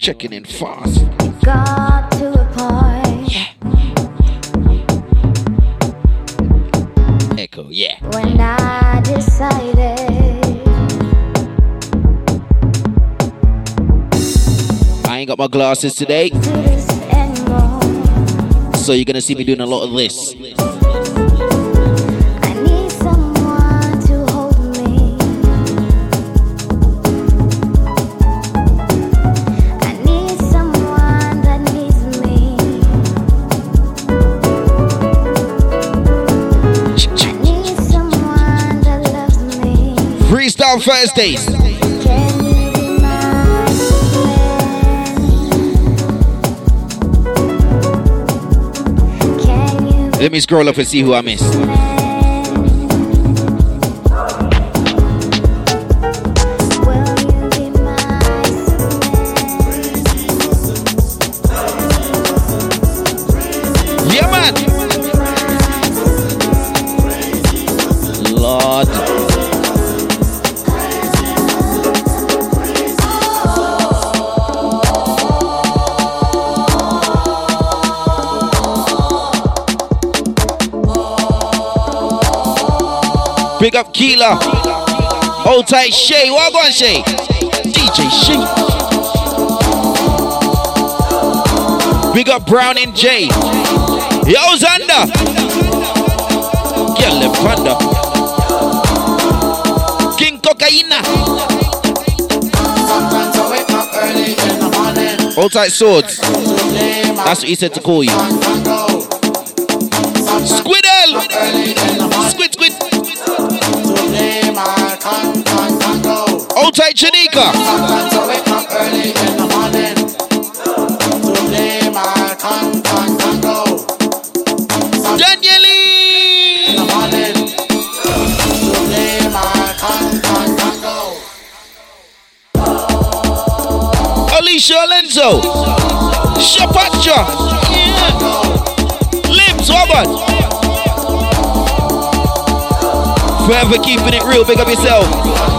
people that are checking in fast. Got to a point. Echo, yeah. When I decided. I ain't got my glasses today. So you're gonna see me doing a lot of this. Thursdays. Let me scroll up and see who I missed. Tight, Shay. What on, Shay? DJ Shay. Big up Brown and Jay. Yo. Girl, them panda. King Cocaina. Hold tight swords. That's what he said to call you. Hold tight, Chanika. Alicia Alonso. Shapacha. Limbs, Robert. Forever keeping it real. Big up yourself.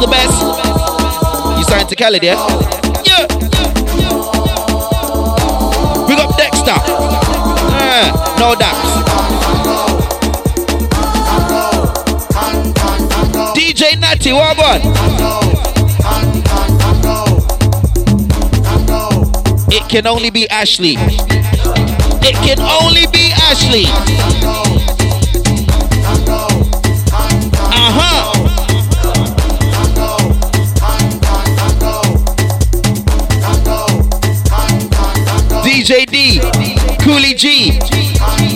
The best. You signed to Khaled, yeah? Yeah. Big up Dexter. Yeah. No doubts. DJ Natty, what on? It can only be Ashley. It can only be Ashley. DJ D, Koolie G,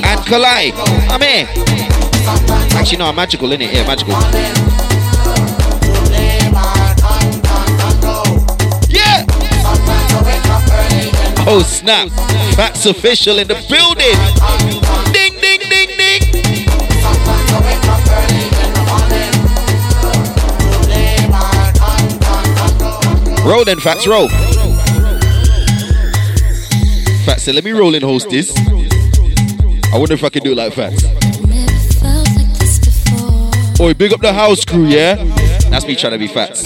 and Kal-I. I'm here. Actually, no, I'm magical, innit? Yeah, magical. Yeah! Oh, snap. That's official in the building. Ding, ding, ding, ding. Roll then, Fats, roll. Said, let me roll in host this. I wonder if I can do it like Fats. Oi, big up the house crew, yeah? That's me trying to be fat.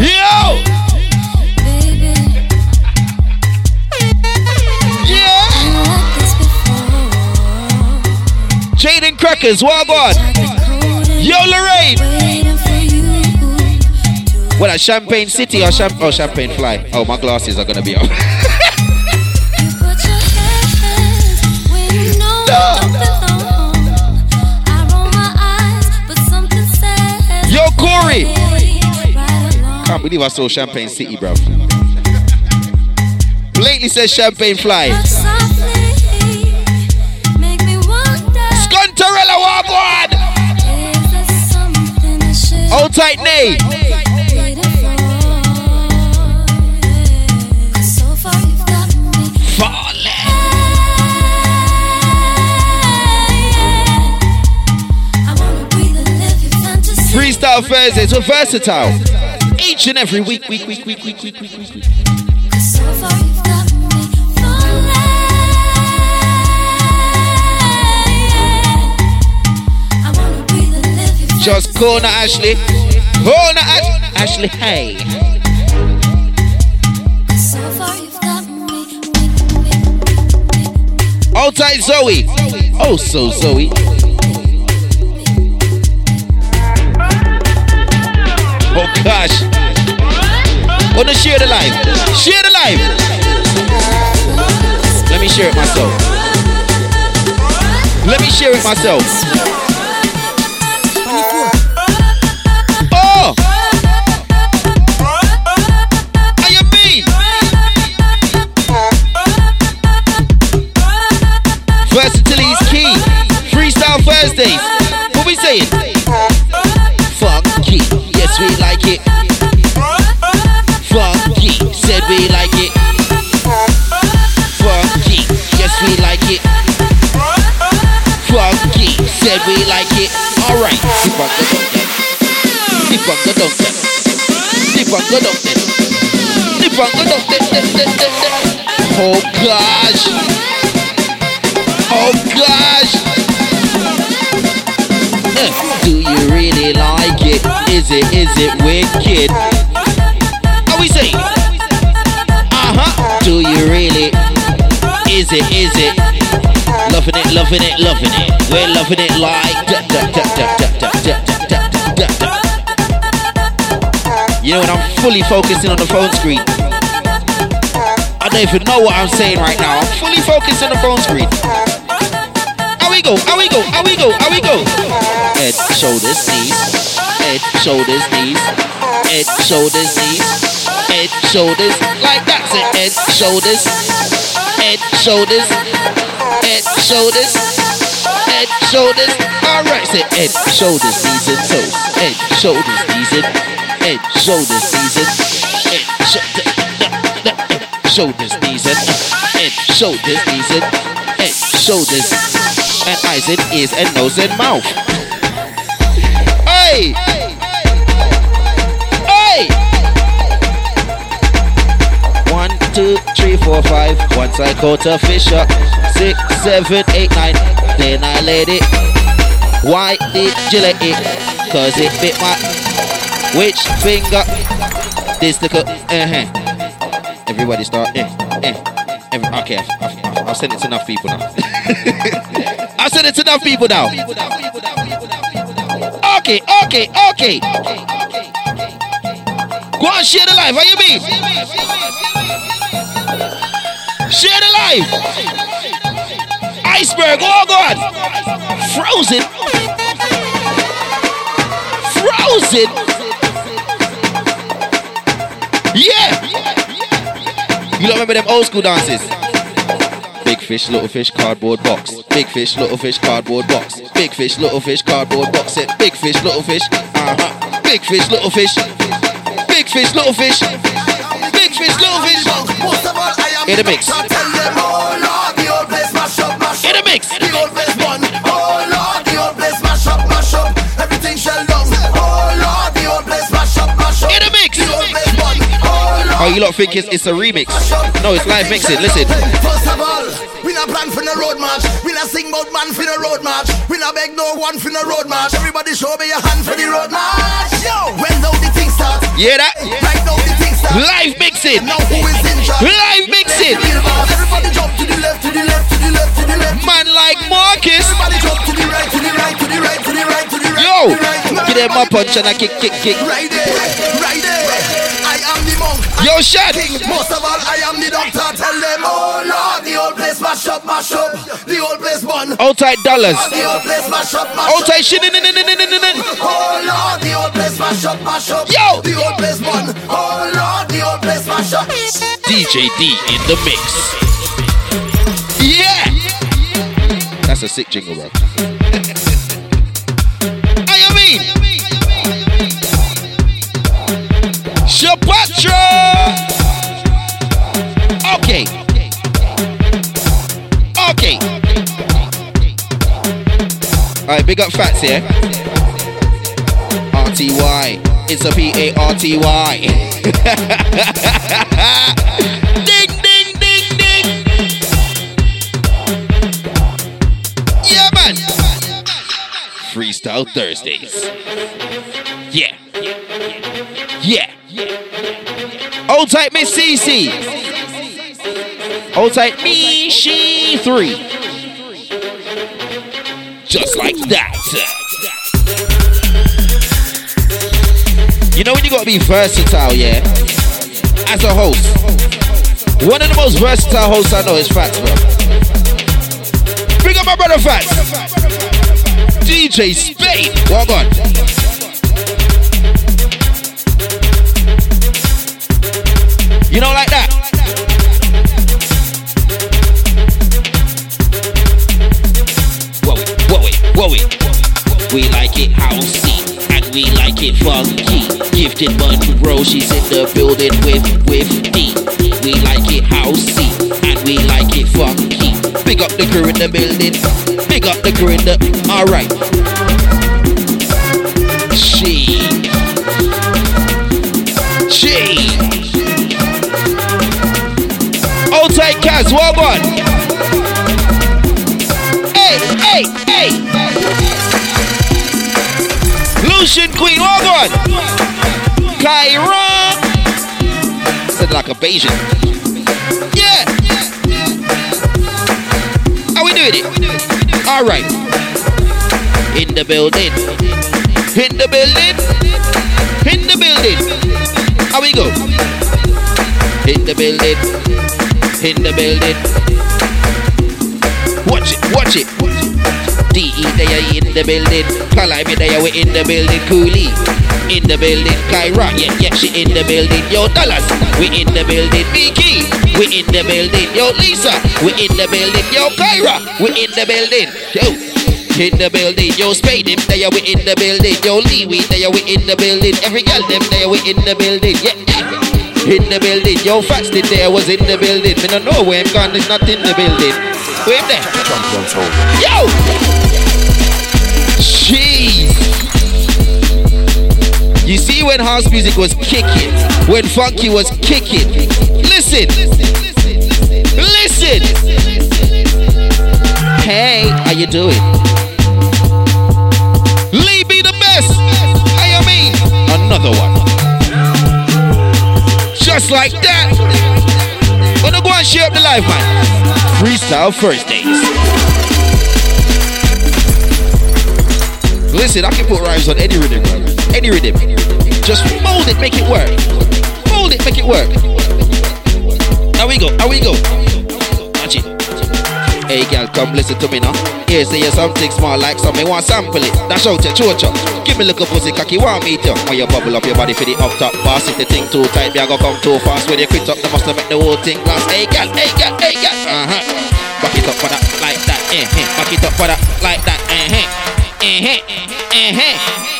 Yo! Yeah! Jaden Crackers, what on? Yo, Lorraine! What, at Champagne City or Champ- oh, Champagne Fly? Oh, my glasses are gonna be up. Yo, Corey! Can't believe I saw Champagne City, bro. Blatantly says Champagne Fly. Scontarella Wagwan! Hold tight, Nay. Freestyle Thursdays, we're versatile. Each and every week, week, week, week, week, week, week, week, week. Just corner Ashley. Corner Ash- Ashley, hey. Outside Zoe. Oh, so Zoe. Wanna share the live? Share the live. Let me share it myself. Let me share it myself. Dip on the donkey. Dip on the donkey. Oh gosh. Oh gosh! Uh, do you really like it? Is it, is it wicked? How we say? Uh huh. Do you really? Is it, is it? Loving it, loving it, loving it. We're loving it like da da da da da fully focusing on the phone screen. I don't even know what I'm saying right now. I'm fully focused on the phone screen. How we go? How we go? How we go? How we go? Head, shoulders, knees. Head, shoulders, knees. Head, shoulders, knees. Head, shoulders. Like that's it. Head, shoulders. Head, shoulders. Head, shoulders. Head, shoulders. Alright, say head, shoulders, knees and toes. Head, shoulders, knees and head, shoulders, knees and head, shoulders, knees and head, shoulders, knees and head, shoulders, and eyes and ears and nose and mouth. Hey! Hey! One, two, three, four, five. Once I caught a fish up. Six, seven, eight, nine. Then I let it. Why did you let it? Cause it bit my which finger? This cut. Uh-huh. Everybody start. Eh, eh. Every, okay, I've sent it to enough people now. I've sent it to enough people now. Okay, okay, okay. Go on, share the live. How you mean? Share the live. Iceberg. Oh God. Frozen. Frozen. Remember them old school dances? Big fish, little fish, cardboard box. Big fish, little fish, cardboard box. Big fish, little fish, cardboard box. It. Big fish, little fish. Uh huh. Big fish, little fish. Big fish, little fish. Big fish, little fish. Most of all, I am In the mix. Oh Oh, you lot think it's, it's a remix? No, it's live mixing. Listen. First of all, we not plan for the road march. We not sing about man for the road march. We not beg no one for the road march. Everybody show me your hand for the road march. Yo, when now the thing start? Yeah, that Right now the thing start. live mixing. Now who is in charge? Live mixing. Everybody jump to the left, to the left, to the left, to the left. Man like Marcus. Everybody jump to the right, to the right, to the right, to the right, to the right. Yo, to the right. give them a punch and a kick, kick, kick. Right there, right there. Yo, the king. Most of all, I am the doctor. Tell them, oh Lord, the old place mash up, mash up. The old place bun. Old tight dollars. The old place mash up, mash up. tight shit. Oh Lord, the old place mash up, mash up. Yo. The old place bun. Oh Lord, the old place mash up. DJ D in the mix. Yeah. That's a sick jingle, bro. Alright, big up Fats here. RTY. It's a P A R T Y. ding, ding, ding, ding. Yeah, man. Freestyle Thursdays. Yeah. Yeah. Hold tight, Miss CC. Hold tight, me, she, three. Just like that. You know when you gotta be versatile, yeah? As a host. One of the most versatile hosts I know is Fats, bro. Bring up my brother Fats. DJ Spade. Walk on. You know, like that. We like it housey and we like it funky. Gifted Monroe, she's in the building with with D. We like it housey and we like it funky. Big up the crew in the building. Big up the crew in the. All right. She. She. Tight, Kaz. Well on. Lucian Queen. Well on. Kyra. Said like a Bayesian. Yeah. How we doing it? All right. In the building. In the building. In the building. How we go? In the building. In the building. Watch it, watch it. DE they are in the building. Kalime they are we in the building. Koolie in the building. Kyra, yeah, yeah, she in the building. Yo, Dallas, we in the building. Miki, we in the building. Yo, Lisa, we in the building. Yo, Kyra, we in the building. Yo, in the building. Yo, Spade, them there we in the building. Yo, Lee, we there we in the building. Every girl them there we in the building. Yeah, yeah. In the building. Yo, Fats did there was in the building. Me don't know where I'm gone. It's not in the building. Where him there? Yo! Jeez! You see when house music was kicking, when funky was kicking. Listen! Listen! Hey, how you doing? Lee be the best! How you mean? Another one. Just like that. Wanna go and share up the life, man? Freestyle first Listen, I can put rhymes on any rhythm, bro. Any rhythm. Just mold it, make it work. Mold it, make it work. How we go? How we go? Watch it. Hey, girl, come listen to me now. Here, say you something small like something, want sample it. Dash out your chocho. Give me a little pussy cocky, want me to. When you bubble up your body for the up top boss. If the thing too tight, me I go come too fast. When you quit up, they must have make the whole thing last. Hey, girl, hey, girl, hey, girl. Uh huh. Back it up for that, like that. Eh, eh. Back it up for that, like that. Eh, eh. Eh. Eh, eh.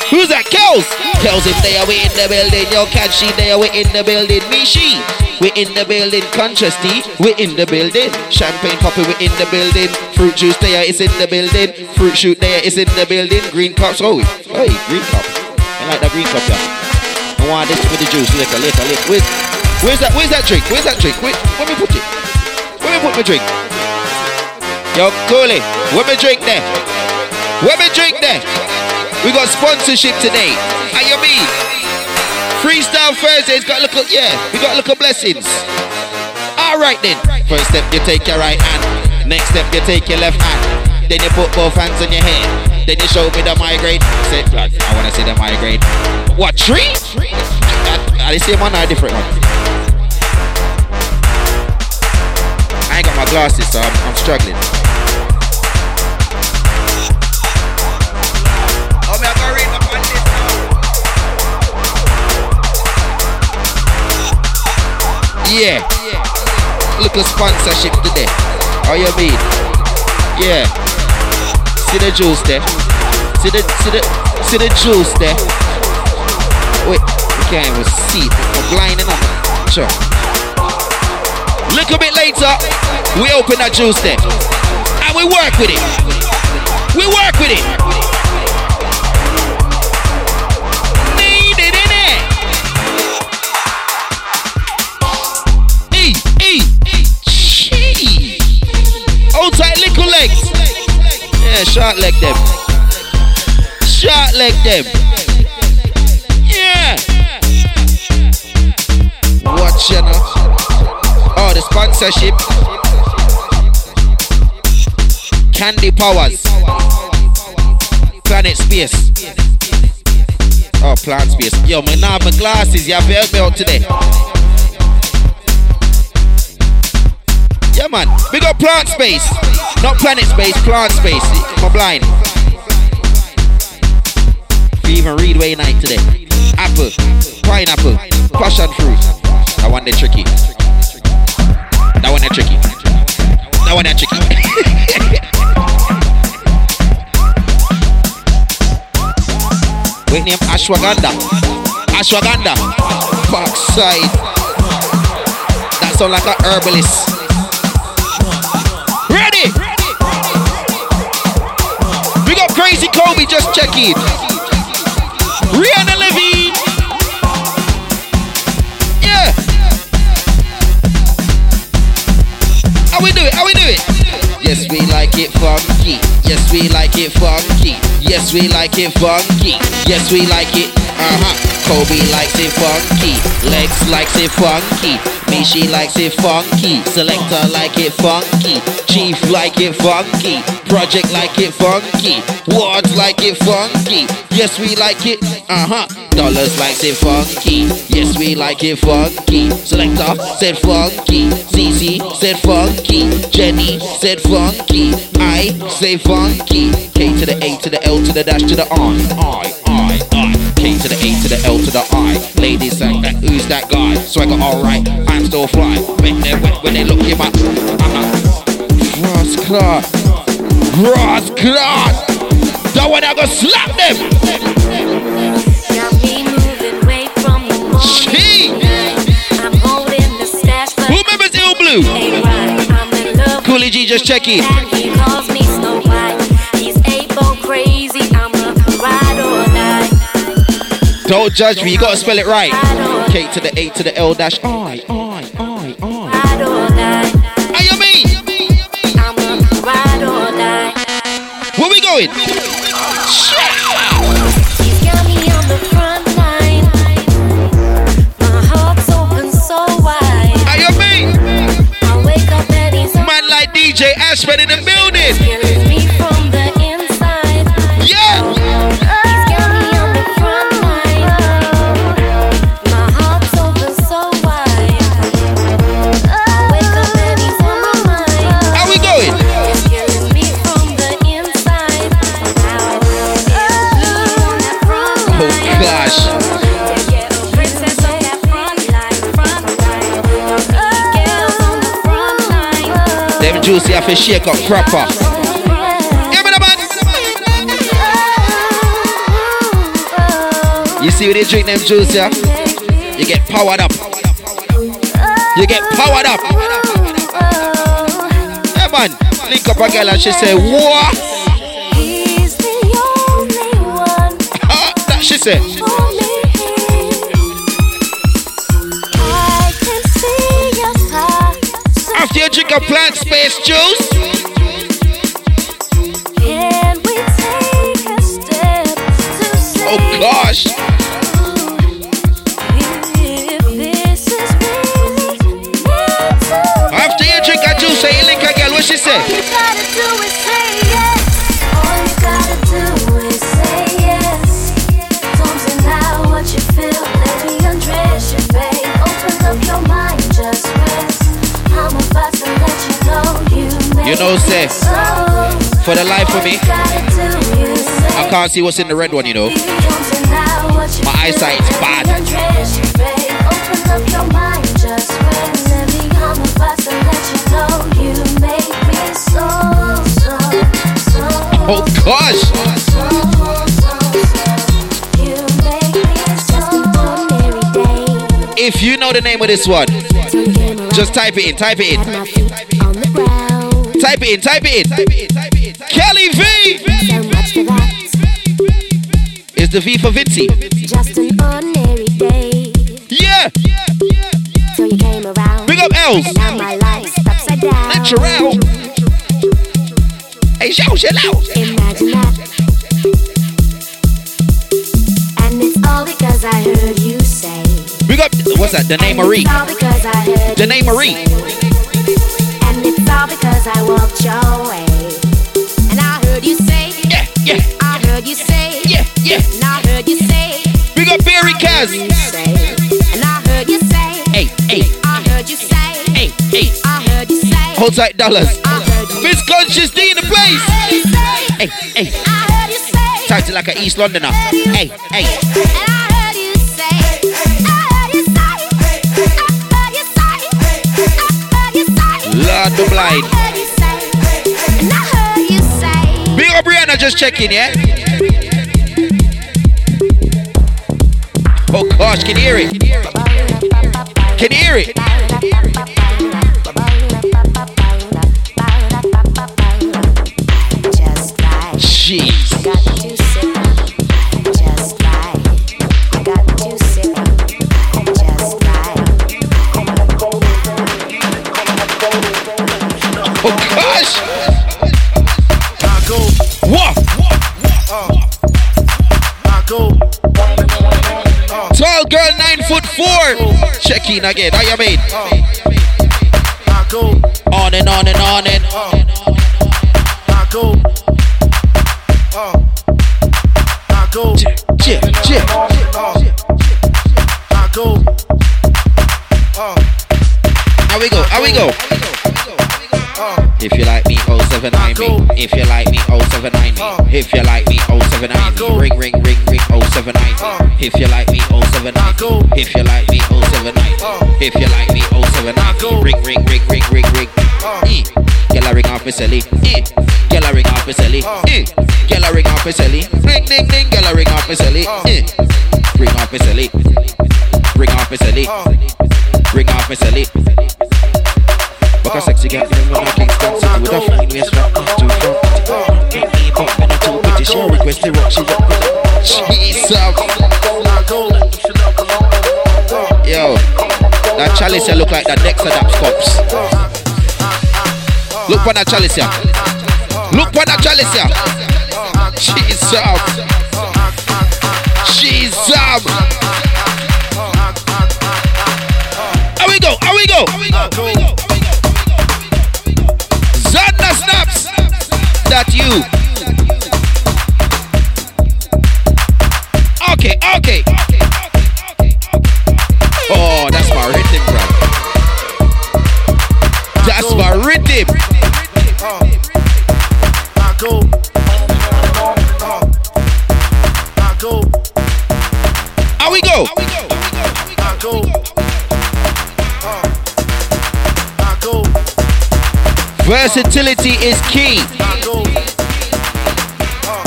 Who's that? Kels. Kels, if they are we in the building. Yo, catch she, they are we in the building. Me, she. We in the building, conscious tea, we in the building. Champagne poppy, we in the building. Fruit juice there is in the building. Fruit shoot there is in the building. Green cups, oh, hey, green cup. I like that green cup, yeah. I want this with the juice, liquor, liquor, liquor. Where's, where's that? Where's that drink? Where's that drink? Where, where me put it? Where me put my drink? Yo, Koolie, where me drink there? Where me drink there? We got sponsorship today. How you mean? Freestyle Thursdays got a little, yeah, we got a little blessings. All right then. First step, you take your right hand. Next step, you take your left hand. Then you put both hands on your head. Then you show me the migraine. Say, blood, I wanna see the migraine. What tree? Are the same one or a different one? I ain't got my glasses, so I'm, I'm struggling. Yeah. look Little sponsorship today. How you mean? Yeah. See the juice there. See the see the see the juice there. Wait, can't even see. I'm blinding up. Sure. Little bit later, we open that juice there. And we work with it. We work with it. Yeah, short leg them. Short leg them. Yeah. Watch you know. Oh, the sponsorship. Candy Powers. Planet Space. Oh, Plant Space. Yo, man, now my glasses. You have to help me out today. Yeah, man. We got Plant Space. Not Planet Space, Plant Space. I'm blind. We even read way night today. Apple, pineapple, passion fruit. That one they tricky. That one they tricky. That one they tricky. Wait name Ashwagandha. Ashwagandha. Backside. That sound like a herbalist. Just check it. Rihanna Levine. Yeah. How we do it? How we do it? Yes, we like it funky. Yes, we like it funky. Yes, we like it funky. Yes, we like it. Uh huh. Kobe likes it funky. Lex likes it funky. Mishi likes it funky. Selector like it funky. Chief like it funky. Project like it funky. Wards like it funky. Yes, we like it. Uh huh. Dollars likes it funky. Yes, we like it funky. Selector said funky. CC said funky. Jenny said funky. I say funky. K to the A to the L to the dash to the I. I, I, I. K to the A to the L to the I. Ladies like that, who's that guy? Swagger alright, I'm still fly. When they, when, when they look him up. Uh-huh. Ross Clark. Ross Clark. That one I gonna slap them. Got me moving away from the morning Gee. I'm holding the stash, but Who remembers Ill Blue? ain't right. I'm in love with Koolie G, just check it. Don't judge me, you gotta spell it right. K to the A to the L dash I, I, I, I. Ride or die. How you mean? I'm a ride or die. Where we going? He's got me on the front line. My heart's open so wide. How you mean? I wake up and he's Man like DJ Ashford in the building. Juicy have to shake up proper. Give me the man. You see when they drink them juice, yeah? You get powered up. You get powered up. Yeah, man. Link up a girl and she say, what? He's the only one that she said. Plant space juice, you know, say, for the life of me, is I can't see what's in the red one, you know. My feel. eyesight's bad. Oh gosh. If you know the name of this one, just type it in, type it in. Type it in, type it in. Kelly V! So. It's the V for Vinci. Just an ordinary day. Yeah! Till you came around. Big up L's. Now my life's upside down. Natural. Hey, shout, shout out. Imagine that. And it's all because I heard you say. Big up, what's that? The name Marie. The name Marie. You say, Hold tight dollars. I heard you Fizz Conscious D in the place. Hey, hey. I heard you Tight like an East Londoner. Hey, hey. Lord the blind. I heard you I heard you say. Big up Brianna just checking, yeah? Oh gosh, can you hear it? Can you hear it? Foot. Check in again. How you mean? I go, On and on and on and. I go, I go, Chip, chip. I go, How we go? How we go? If you like me, 079 me. If you like me, 079 me. If you like me, 079 me. Ring, ring, ring, ring, 079 me. If you like me, 079 me. If you like me, 079 me. If you like me, 079 me. Ring, ring, ring, ring, ring, ring. Eh. Girl, I ring off my celly. Eh. Girl, I ring off my celly. Eh. Girl, I ring off my celly. Ring, ding, ding. Girl, I ring off my celly. Eh. Ring off my celly. Ring off my celly. Ring off my celly. Fuck a sexy girl, you know like Kingston City with a fine waist from top to front. Get me up in a two pretty, she request rock, she it. Jesus. Yo, that chalice here look like the Dexadaps cups. Look on that chalice here. Look on that chalice here. Jesus. Jesus. How we go? How we go? Zanda snaps. That you. Okay, okay. Oh, that's my rhythm, bro. That's my rhythm. I go, I go, How we go? I go, I go, Versatility is key.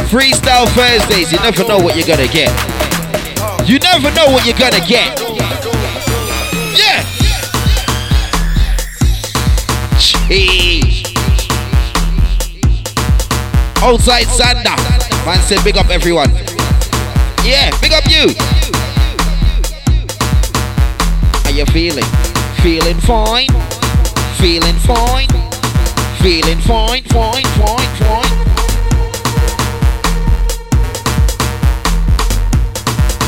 Freestyle Thursdays, you never know what you're gonna get. You never know what you're gonna get. Yeah. Jeez. Outside Sander. Man said big up everyone. Yeah, big up you. How you feeling? Feeling fine? Feeling fine? Feeling fine, fine, fine, fine.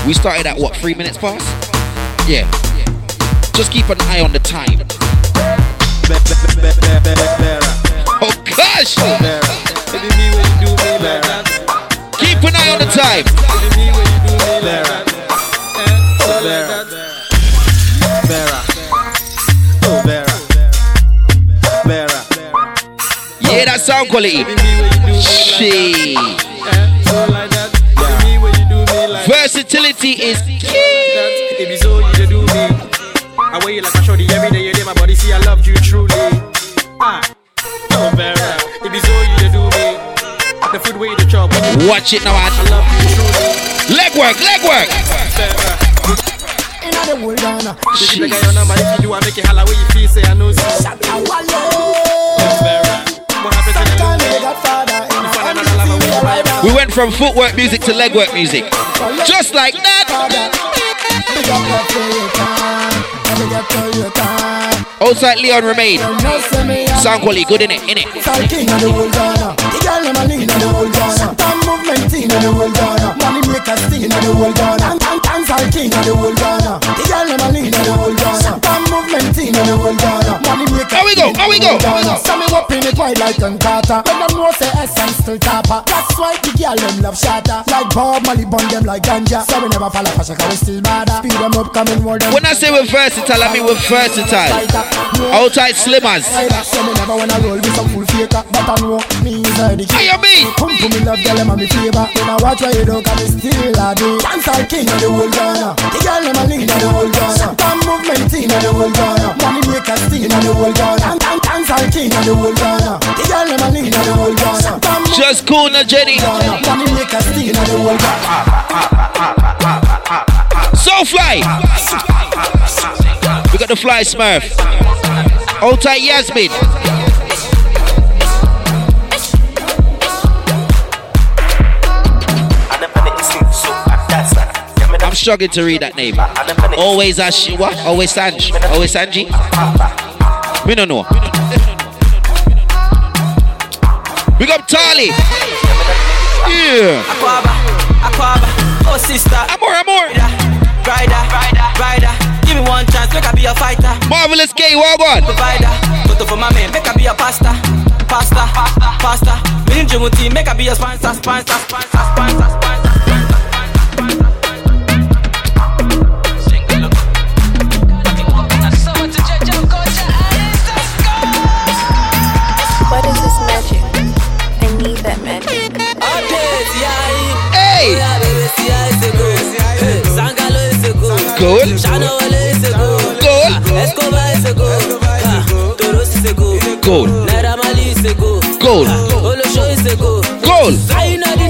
We started at what, three minutes past? Yeah. Just keep an eye on the time. Oh gosh! Keep an eye on the time. Yeah, that sound quality. She. Versatility is key. It be so you do me. I wear you like a shorty every day. You dey my body, see I love you truly. Ah, no better. It be so you do me. The food way you dey chop, Watch it now, I love you truly. Leg work, leg work. Inna the whole Ghana. This is the guy on number. If you do, I make it holla. Where you feel, say I know so. What went from footwork music to legwork music. Just like that. Outside Leon remain. Sound quality good in it, in it. Because thing in the whole Ghana. Dance all king in the whole Ghana. The girl them a in the whole Ghana. Damn movement in the whole Ghana. Money make Here we go, here we go, here me up in it wide like an Carter. When them know say essence still topper That's why the girl them love shatter Like Bob Marley bun them like ganja. So we never fall off we still bother. Speed them up, come in world When I say we're versatile, I mean we're versatile. Outside slimmers. So me never wanna roll with some fool faker. But I know me is the king How you mean? Come to me love girl, them a me favor. When I watch what you do, cause it's still a do. Dance all king of the whole Ghana. The girl them a lead of the whole Ghana. Some movement in of the whole Ghana. Money make a steal of the whole Ghana. Dance, dance all king of the whole Ghana. The girl them a lead of the whole Ghana. Just cool, now, Jenny. Money make a steal of the whole Ghana. So fly. We got the fly smurf. Hold tight, Yasmin. Struggling to read that name. Always Ash, what? Always Sanj. Always Sanji. We don't know. Big up Tali. Yeah. Oh sister, Amor, amor. rider, rider, rider. Give me one chance, make I be a fighter, Marvelous K, Wagwan. provider. Photo for my man, make I be a pasta, pasta, pasta, pasta. Me and Jumuti, make I be a sponsor, sponsor, sponsor, sponsor, sponsor.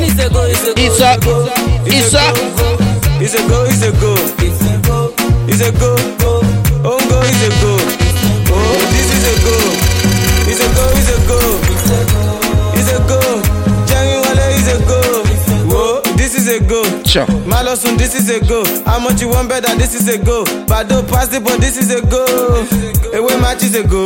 Is a go. Is a go. It's a, it's a, It's a go, it's a go. It's a go. Oh, go, it's a go. Oh, this is a go. It's a go, it's a go. Go. sure. Malosun, this is a go. How much you want better? This is a go. Bado pass it, but this is a go. Away match is a go.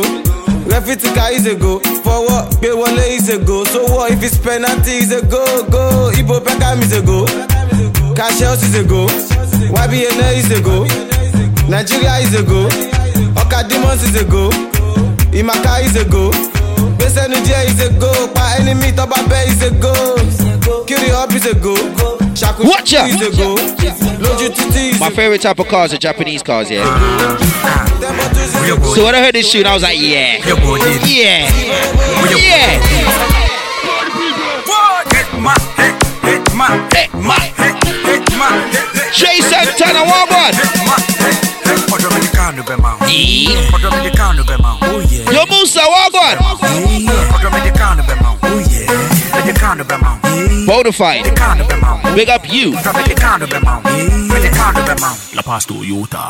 Refitika is a go. For what? Bewale is a go. So what if it's penalty is a go? Go. Ibo Pekam is a go. Cash is a go. YBNA is a go. Nigeria is a go. Oka Demons is a go. Imaka is a go. Gbèsè nu díẹ̀ is a go. Pa enemy tọ́ba bẹ́ is a go. Kiri up is a go. Ṣàkóso Watch out. is a go. Lójú títí is My favorite type of cars are Japanese cars, yeah. Tẹ́bọ̀tún is a go. So when I heard this tune, I was like, yeah. Yeah. Yeah. Hey, my. Jay Santana, Wagwan. Yeah. Yo, Musa, Wagwan. Bonafide. Big up you. La Paz Toyota.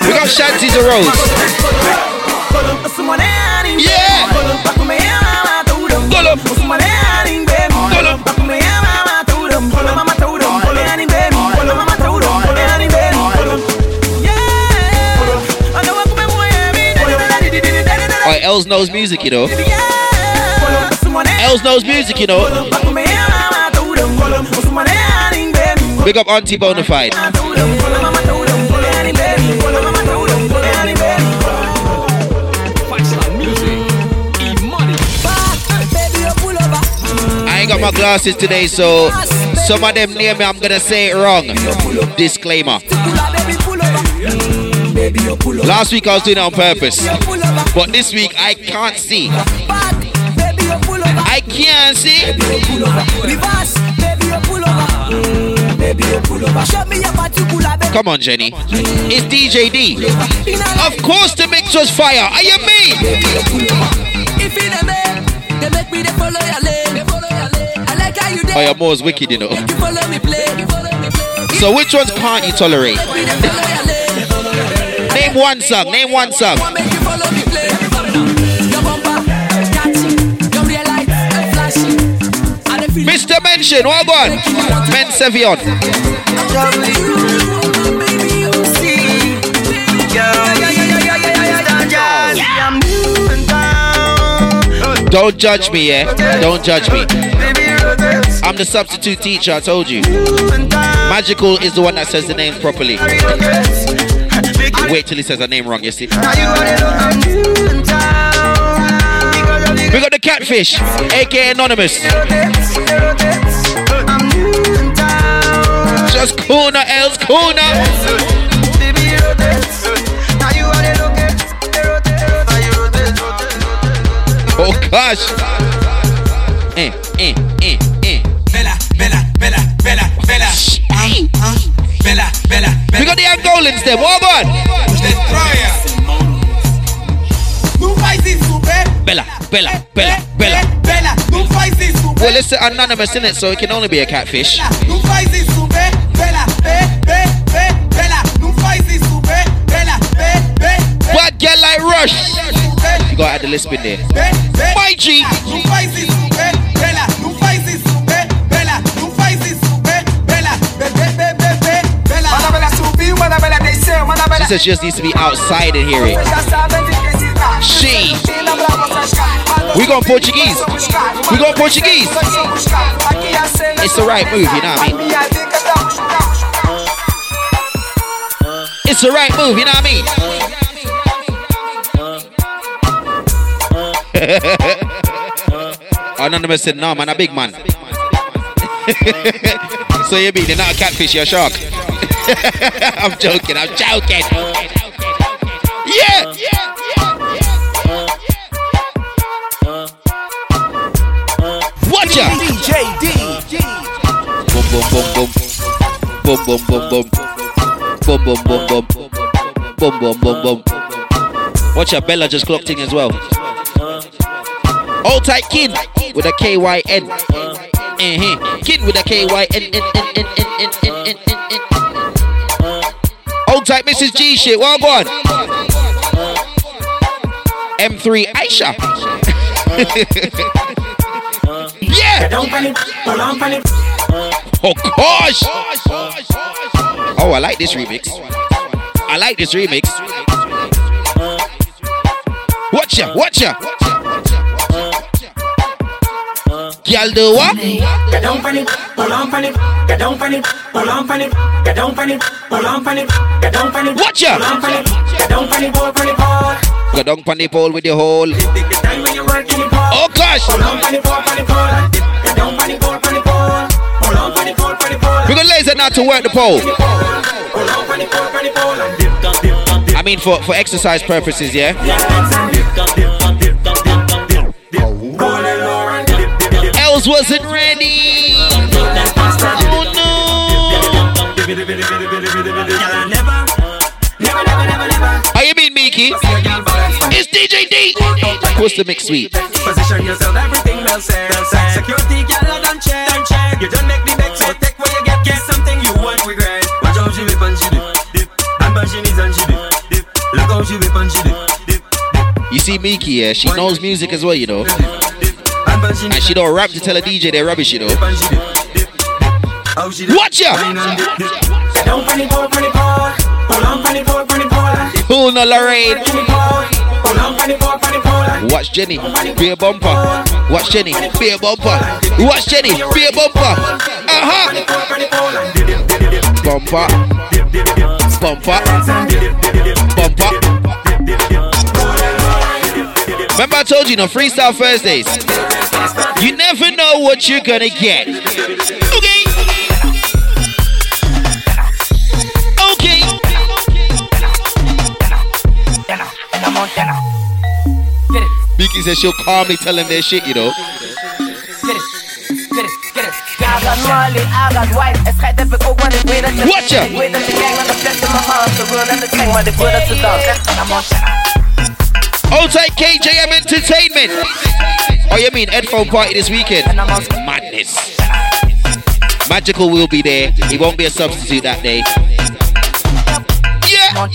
Big up Shanties and Rose. Yeah. Oh, Els knows music, you know. Els knows music, you know. Big up Auntie Bonafide. I ain't got my glasses today, so some of them near me, I'm gonna say it wrong. Disclaimer. Last week I was doing it on purpose, but this week I can't see. I can't see. Come on, Jenny. It's DJ D. Of course, the mix was fire. Are you me? If in a man, they make me they follow your lane. They follow your lane. I like how you Oh, your more's wicked, you know. Make you follow me play. You follow me play. So, which ones can't you tolerate? Name one song. Name one song. Mr. Mention, what on? Men Sevion. Don't judge me, yeah? Don't judge me. I'm the substitute teacher, I told you. Magical is the one that says the names properly. Wait till he says her name wrong, you see. We got the catfish, aka Anonymous. Just corner, else corner. Oh gosh! Eh, eh. Bella, Bella, Bella, Bella. Bella. Well, it's anonymous in it, so it can only be a catfish. What girl like Rush? You gotta add the lisp in there. My G. She says she just needs to be outside and hear it. She. We going Portuguese. We going Portuguese. It's the right move, you know what I mean? It's the right move, you know what I mean? Anonymous said, no, man, a big man. so you mean you're not a catfish, you're a shark? I'm joking, I'm joking. Yeah! Watch out! DJ D. Boom, boom, boom, boom. Boom, boom, boom, boom. Boom, boom, boom, boom. Boom, boom, boom, boom. Watch out, Bella just clocked in as well. Hold tight, kid with a K Y N. Uh-huh. Kid with a K Y N. N, N, N, N, N, N, N, N, Tight, Mrs. G shit. Well, go on. M3 Aisha. yeah. Oh gosh! Oh, I like this remix. I like this remix. Watch ya, watch ya. Y'all do what? Get down panic, pull on funny get down panic, pull on funny get down panic, pull on panic, get down panic. Watch out. Get down panic, pull panic, pull. Get down panic, pull with your hole. Oh gosh. Pull on panic, pull panic, pull. Get down panic, pull panic, pull. Pull on panic, pull panic, pull. We're gonna laser now to work the pole. Pull on panic, pull panic, pull. I mean for for exercise purposes, yeah. Els wasn't ready. Oh no. How you mean, Miki? It's DJ D. What's the mix sweet? Position yourself, everything said. Security, girl, don't check. Don't check. You don't make the back, so take what you get. Get something you won't regret. Watch how she whip and she dip, dip. And bash she knees and she dip, dip. Look how she whip and she dip, dip, You see Miki, yeah? She knows music as well, you know? And she don't rap to tell a DJ they're rubbish, you know. Watch ya! Pull no Lorraine. Watch Jenny, be a bumper. Watch Jenny, be a bumper. Watch Jenny, be a bumper. Uh huh. Bumper. Bumper. Bumper. bumper. Remember, I told you, no freestyle Thursdays. You never know what you're gonna get. Okay. Okay. Says she'll calmly tell him their shit, you know. got Molly, Tight, KJM Entertainment. Oh, you mean headphone party this weekend? Madness. Magical will be there. He won't be a substitute that day. Yeah.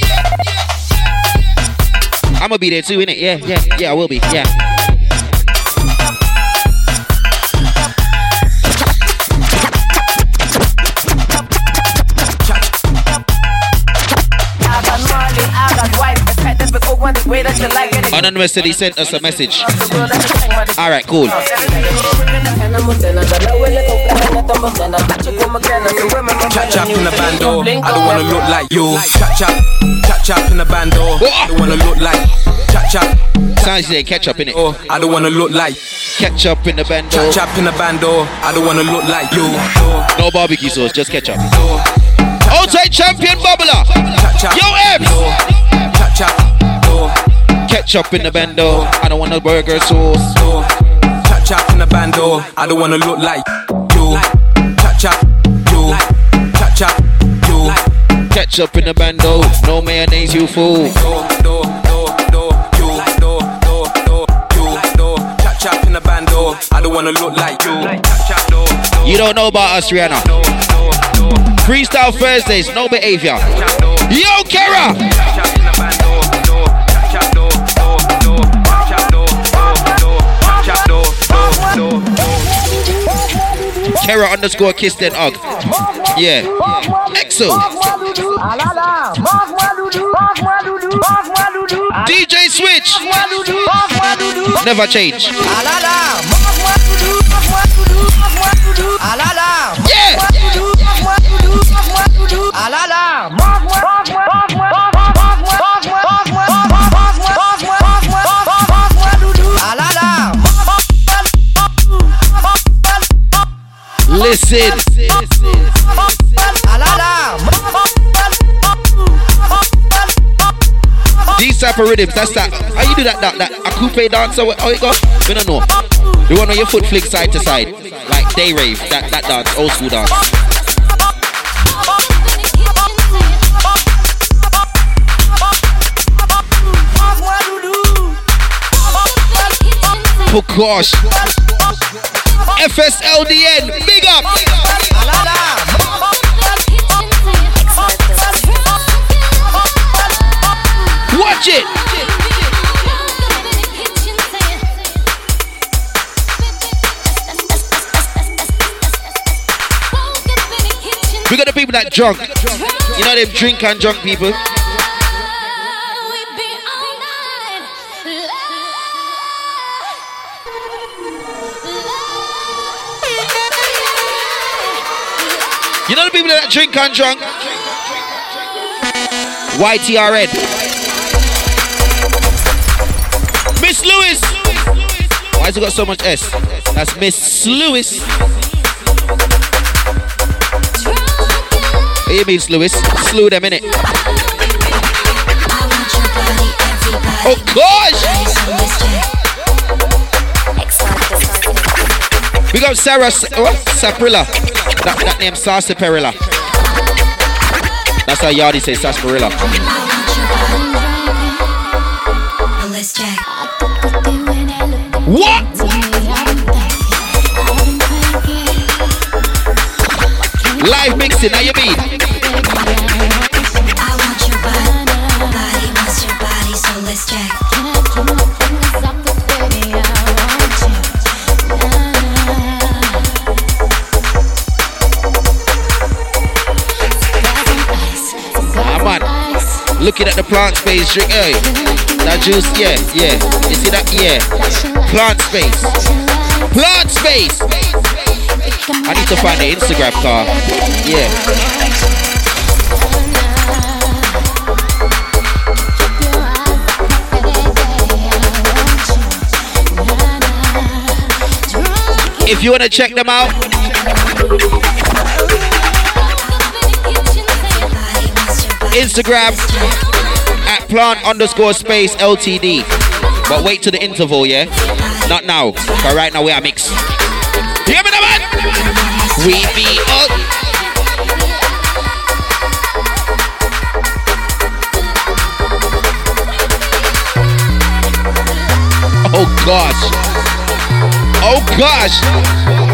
I'm gonna be there too, innit? Yeah, yeah, yeah, I will be. Yeah. Anonymous said he sent us a message. All right, cool. Chat chap in the bando. I don't wanna look like you. Chat chap, chat chap in the bando. I don't wanna look like. Chat chap. Sounds like ketchup in it. Oh, I don't wanna look like. Ketchup in the bando. Chat chap in the bando. I don't wanna look like you. No barbecue sauce, just ketchup. Outside champion bubbler. Yo, Ebbs. Chat chap. Ketchup in the bando. I don't want no burger sauce. Chat chap in the bando. I don't wanna look like you. Chat chap. You. Chat chap. You. Ketchup in the bando. No mayonnaise, you fool. Chat chap in the bando. I don't wanna look like you. Chat chap. No. You don't know about us, Rihanna. Freestyle Thursdays, no behavior. Yo, Kara! Kara underscore kiss then hug. Yeah. Exo. DJ Switch. Never change. Yeah. Listen. These type of rhythms, that's that. How you do that? That, that a coupe dancer? How it go? We don't know. You want on your foot flick side to side, like day rave. That that dance, old school dance. Oh gosh. FSLDN, big up. Watch it. We got the people that drunk. You know them drink and drunk people. That drink and drunk? YTRN. Miss Lewis. Why has it got so much S? That's Miss Lewis. What you mean, Lewis? Slew them, innit? Oh, gosh! We got Sarah what? Saprilla. That, that name Sarsaparilla. That's how Yardi says Sarsaparilla. What? Live mixing, how you mean? Looking at the plant space, drink, hey. That juice, yeah, yeah. You see that? Yeah. Plant space. Plant space. I need to find the Instagram car. Yeah. If you want to check them out, Instagram at plant underscore space LTD. But wait to the interval, yeah? Not now. But right now we are mixed. Hear me man? We be up. Oh gosh. Oh gosh.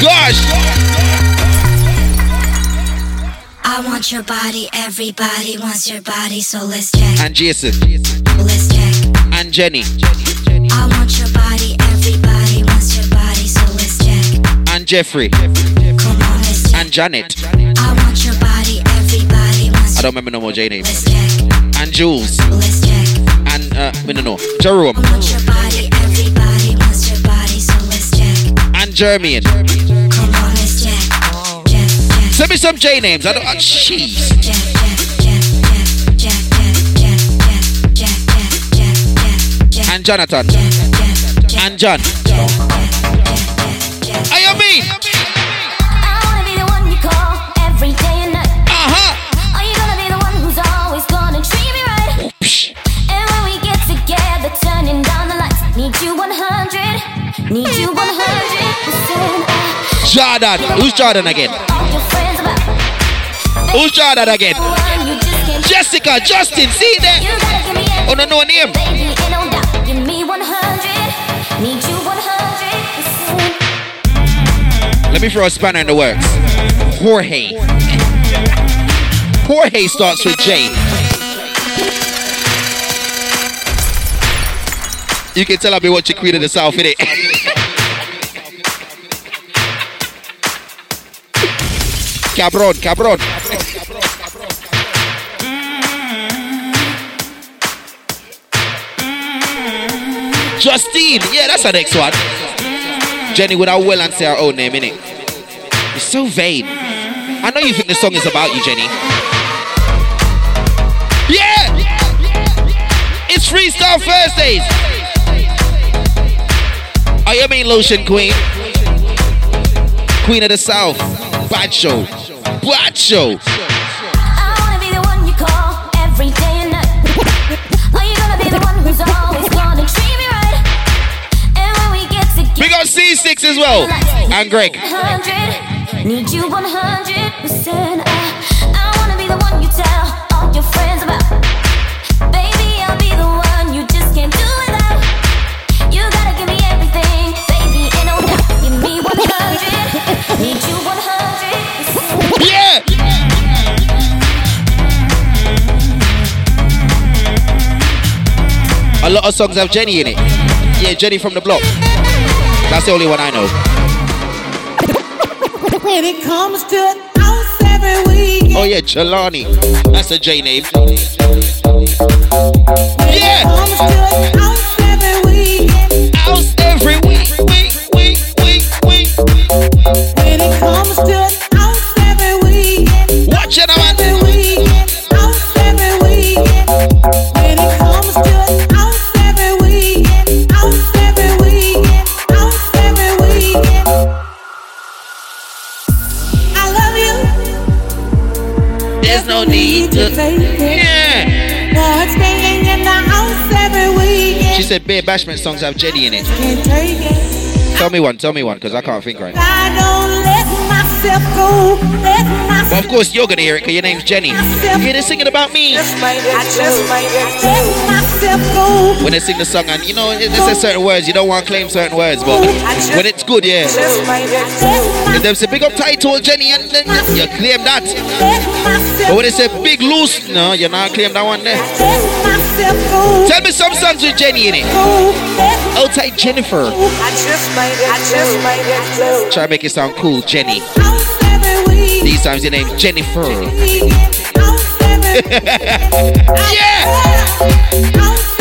Gosh. I want your body, everybody wants your body, so let's check. And Jason. Let's check. And Jenny. I want your body, everybody wants your body, so let's check. And Jeffrey. Come on, let's check. And Janet. I want your body, everybody wants I don't remember no more J names. And Jules. Let's check. And uh, I don't know. Jerome. I want your body, everybody wants your body, so let's check. And Jermian. Some J names. I don't. Uh, jeez. And Jonathan. And John. How you mean? I wanna be the one you call every day and night. Uh-huh. Are you gonna be the one who's always gonna treat me right? And when we get together, turning down the lights, need you 100, need you 100 percent. Jordan. Who's Jordan again? Who's that again? one you just can't. Jessica, Justin, see there? You gotta give me Oh, no, no name. baby, ain't no doubt. Give me 100, need you 100 percent. Mm. Let me throw a spanner in the works. Jorge. Jorge starts with J. You can tell I've been watching Queen of the South, innit? Cabron, cabron. Justine, yeah, that's our next one. Jenny without well and say her own name, innit? You're so vain. I know you think the song is about you, Jenny. Yeah! It's Freestyle Thursdays! Oh, you mean Lotion Queen? Queen of the South. Bad show. Bad show. I wanna be the one you call every day and night. Are you gonna be the one who's always gonna treat me right? And when we get together, We got C6 as well. And Greg. 100, need you 100 A lot of songs have Jenny in it. Yeah, Jenny from the block. That's the only one I know. When it comes to house every week, Oh yeah, Chelani. That's a J name. Yeah! comes house every week. House every week, week, week, week, week. When it comes to She said Bear Bashment songs have Jenny in it. Can't take it. Tell me one, tell me one, because I can't think right now. I don't let myself go. Let myself But of course you're gonna hear it because your name's Jenny. Yeah, they're singing about me. I just might let myself go. When they sing the song and you know it, it says certain words, you don't want to claim certain words, but when it's good, yeah. If they say big up title Jenny and then you claim that. But when they say big loose, no, you're not claim that one there. Tell me some songs with Jenny in it. Oh, Outside Jennifer. I just might, I just might Try to make it sound cool, Jenny. These times your name's Jennifer. yeah!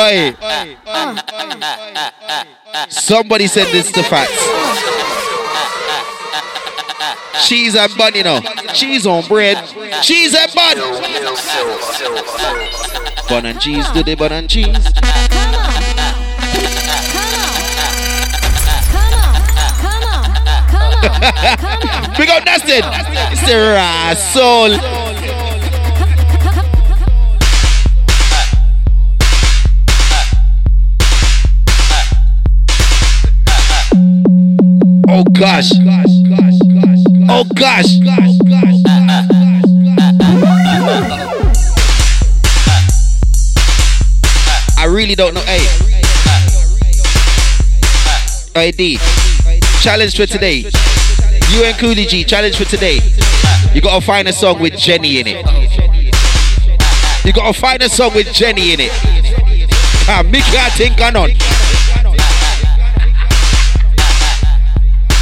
Oi. Somebody said this to Fats. Cheese and bun, you know. Cheese on bread. Cheese and bun. Bun and cheese, do the bun and cheese. Come on, come on, come on, come on, come on. Big up Dustin. Raw soul. gosh. Oh gosh. I really don't know. Hey. ID. Challenge for today. You and Koolie G, challenge for today. You gotta find a song with Jenny in it. You gotta find a song with Jenny in it. Ah, Mickey, I think I'm on.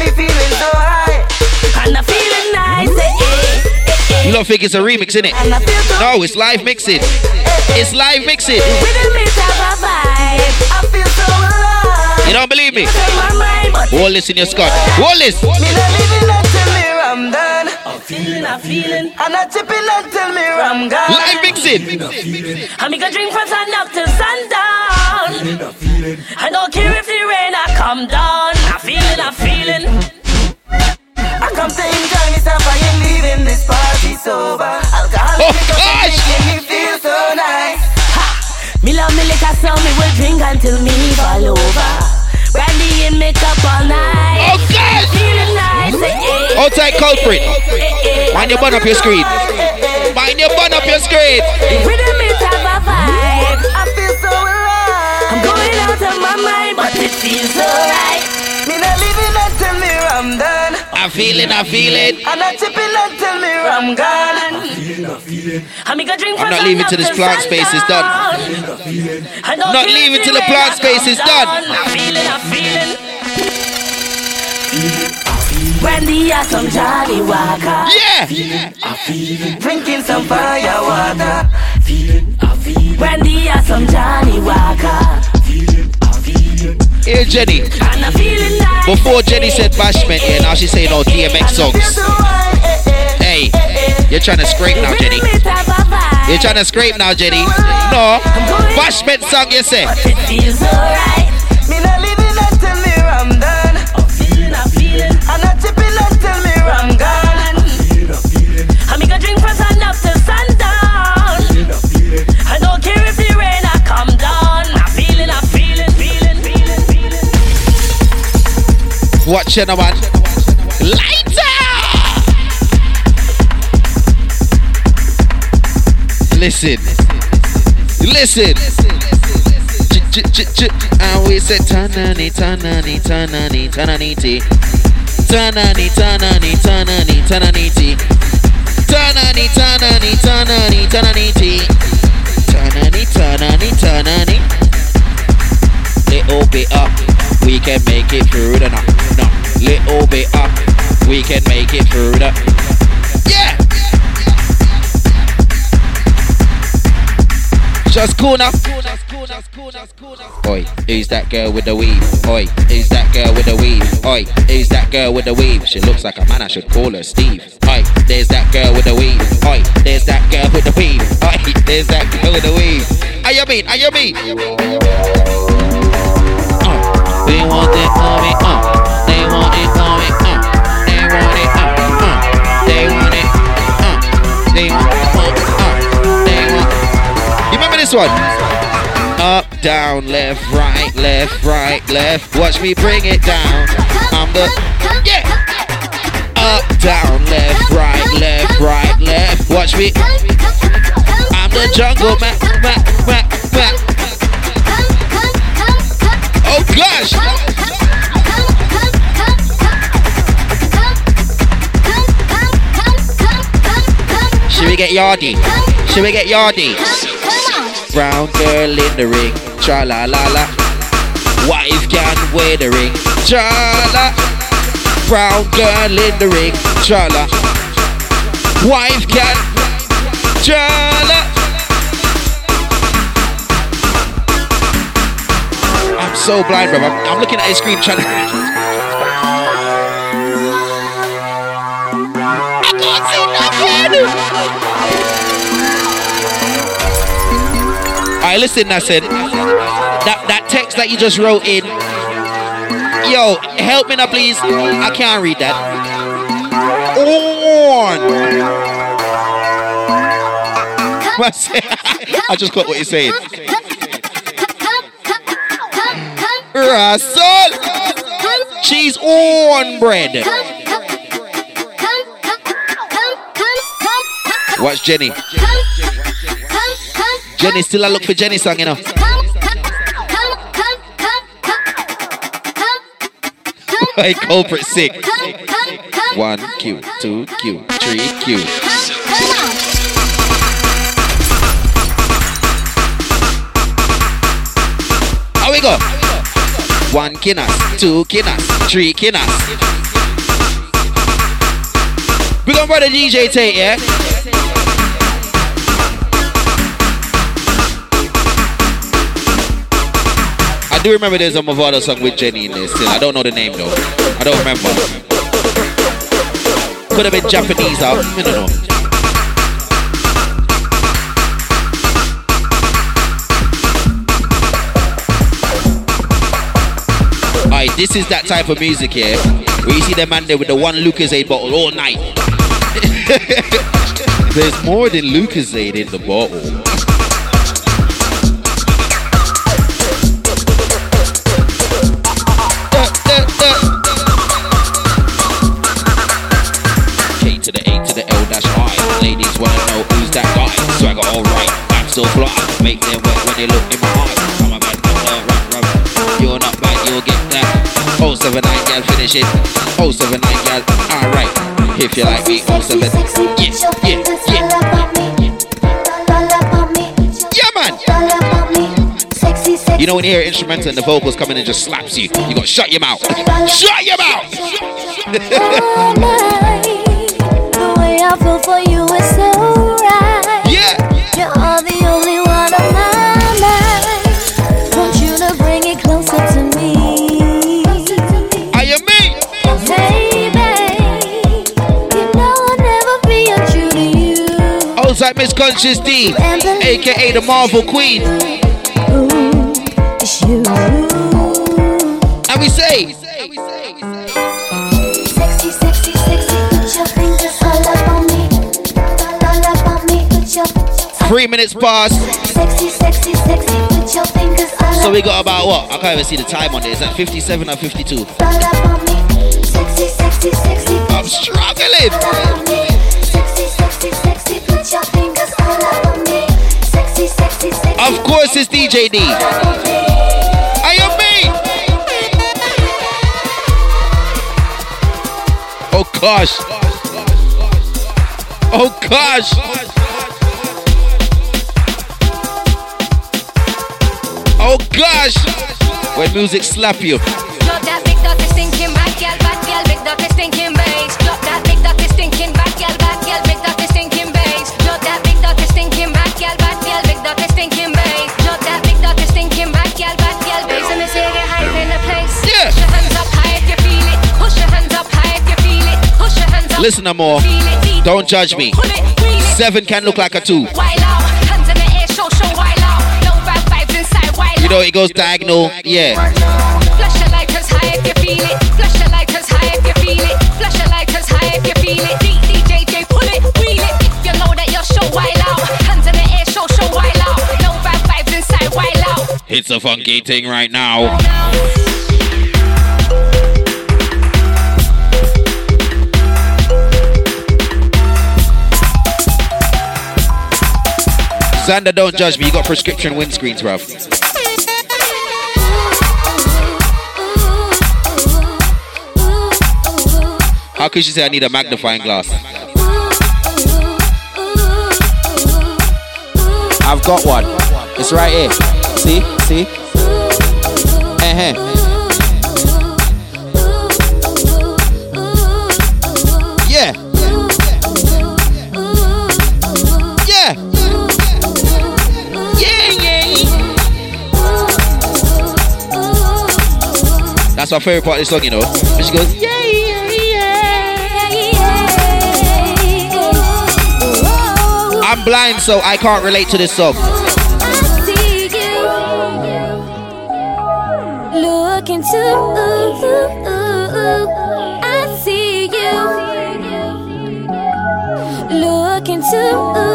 me feeling so high. And I'm feeling nice. Eh, eh, eh, You don't think it's a remix, innit? No, it's live mixing. It's live mixing. Rhythm is have a vibe. I feel so alive. You don't believe me? My mind, but Hold this in your Scott. Hold this. Me not living until me ram done. I'm feeling, I'm feeling. And I'm tipping until me ram gone. Live mixing. And me go drink from sun up to sundown. I don't care if the rain I come down. Feeling. I come to enjoy myself. I ain't leaving this party sober. Alcohol Oh, gosh. making me feel so nice. Ha! Me love me liquor, so me will drink until me fall over. Brandy me cup all night. Oh, gosh. Feeling nice. Eh, eh, eh Hold eh, culprit. Mind your bun up your screen. Mind your bun up your screen. The rhythm is have a vibe. I feel so alive. I'm going out of my mind, but it feels alright. Me not living until me ram done. I feel it, I feel it. I'm not tipping until me ram gone. I'm gonna drink I'm not leaving till this plant space is done. I don't Not leaving till the plant space is done. I'm feeling, I'm feeling. Brandy or some Johnnie Walker. Yeah. Drinking some fire water. Brandy or some Johnnie Walker. Here, Jenny. Before Jenny said bashment, yeah, now she's saying all DMX songs. Hey, you're trying to scrape now, Jenny. You're trying to scrape now, Jenny. No, bashment song, you say. Watch it, man. Lighter! Listen. Listen. Ch- ch- ch- ch- And we say tanani, tanani, tanani, tanani, ti. Tanani, tanani, tanani, tanani, ti. Tanani, tanani, tanani, tanani, ti. Tanani, tanani, tanani. Little bit up, we can make it through the night. No, little bit up, we can make it through the. Yeah. Just now. Oi, who's that girl with the weave? Oi, who's that girl with the weave? Oi, who's that girl with the weave? She looks like a man, I should call her Steve. Oi, there's that girl with the weave. Oi, there's that girl with the weave. Oi, there's that girl with the weave. Are you mean? Are you mean? They want it for me. Uh, they want it for me. Uh, they want it. Uh, uh, they want it. Uh, they want it. Uh, uh, they want. You remember this one? Up, down, left, right, left, right, left. Watch me bring it down. I'm the yeah. Up, down, left, right, left, right, left. Watch me. I'm the jungle man, man, man, gosh. Should we get yardy? Should we get yardy? Brown girl in the ring, tra la la la. Wife can wear the ring, tra la. Brown girl in the ring, tra la. Wife can, tra so blind, bro. I'm, I'm looking at his screen trying to. I can't see nothing. Alright, listen, Nassim. That that text that you just wrote in. Yo, help me now, please. I can't read that. On. I just got what you're saying. Russell. Cheese on bread. Watch Jenny. Jenny still I look for Jenny song, you know. Hey, culprit sick. One Q, two Q, three Q. How we go? One kinas, two kinas, three kinas. We gonna brother DJ Tate, yeah? I do remember there's a Mavado song with Jenny in this. I don't know the name though. I don't remember. Could have been Japanese. I don't know. Alright, this is that type of music here. Where you see the man there with the one Lucozade bottle all night. There's more than Lucozade in the bottle. K to the A to the L dash I. Ladies wanna know who's that guy. Swagger alright, I'm so fly. Make them wet when they look in my eyes. 079 gal, finish it. 079 gal, alright. If you like me, 07. Yeah, yeah, yeah. Yeah, man. You know when you hear instrumental and the vocals come in and just slaps you, you got shut your mouth. shut your mouth. The way I feel for you is so like Miss Conscious D, aka the Marvel Queen. And we say, three minutes past. So we got about what? I can't even see the time on this. Is that 57 or 52? all up on me. Sexy, sexy, sexy. I'm struggling. Of course, it's DJ D. You me? Oh gosh. Oh gosh. Oh gosh. When music slap you. Listen, Amor. Don't judge me. Seven can look like a two. Wild out, hands in the air, show, show, wild out. No bad Xander, don't judge me. You got prescription windscreens, bruv. How could you say I need a magnifying glass? I've got one. It's right here. See? See? Uh-huh. that's my favorite part of this song, you know. She goes, yeah, yeah, yeah. I'm blind, so I can't relate to this song. Look into ooh, ooh, I you. Look into ooh,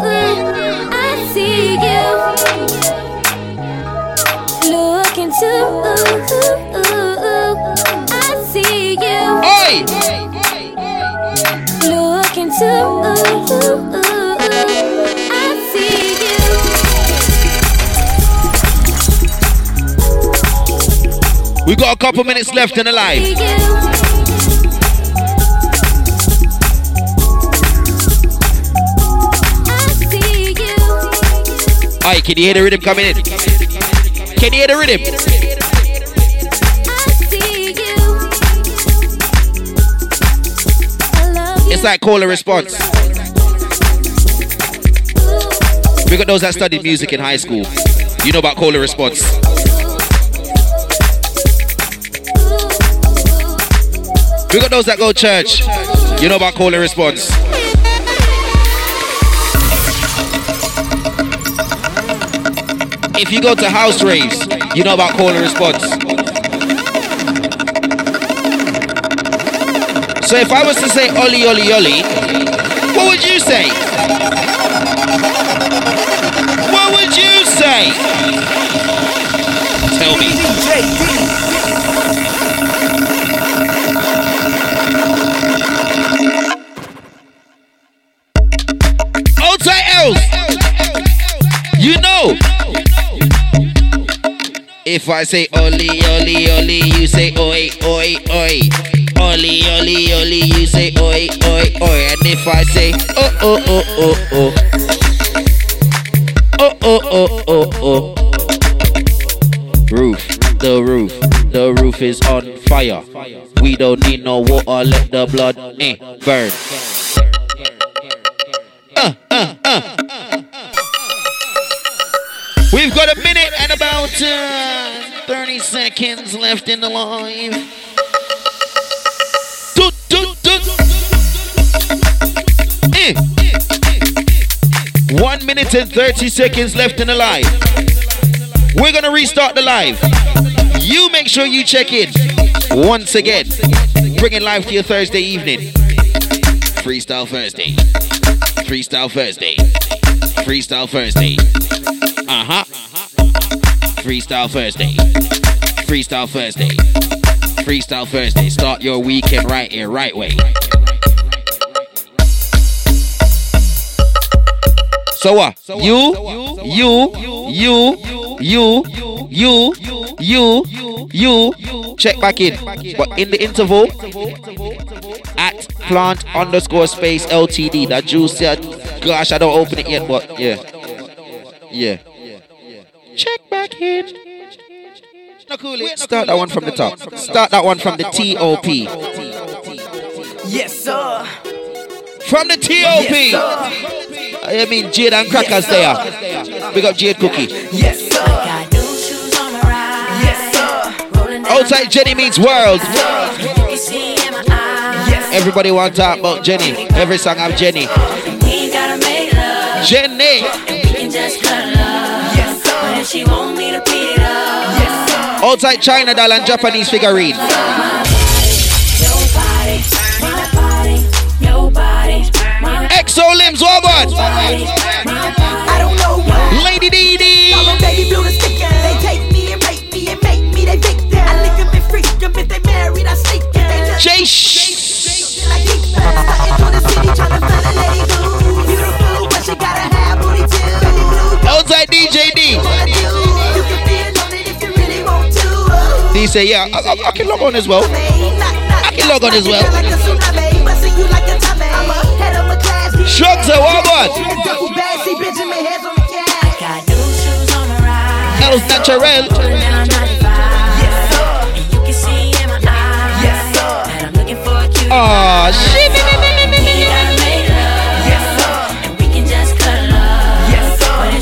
How? We got a couple minutes left in the live. Alright, can you hear the rhythm coming in? Can you hear the rhythm? It's like call and response. We got those that studied music in high school. You know about call and response. We got those that go church. You know about call and response. If you go to house raves, you know about call and response. So if I was to say Oli Oli Oli, what would you say? What would you say? Tell me. I say Oli Oli Oli, you say Oi Oi Oi. Oli Oli Oli, you say Oi Oi Oi. And if I say Oh Oh Oh Oh Oh. Oh Oh Oh Oh Oh. Roof, the roof, the roof is on fire. We don't need no water, let the blood eh, burn. Seconds left in the live. Doot, doot, doot. Eh. One minute and 30 seconds left in the live. We're gonna restart the live. You make sure you check in once again. Bringing live to your Thursday evening. Freestyle Thursday. Freestyle Thursday. Freestyle Thursday. Uh huh. Freestyle Thursday. Freestyle Thursday. Freestyle Thursday. Start your weekend right here, right way. So what? You, you, you, you, you, you, you, check back in. But in the interval, at plant underscore space LTD. That juice said, uh, gosh, I don't open it yet, but yeah. Yeah. Check back in. Start that one from the top. Start that one from the TOP. Yes, sir. From the TOP. Yes, sir. I mean, Jade and Crackers there. Big up Jade Cookie. Yes, sir. Yes, sir. Outside Jenny meets world. Everybody want to talk about Jenny. Every song have Jenny. Jenny. Outside China doll and Japanese figurine. Exo limbs, what about? I don't know why. Lady Dee Dee. Say, yeah, I, I, I can log on as well. I can log on as well. A a. Shrugs are what about? Double bad, see Benjamin heads on the cat. Els Naturel. Aw, ah, shit.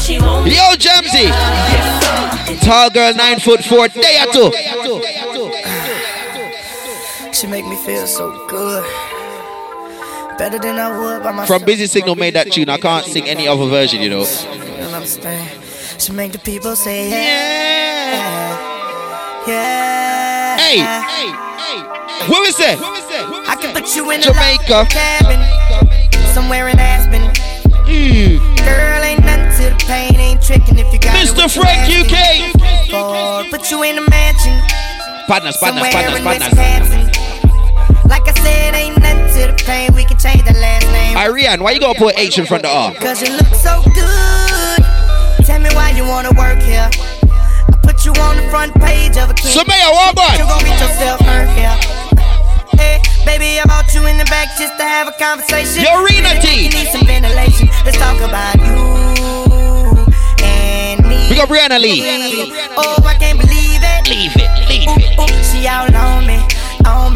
Yo, Jamsey. Tall girl, nine foot four. There too. She Better than I would by myself. From Busy Signal made that tune. I can't sing any other version, you know. She make the people say yeah. Yeah. Hey, hey, hey. where is that? I can put you in Jamaica. a cabin somewhere in Aspen. Hmm. Girl, ain't nothing to the pain, ain't tricking if you got it Mr. you Frank UK. Put you in a mansion Partners, partners, partners, partners. Like I said, ain't nothing to the pain, we can change the last name. Ariane, why you gotta put H in front of R? Cause you look so good. Tell me why you wanna work here. I put you on the front page of a king. Samaya, what about? You gon' get yourself hurt here. Hey, baby, I brought you in the back just to have a conversation. Yo, Rena T. You need some ventilation. Let's talk about you and me. We got Brianna Lee. Oh, I can't believe it. Leave it, leave it. Ooh, ooh, she out on me,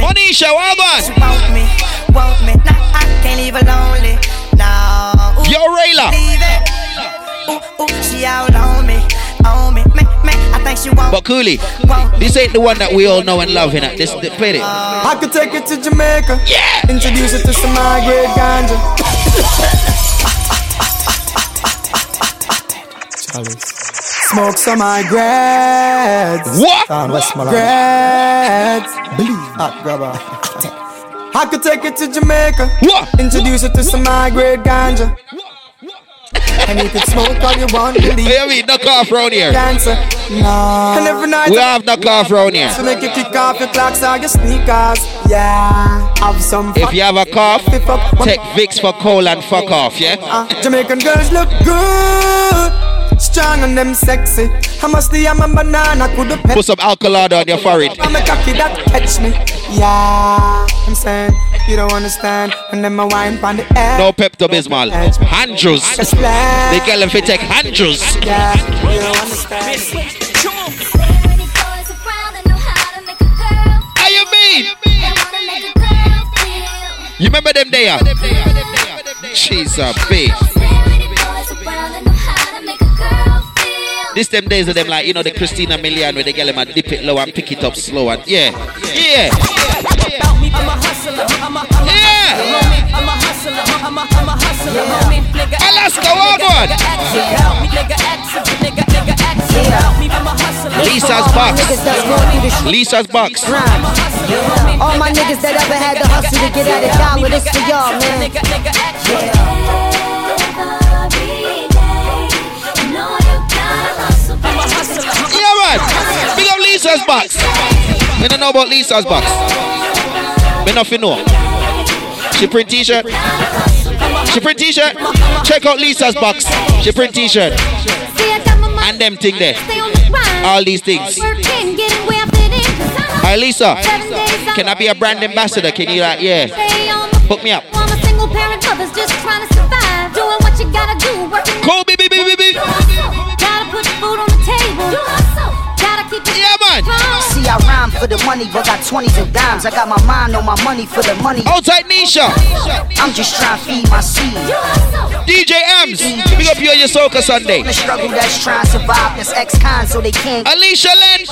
me. Monisha, what about? She want me, want me. Nah, I can't leave her lonely. Nah. Ooh, Yo, Rayla. Leave it. Ooh, ooh, she out on me, on me. Man, man, I think she want But Koolie, this ain't the one that we all know and love, innit? This, this play it. Uh, I could take it to Jamaica. Yeah. Introduce it to some high grade ganja. Smoke some grades. What? Sound Westmoreland. Grades. Believe. Hot grabber. I could take it to Jamaica. What? Introduce it to some high grade ganja. And you could smoke all you want, believe. Hey, mean, knock off round here. Cancer. No. And every night We have knock off round here. So make you kick off your clocks or your sneakers. Yeah. Have some fun. If you have a cough, take Vicks for cold and fuck off, yeah? Uh, Jamaican girls look good. Strong and them sexy. I must the I'm a banana could have pet. Put some alcohol on your forehead. I'm a cocky that catch me. Yeah. I'm saying you don't understand. And then my wine on the air. No Pepto Bismol. Handrews. They tell them to take handrews. Yeah. You don't understand. How you mean? You remember them there? She's a bitch. This them days of them like you know the Christina Milian where they get them and dip it low and pick it up slow and yeah, yeah, I'm a hustler. I'm a, I'm a yeah. homie. I'm a hustler. I'm a, I'm a hustler. Homie, nigga. Alaska, what on? Help me, nigga. Action, nigga, nigga. Action. Help me. I'm a hustler. Lisa's box. Lisa's box. All my niggas that ever had the hustle to get at a dollar, this for y'all, man. Nigga, nigga. Action. Yeah, Lisa's box. Me don't know about Lisa's box. Me nothing know. She print t-shirt. She print t-shirt. Check out Lisa's box. She print t-shirt. And them thing there. All these things. Alright, Lisa. Can I be a brand ambassador? Can you like, yeah. Hook me up. I'm See, I rhyme for the money, but got 20s and dimes. I got my mind on my money for the money. Oh, Outside Nisha. I'm just trying to feed my seed. DJ M's. Big up you on your Soca Sunday. The struggle that's trying to survive this ex-con so they can't. Alicia Lynn.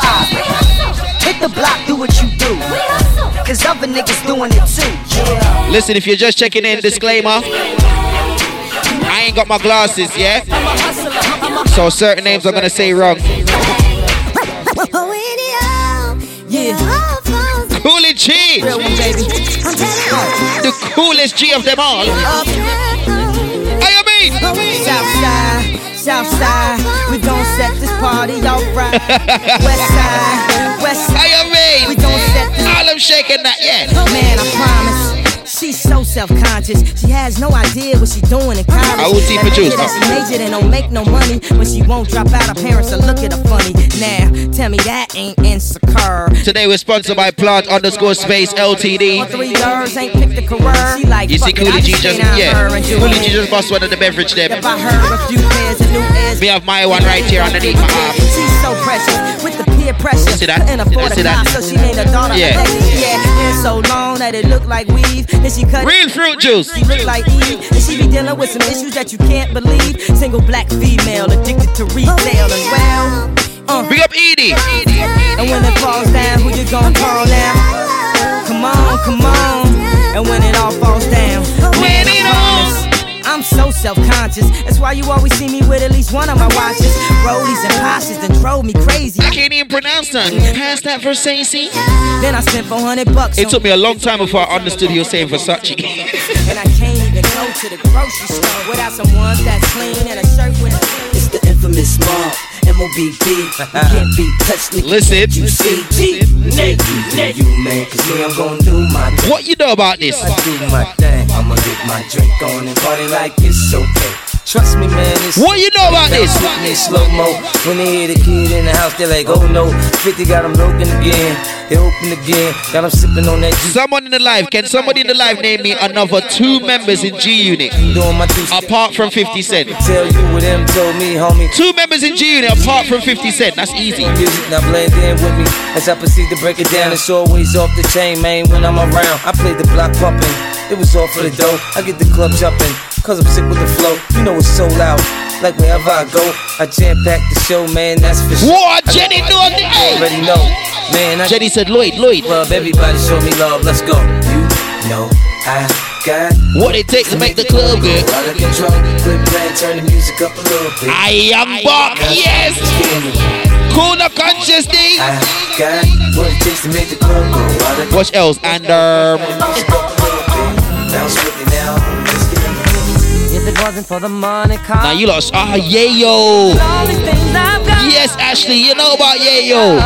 Hit the block, do what you do. Cause other niggas doing it too. Yeah. Listen, if you're just checking in, disclaimer. I ain't got my glasses, yeah? So certain names I'm gonna say wrong. Koolie G! The coolest G of them all. You mean? Southside, Southside, we gon' set this party off right. Westside, Westside, you mean? we gon' set this. All them shaking that, yeah. Man, I promise. She's so self-conscious. She has no idea what she's doing in college. I will see That produce, nigga that majored and don't make no money, but she won't drop out. Her parents will look at her funny. Now, tell me that ain't insecure. Today we're sponsored by Plant underscore Space LTD. Three girls ain't picked a career. She like, You see fuck it, I Koolie G just just, stay down her yeah. and do Koolie it. G just bust one of the beverage them. If I a few pairs of new. We have my one right here underneath my arm. She's so precious peer pressure. See that? Couldn't afford See a car, so she her daughter. Yeah. Alexis. Yeah, hair so long that it looked like weave. Then she cut Real fruit juice. She looked like Eve, and she be dealing with some issues that you can't believe. Single black female addicted to retail as well. Uh. Big up Edie. And when it falls down, who you gonna call now? Come on, come on. And when it all falls down, man, I promise, I'm so so self-conscious. That's why you always see me with at least one of my watches. Rollies and Porsches that drove me crazy. I can't even pronounce that. Pass that Versace. Then I spent 400 bucks. It took me a long time before I understood you were saying Versace. and I can't even go to the grocery store without some ones that's clean and a shirt with a. It's the infamous mob, M-O-B-B. You can't be touched, nigga. Listen. You see, Nick, you man, cause me, I'm gonna do my thing. What you know about this? I do my thing. I'ma get my drink on and party like it's okay. Trust me, man. It's What you know about this? With me slow mo. When they hear the kid in the house, they're like, oh no. 50 got them broken again. They open again. Got them sipping on that juice. Someone in the live, can somebody in the live name me another two members in G Unit? Doing my two Apart from 50 Cent. Tell you what them told me, homie. Two members in G Unit apart from 50 Cent. That's easy. Now blend in with me as I proceed to break it down. It's always off the chain, man. When I'm around, I play the block pumping. It was all for the dough. I get the club jumping, cause I'm sick with the flow. You know it's so loud. Like wherever I go, I jam pack the show, man. That's for sure. What? Jenny know I already know, man. I Jenny said, Lloyd, Lloyd. Love everybody, show me love. Let's go. You know I got What it takes to make the club good. out of control. Quit playing, turn the music up a little bit. I am back, yes. Kuna conscious day. I got what it takes to make the club go of What else? And um, Bounce with me now. If it wasn't for the money, car. now you lost. Ah, yeah, yo. Yes, Ashley, you know about yeah, yo.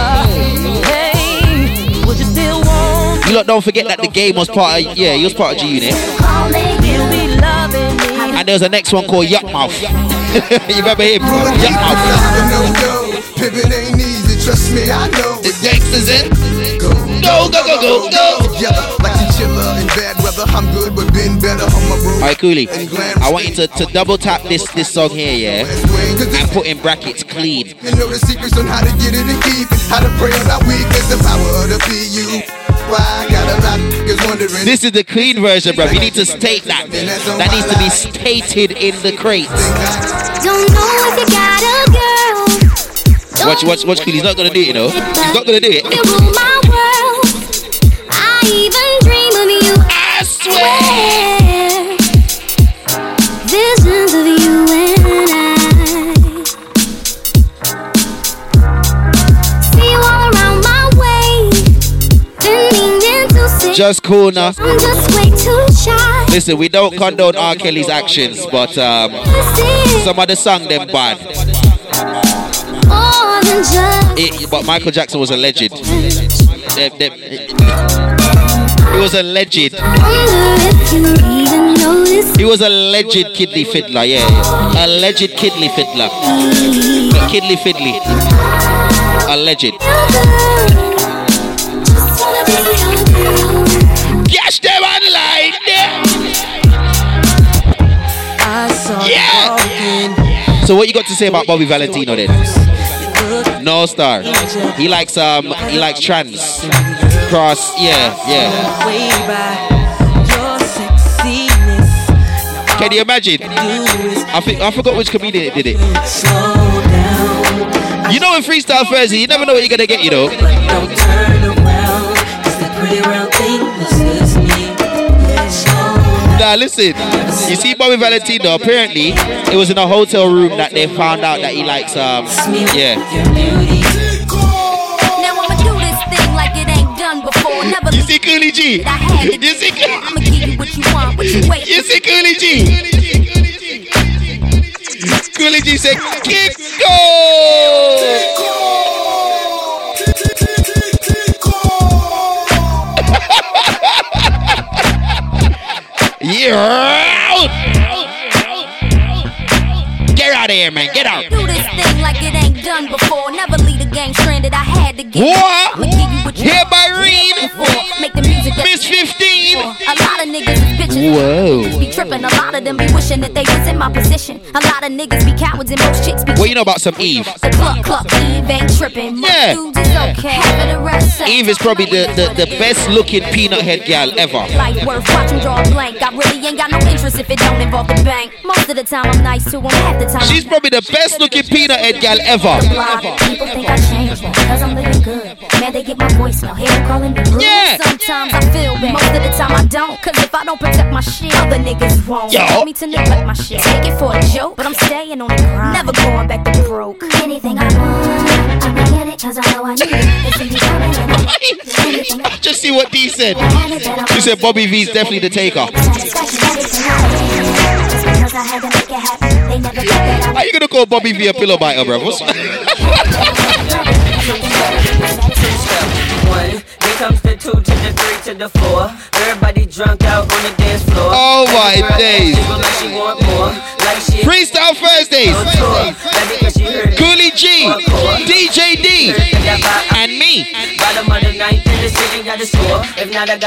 Hey, would you still want You lot don't forget that the game was part of yeah, he was part of G Unit. you be loving me? And there's a next one called Yuck Mouth. you remember him? Yuck Mouth. No, no, ain't easy, trust me, I know. The gangsters in. Go, Go, go, go, go, go. I'm good, but been better on my bro. Alright, Koolie. I want you to, to double tap this this song here, yeah, and put in brackets clean. You know the secrets on how to get it and keep it. How to pray on our weakness, the power of the PU. Why I got a lot of niggas wondering. This is the clean version, bro. You need to state that. That needs to be stated in the crate. Don't know if you got a girl. Watch, watch, watch, Koolie. He's not gonna do it, you know. He's not gonna do it. Swear. Visions of you and I. See you all around my way. Been meaning to. Just cool now. I'm just way too shy. Listen, we don't condone R. Kelly's actions, but um, some of the song them bad. More. It, but Michael Jackson was a legend. Them- them- he was a legend. Wonder if you even notice. He was a legend kidney fiddler, yeah, yeah. A legend kidney fiddler. A kidney fiddly. A legend. Catch them online. Yeah. So what you got to say about Bobby Valentino then? No star. He likes um he likes trans. Cross, yeah, yeah. Way back, your sexiness. Can you imagine? I think I forgot which comedian did it. Slow down. You know in freestyle Thursday, you never know what you're gonna get, you know. Don't turn around. Cause the pretty round thing looks good to me. Slow Nah, listen. You see Bobby Valentino, apparently it was in a hotel room that they found out that he likes um yeah. You see Koolie G? I had to You see give you what you want, what you wait. You see Koolie G? Koolie G said kick Yeah. Get out of here, man. Get out. Do this thing like it ain't done before. Never leave the game stranded. I had to get What? I'ma give you what you want. read. Before. Make the music that Miss 15. A lot of niggas is bitches. Whoa. Be tripping. A lot of them be wishing that they was in my position. A lot of niggas be cowards and most chicks be What you know about some Eve? The cluck cluck Eve ain't tripping. Yeah. is okay. Half of rest Eve is probably the, the, the best looking peanut head gal ever. Life worth watching draw a blank. I really ain't got no interest if it don't involve the bank. Most of the time I'm nice to them. Half the time She's probably the best looking peanut head gal ever. People think I changed because I'm living good. Man, they get my voicemail. Hey, I'm calling me rude. Yeah. Yeah. Sometimes I feel bad. Most of the time I don't. Cause if I don't protect my shit, other niggas won't. Yo. Want me to neglect my shit. Take it for a joke, but I'm staying on the grind. Never going back to broke. Anything I want, I'ma get it, cause I know I need it. It's in you coming and I- Just see what D said. She said Bobby V's definitely the taker. Just because I had to make it happen, they never thought How you gonna call Bobby V a pillow biter, bro? What's One, then comes the two to the three to the four. Everybody drunk out on the dance floor. Oh my days. jiggle Like she want more. Like she Freestyle Thursdays. on tour. That G, DJ D, and me.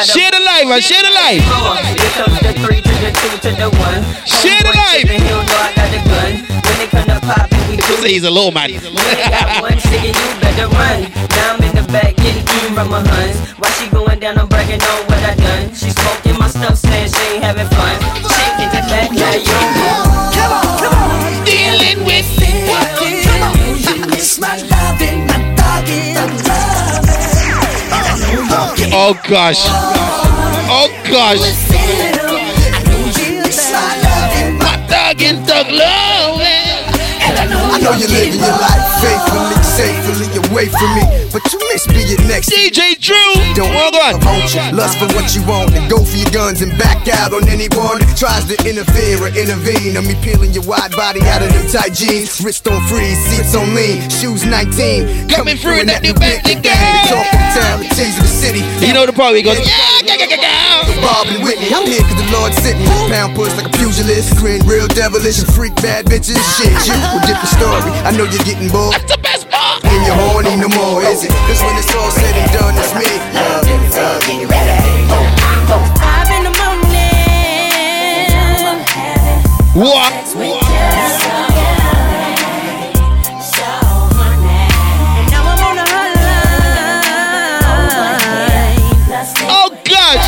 Share the live, man. Share the one. Share the Say he's a little man. Back getting from my huns. While she going down, I'm bragging on what I done. She smoking my stuff, saying she ain't having fun. Shaking the back, now you Oh gosh. Oh gosh. My dog and dog love. I know you're living your life faithfully, safely away from me, but you miss being next DJ Drew. Don't Well done. want you. Lust for what you want and go for your guns and back out on anyone that tries to interfere or intervene. On me peeling your wide body out of them tight jeans. Wrist on freeze, seats on lean, shoes 19. Coming through in that new Bentley The talk from town, the of the city. You know the part where he goes, yeah, yeah, yeah, yeah, yeah. Bob and Whitney, I'm here cause the Lord sent me. Pound push like a pugilist, grin real devilish and freak bad bitches. Shit, you a different story. I know you're getting bored. That's the best part. And you're horny no more, is it? Cause when it's all said and done, it's me. Love, love, Five in the morning. What? And I'm on the hotline. Oh gosh.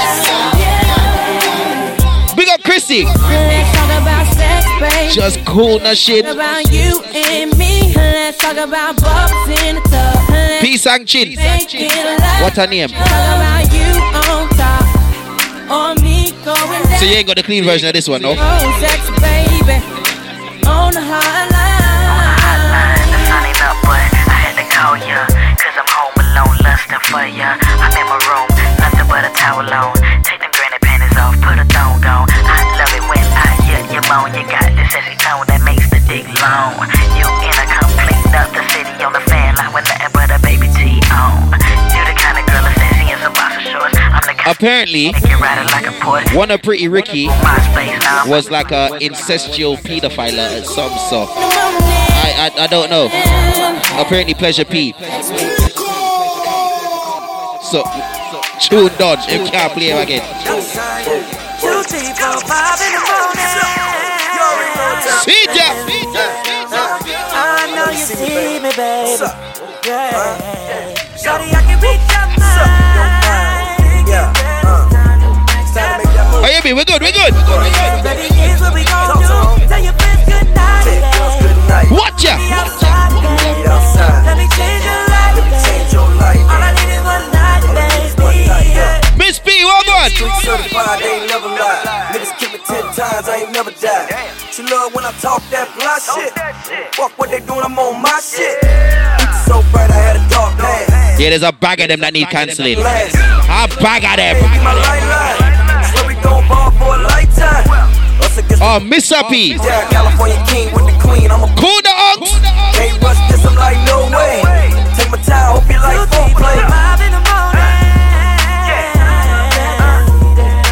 Big up Chrissy. Let's talk about sex, baby. Just cool na shit. About you and me. Let's talk about bubbles in the tub. Let's Peace and chin. make it last. What her name? Talk about you on top. Or me going down. So you ain't got the clean version of this one, no? Oh, sex, baby. On the hotline. Signing up, but I had to call ya. Cause I'm home alone, lusting for ya. I'm in my room, nothing but a towel on. Take them granny panties off, put a thong on. I love it when I hear you moan. You got this sexy tone that makes the dick long. You Apparently, one of Pretty Ricky was like a incestual pedophile at some so. I, I I don't know. Apparently Pleasure P. So tune dodge. You can't play him again. See ya. I know you see me, baby. Yeah. Oh, you mean we're good, we're good. What. Watch ya. One Miss B, what on? Certified, they ain't never lie. Niggas kill me ten times, I ain't never die. She love when I talk that fly shit. Fuck what they doing, I'm on my shit. So bright, I had a dark past. Yeah, there's a bag of them that need cancelling. A bag of them. Ball for a lifetime. Oh, Miss P. Yeah, California king with the queen. I'm a Cool the ox. Can't rush this, I'm like, no way. Take my time, hope you like foreplay. Five in the morning.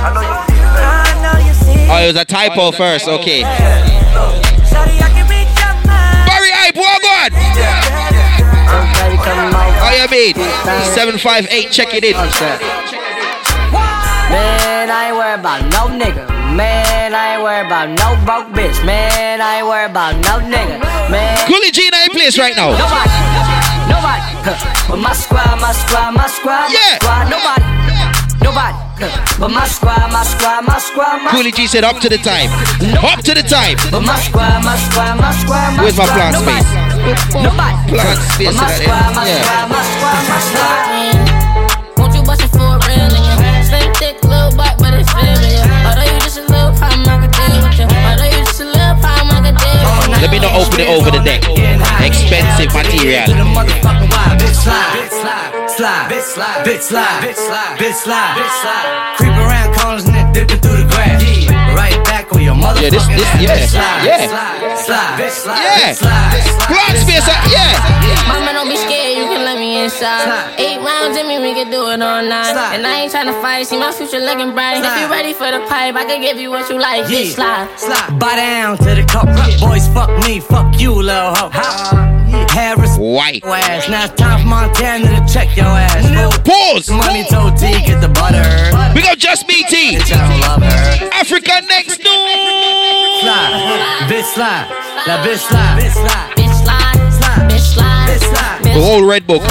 I know you see Oh, it was a typo oh, first. Okay. Shawty, I can reach your mind. Barry Hype, what on? Oh, you mean? 758, check it in. Man, I ain't worried about no nigga. Man, I ain't worried about no broke bitch. Man, I ain't worried about no nigga. Man. Koolie G in a place right now. Nobody, nobody. huh. But my squad, my squad, my squad, Yeah. squad. Nobody, nobody. huh. But my squad, my squad, my squad, my Koolie G said up to the time. Up to the time. But my squad, my squad, my squad, my Where's my squad. plant Nobody, space? Nobody. Plant space But my squad, my Yeah. squad, my squad, my squad. Won't you bust it Let me not open it over the deck. Expensive material. Yeah, this, this, yeah, yeah. Yeah. yeah, Yeah. Yeah. Yeah. yeah inside. Eight rounds in me, we can do it all night. And I ain't tryna fight, see my future looking bright. If you ready for the pipe, I can give you what you like. Bitch, slide. slide. Buy down to the cup. Boys, fuck me, fuck you, little hoe. Harris, white. Ass. Now it's time for Montana to check your ass. Pause. Money told T, get the butter. We got just BT. Bitch, I don't. Africa next door. Slide, bitch slide, la bitch slide, bitch slide, Bitch, slide. The whole red book.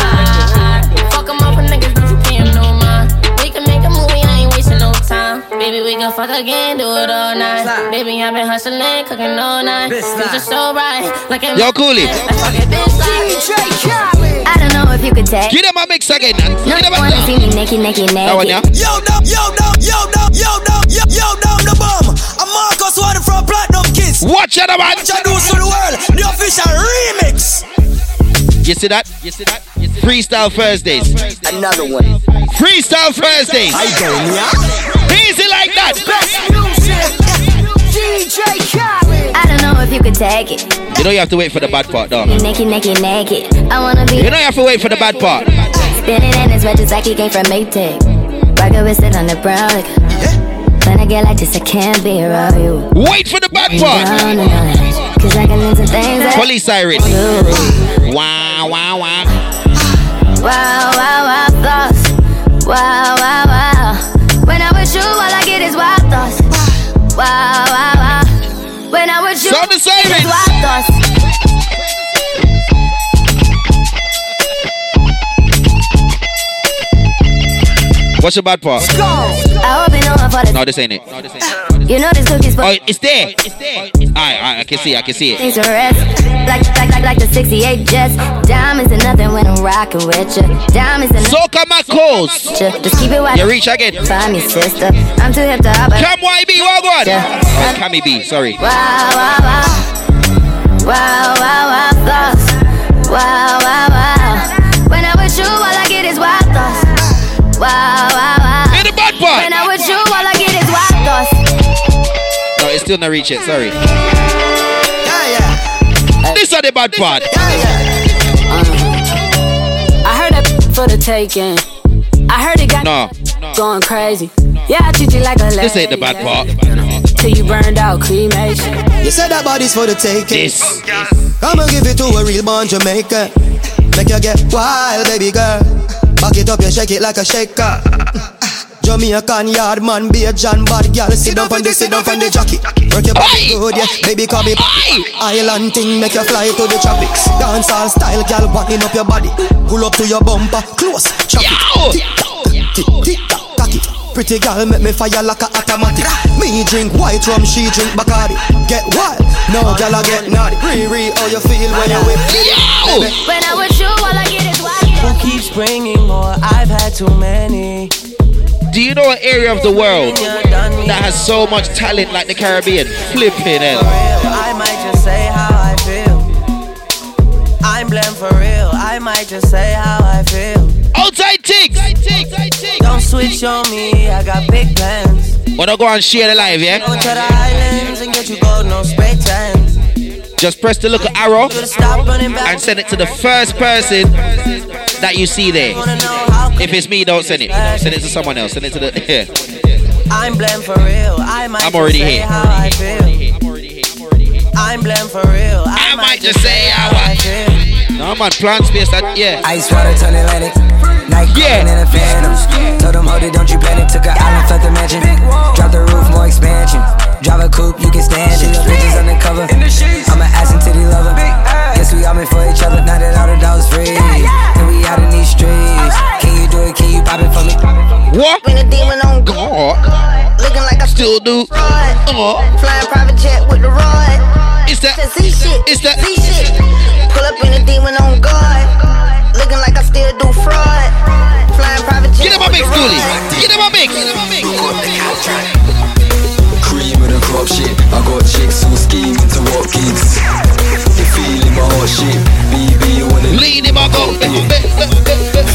Fuck 'em up with niggas, don't you pay 'em no mind. We can make a movie, I ain't wasting no time. Baby, we can fuck again, do it all night. Baby, I've been hustling, cooking all night. Future so bright, like a Yo, Koolie. Let's it. I don't know if you could take. Give them a mix again. No, you wanna see me naked, naked, naked. That one, yeah. Yo, dum, yo, dum, yo, dum, yo, dum, yo, yo, dum, the bomb. I'm Marcus One from Platinum Kids. Watch out, man. Introduce to the world the official remix. You see that? You see that? You see Freestyle Thursdays. Another one. Freestyle Thursdays. I don't yeah. Easy like that. DJ Khaled. I don't know if you could take it. You know you have to wait for the bad part, dog. Naked, naked, naked. I wanna be You know you have to wait for the bad part. spinning in his red just like he came from Maytag. Rocket with it on the brown. Like, when I get like this, I can't be around you. Wait for the bad part. Down and out. Cause I can into things that Police siren. Wow, wow, wow. Wow, wow, wow, thoughts. Wow, wow, wow. When I'm with you, all I get is wild thoughts. Wow, wow, wow. When I'm with you, Sound the siren. it's wild thoughts. What's the bad part? I hope you know I'm for the No, this ain't it. No, this ain't it. You know this cookie's for Oh, it's there. Alright, alright, I can see, it, I can see it. things to rest. Like, like, like, like the 68 Jets. Diamonds are nothing when I'm rocking with you. Diamonds are So come my calls. Just keep it wide. You reach again. Find me, sister. I'm too hip to hop. Come YB? Yeah. Oh, Cammy B, sorry. Wow, wow, wow. Wow, wow, wow, thoughts. Wow, wow, wow. When I'm with you, all I get is wild thoughts. Wow, still not reach it, sorry. Yeah, yeah. Uh, this is the bad part. Uh-huh. I heard that for the taking. I heard it got No, going crazy. Yeah, I treat you like a lady. this ain't the bad part. Till you burned out cremation. You said that body's for the taking. This. I'ma give it to a real born Jamaican. Make you get wild, baby girl. Back it up, you shake it like a shaker. Jamaican yard man, be a John bad girl. Sit down on the, sit down on the jockey. Work your body good, yeah. Baby, call me Island thing, make you fly to the tropics. Dance all style, girl, winding up your body. Pull up to your bumper, close, chop it. Tick tock, tick tick tock, tock it. Pretty girl make me fire like a automatic. Me drink white rum, she drink Bacardi. Get wild, no girl I get naughty. Riri, how you feel when you whip it? When I'm with you, all I get is wild Who keeps bringing more? I've had too many. Do you know an area of the world that has so much talent like the Caribbean? Flipping hell. I might just say how I feel. I'm blame for real. I might just say how I feel. Outside oh, ticks. Don't switch on me. I got big plans. Wanna go and share the live, yeah? Go to the islands and get you gold, no spray tans. Just press the little arrow Stop running back. and send it to the first person that you see there. If it's me, don't send it. Send it to someone else. Send it to the. Yeah. I'm blame for real. I might I'm already say here. how I feel. I'm blame for real. I, might just say how I feel. No man, plant space. That yeah. Ice water turn Atlantic. Night Yeah. yeah. in a phantom. Told them, hold it, don't you panic. Took an island, left the mansion. Drop the roof, more expansion. Drive a coupe, you can stand it. Bitches undercover. I'm an ass and titty lover. Guess we all meant for each other. Now that all the dogs free. And we out in these streets. Can you do it? Can you pop it for me? What? Been a demon on God. Looking like I Still do. fraud. Uh-huh. Flying private jet with the rod. It's that. Z shit. It's that. Z shit. Pull up in a demon on guard. Looking like I still do fraud. Flying private jet. Get him a mix, Dooley. Get him a mix. Cream of the crop. Shit. I got chicks who scheme to rock gigs. They feeling my hot shit. BB wanna lean in my go.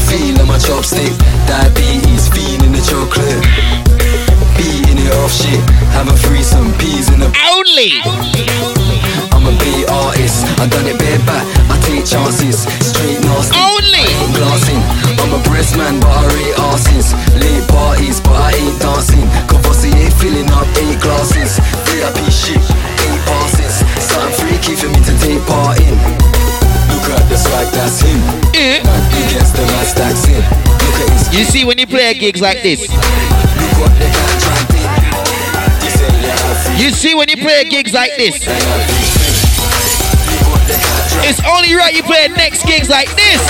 Feeling my chopstick. Diabetes, feeling the chocolate. Beating it off shit. Have a threesome, peas in the Only. I'm a beat artist. I done it bareback. I take chances. Straight nasty. Only. I ain't glassing. I'm a breast man, but I rate arses. Late parties, but I ain't dancing. Cavossi ain't filling up eight glasses. VIP shit, eight passes. Something freaky for me to take part in. Look at the swag, that's him. Eh? He gets the man stacks in. Look at his You see when you play gigs like this. Look what they got trapped in. This ain't your outfit. You see when you play gigs like this. It's only right you play next gigs like this.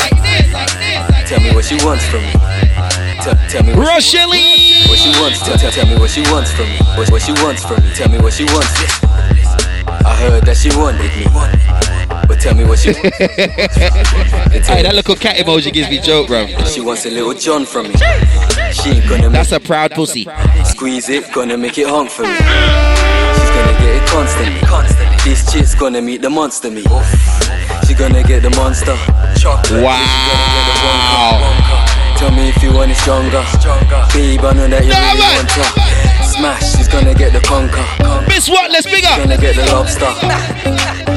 Tell me what she wants from me. Tell, tell me Rochelle. What she wants. Tell, tell, tell me what she wants from me. What, what she wants from me. Tell me what she wants. I heard that she wanted me. But tell me what she wants. Hey, that little cat emoji gives me joke, bro. She wants a little John from me. She ain't gonna make That's a proud pussy. Squeeze it, gonna make it honk for me. She's gonna get it constantly. constantly. This chick's gonna meet the monster me. She gonna get the monster. Chocolate. Wow. Tell me if you want it stronger. Babe, I know that you Nah, really man. want her. Smash, she's gonna get the conquer. Miss what? Let's big She's gonna get the lobster.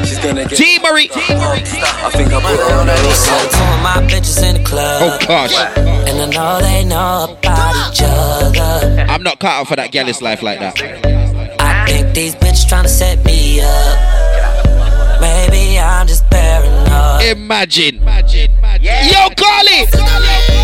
She's gonna get T Marie. I think I put her on a list. Two of my bitches in the club. Oh gosh. And I know they know about each other. I'm not cut out for that gallus life like that. I think these bitches tryna set me up. Maybe I'm just paranoid. Imagine. Imagine. Yo, Carly.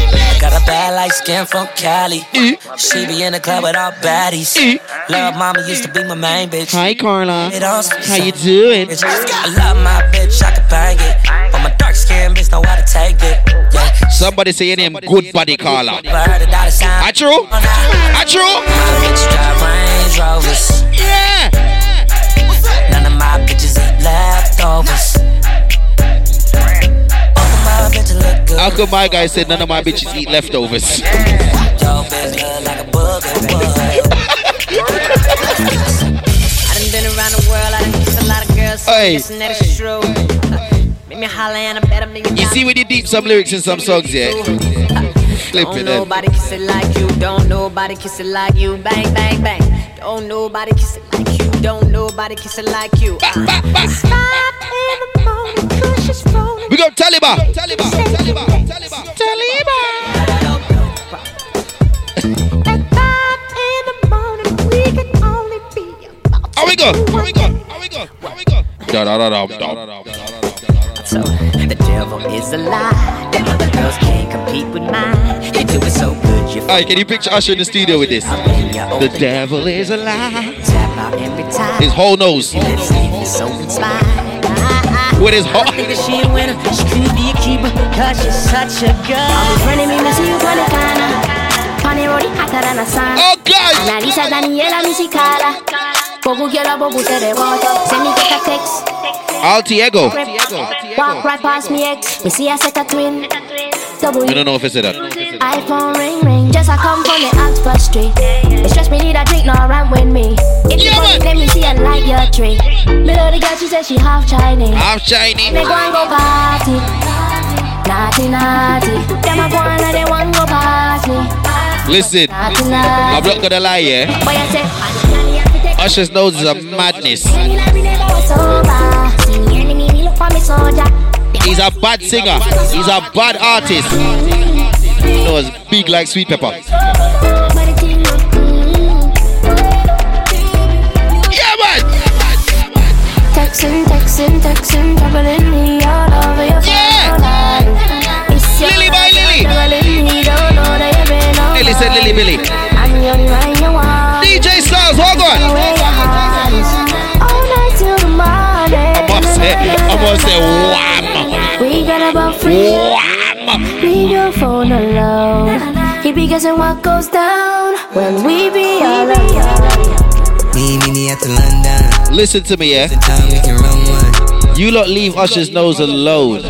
Got a bad light skin from Cali. Mm. She be in the club with all baddies. Mm. Love mama used to be my main bitch. Hi, Carla. How you doing? I love my bitch, I can bang it. But my dark skin bitch know how to take it. Yeah. Somebody say your name, good body Carla. Heard a dollar sign. I true? I true? My bitch drive Range Rovers. Yeah. None of my bitches eat leftovers. How come my guy said none of my bitches eat leftovers? Your bitch look like a booger wood. I done been around the world, I done kissed a lot of girls, so Hey. I'm guessing that it's true. Make me holler and I bet a million You see when you deep some lyrics in some songs, yeah? Flip Don't nobody kiss it like you. Don't nobody kiss it like you. Bang, bang, bang. Don't nobody kiss it like you. Don't nobody kiss it like you. Uh. We go Taliban. Taliban. Taliban. Taliban. Taliban. How we go? How we go? How we go? How we go? Da da da da da. So the devil is a lie. The other girls can't compete with mine. You do it so good, you Alright, can you picture Usher in the studio with this? The devil is a lie. tap out every time. His whole nose. With his whole. I think that she a winner. She could be a keeper. Cause she's such a girl. I'm running me, me see you on the corner. Pani rodi hotter than a sun. Oh God! Analisa Daniela Musicala. Bobu quiero bobu te reboto. Send me take a text. Altiego. Walk right past me ex. Me see I set a twin. Double I don't know if it's that. iPhone ring ring. Just I come from the Oxford Street. It's stress me need a drink, no run with me. If you want let me see a light your tree. Middle of the girl, she said she half Chinese. Half Chinese. They go and go party. Naughty, naughty. Them a go and they want go party. Listen, I'm not gonna lie, yeah. Boy, I say, Usher's nose is a madness. "Any like me never was sober." See me enemy, me look for me soldier. He's a bad singer. He's a bad artist. He was big like sweet pepper. But the thing look. Yeah, man. Texting, texting, texting, troubling me all over your. It's your Lily by Lily. Troubling me, don't know that you've been on Lily said Lily Billy. I'm the only one you. DJ Styles, hold on. Away your hands. All night till the morning. I'm gonna say, I'm gonna say wham. We got about free. Leave your phone alone. He be guessing what goes down when we be all alone. Me, me, me at the London. Listen to me, yeah. Time we can run. You lot leave Usher's nose alone.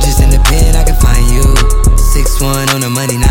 Just in the pen, I can find you. Six one on the money, nine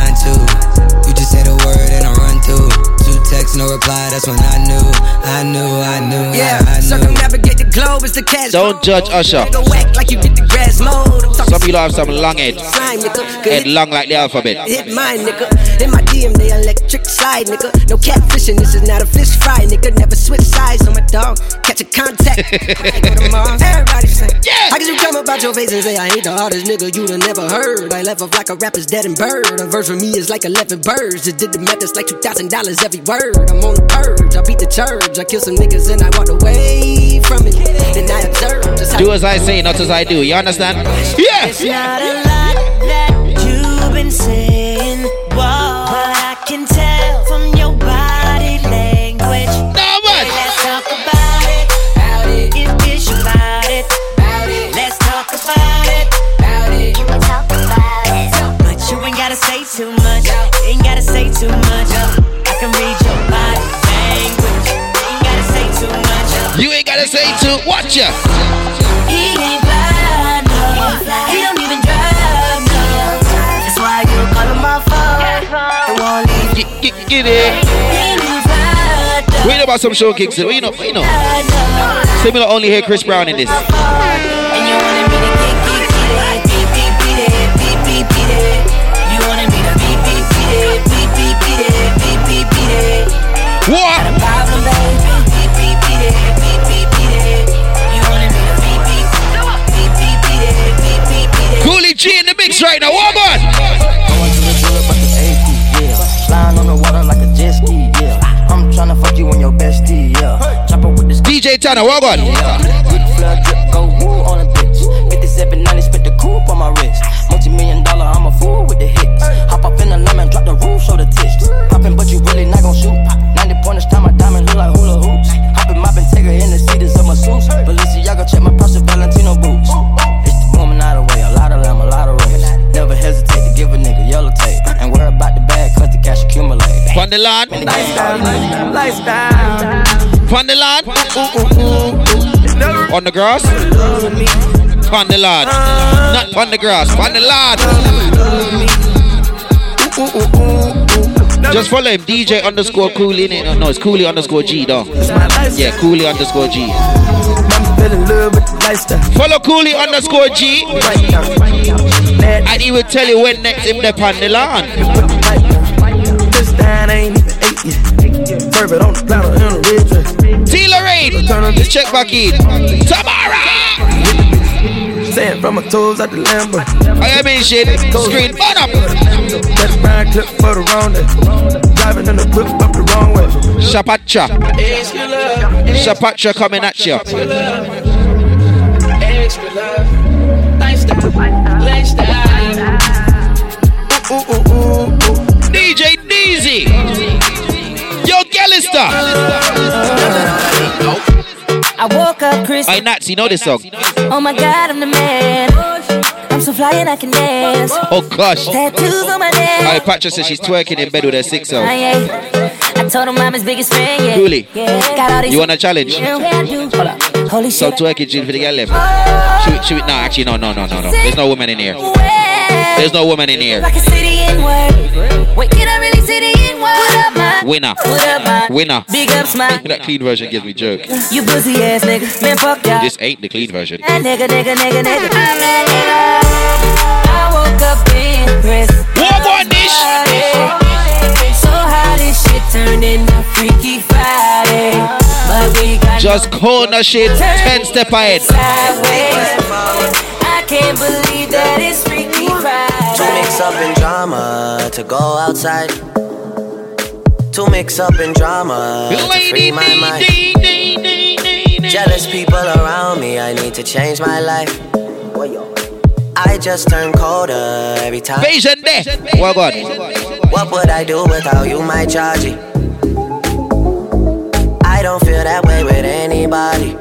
texts, no reply. That's when I knew, I knew, I knew. Yeah, I, I circumnavigate the globe is the cash. Don't judge Usher. Nigga whack like you did the grass mode. I'm talking Some people have some long head. slime, nigga. Head long like the alphabet. Hit mine, nigga. In my DM, they electric slide, nigga. No catfishing, this is not a fish fry, nigga. Never switch sides on my dog. Catch a contact. I go to Mars. Everybody sing. Yeah. How could you come about your face and say I ain't the hardest nigga you'd have never heard? I left off like a rapper's dead and bird. A verse for me is like 11 birds. Just did the math, it's like $2,000 every word. I'm on the purge. I beat the church. I kill some niggas and I walked away from it. Then I observed. just Do as I say, not as I do. You understand? Yeah. It's not a lot that you've been saying, gotta say to watch ya. He ain't fly, no. He don't even drive, no. That's why you call him my phone. Get, it. We know about some show kicks. We know. We know. Similar only hear Chris Brown in this. And G in the mix right now. What on? Going to the jeweler, but the AP, yeah. Flying on the water like a jet ski, yeah. I'm tryna fuck you and your bestie, yeah. Chopper with this DJ Tanner, what on? Good flood drip, go woo on a bitch. 5790, spit the coupe on my wrist. Multi million dollar, I'm a fool with the hits. Hop up in the lemon, drop the roof, show the tits. Poppin', but you really not gon' shoot. From the land. Lifestyle. From the land. On the grass. On the land. Not on the grass. On the land. Just follow him. DJ underscore Koolie. No, no, it's Koolie underscore G though. Yeah, Koolie underscore G. Fell in love with the lifestyle. Follow Koolie underscore G. And he will tell you when next him on the land. This time ain't even. Serve it on the platter in a red dress. T Lorraine. Let's check back in. Tomorrow. Sand from my toes out the Lambo. I am in shit. Screen burn up. That brown clip for the wrong day. Driving in the whip up the wrong way. Shapacha. Shapacha coming at you. Extra love. Lifestyle. Lifestyle. Yo, I woke up Chris. I Nats, you know this song. Oh my god, I'm the man. I'm so fly and I can dance. Oh gosh. Tattoos on my neck. Alright, Patrick says she's twerking in bed with her six out. I told him I'm his biggest fan. Yeah. Koolie. Yeah. Got all these. You want a challenge? Yeah, I do. Hold up. Holy So shit. twerking Jill for the girl left. Should we, should no, actually, no, no, no, no, no. There's no woman in here. There's no woman in here. Like a city in word. Wait, can I really see the in word? What up, my? Winner. What up, my? Winner. Big ups, my. That clean version gives me joke. You pussy ass nigga. Man, fuck y'all. This ain't the clean version. That nigga, nigga, nigga, nigga. I'm that nigga. I woke up impressed. What on this? So how this shit turned into Freaky Friday. But we got Just corner shit, 10 step ahead. sideways. I can't believe that it's Freaky Friday. To mix up in drama, to go outside. To mix up in drama, to free my mind. Jealous people around me, I need to change my life. I just turn colder every time. Patient there. Well, God. What would I do without you, my Georgie? I don't feel that way with anybody.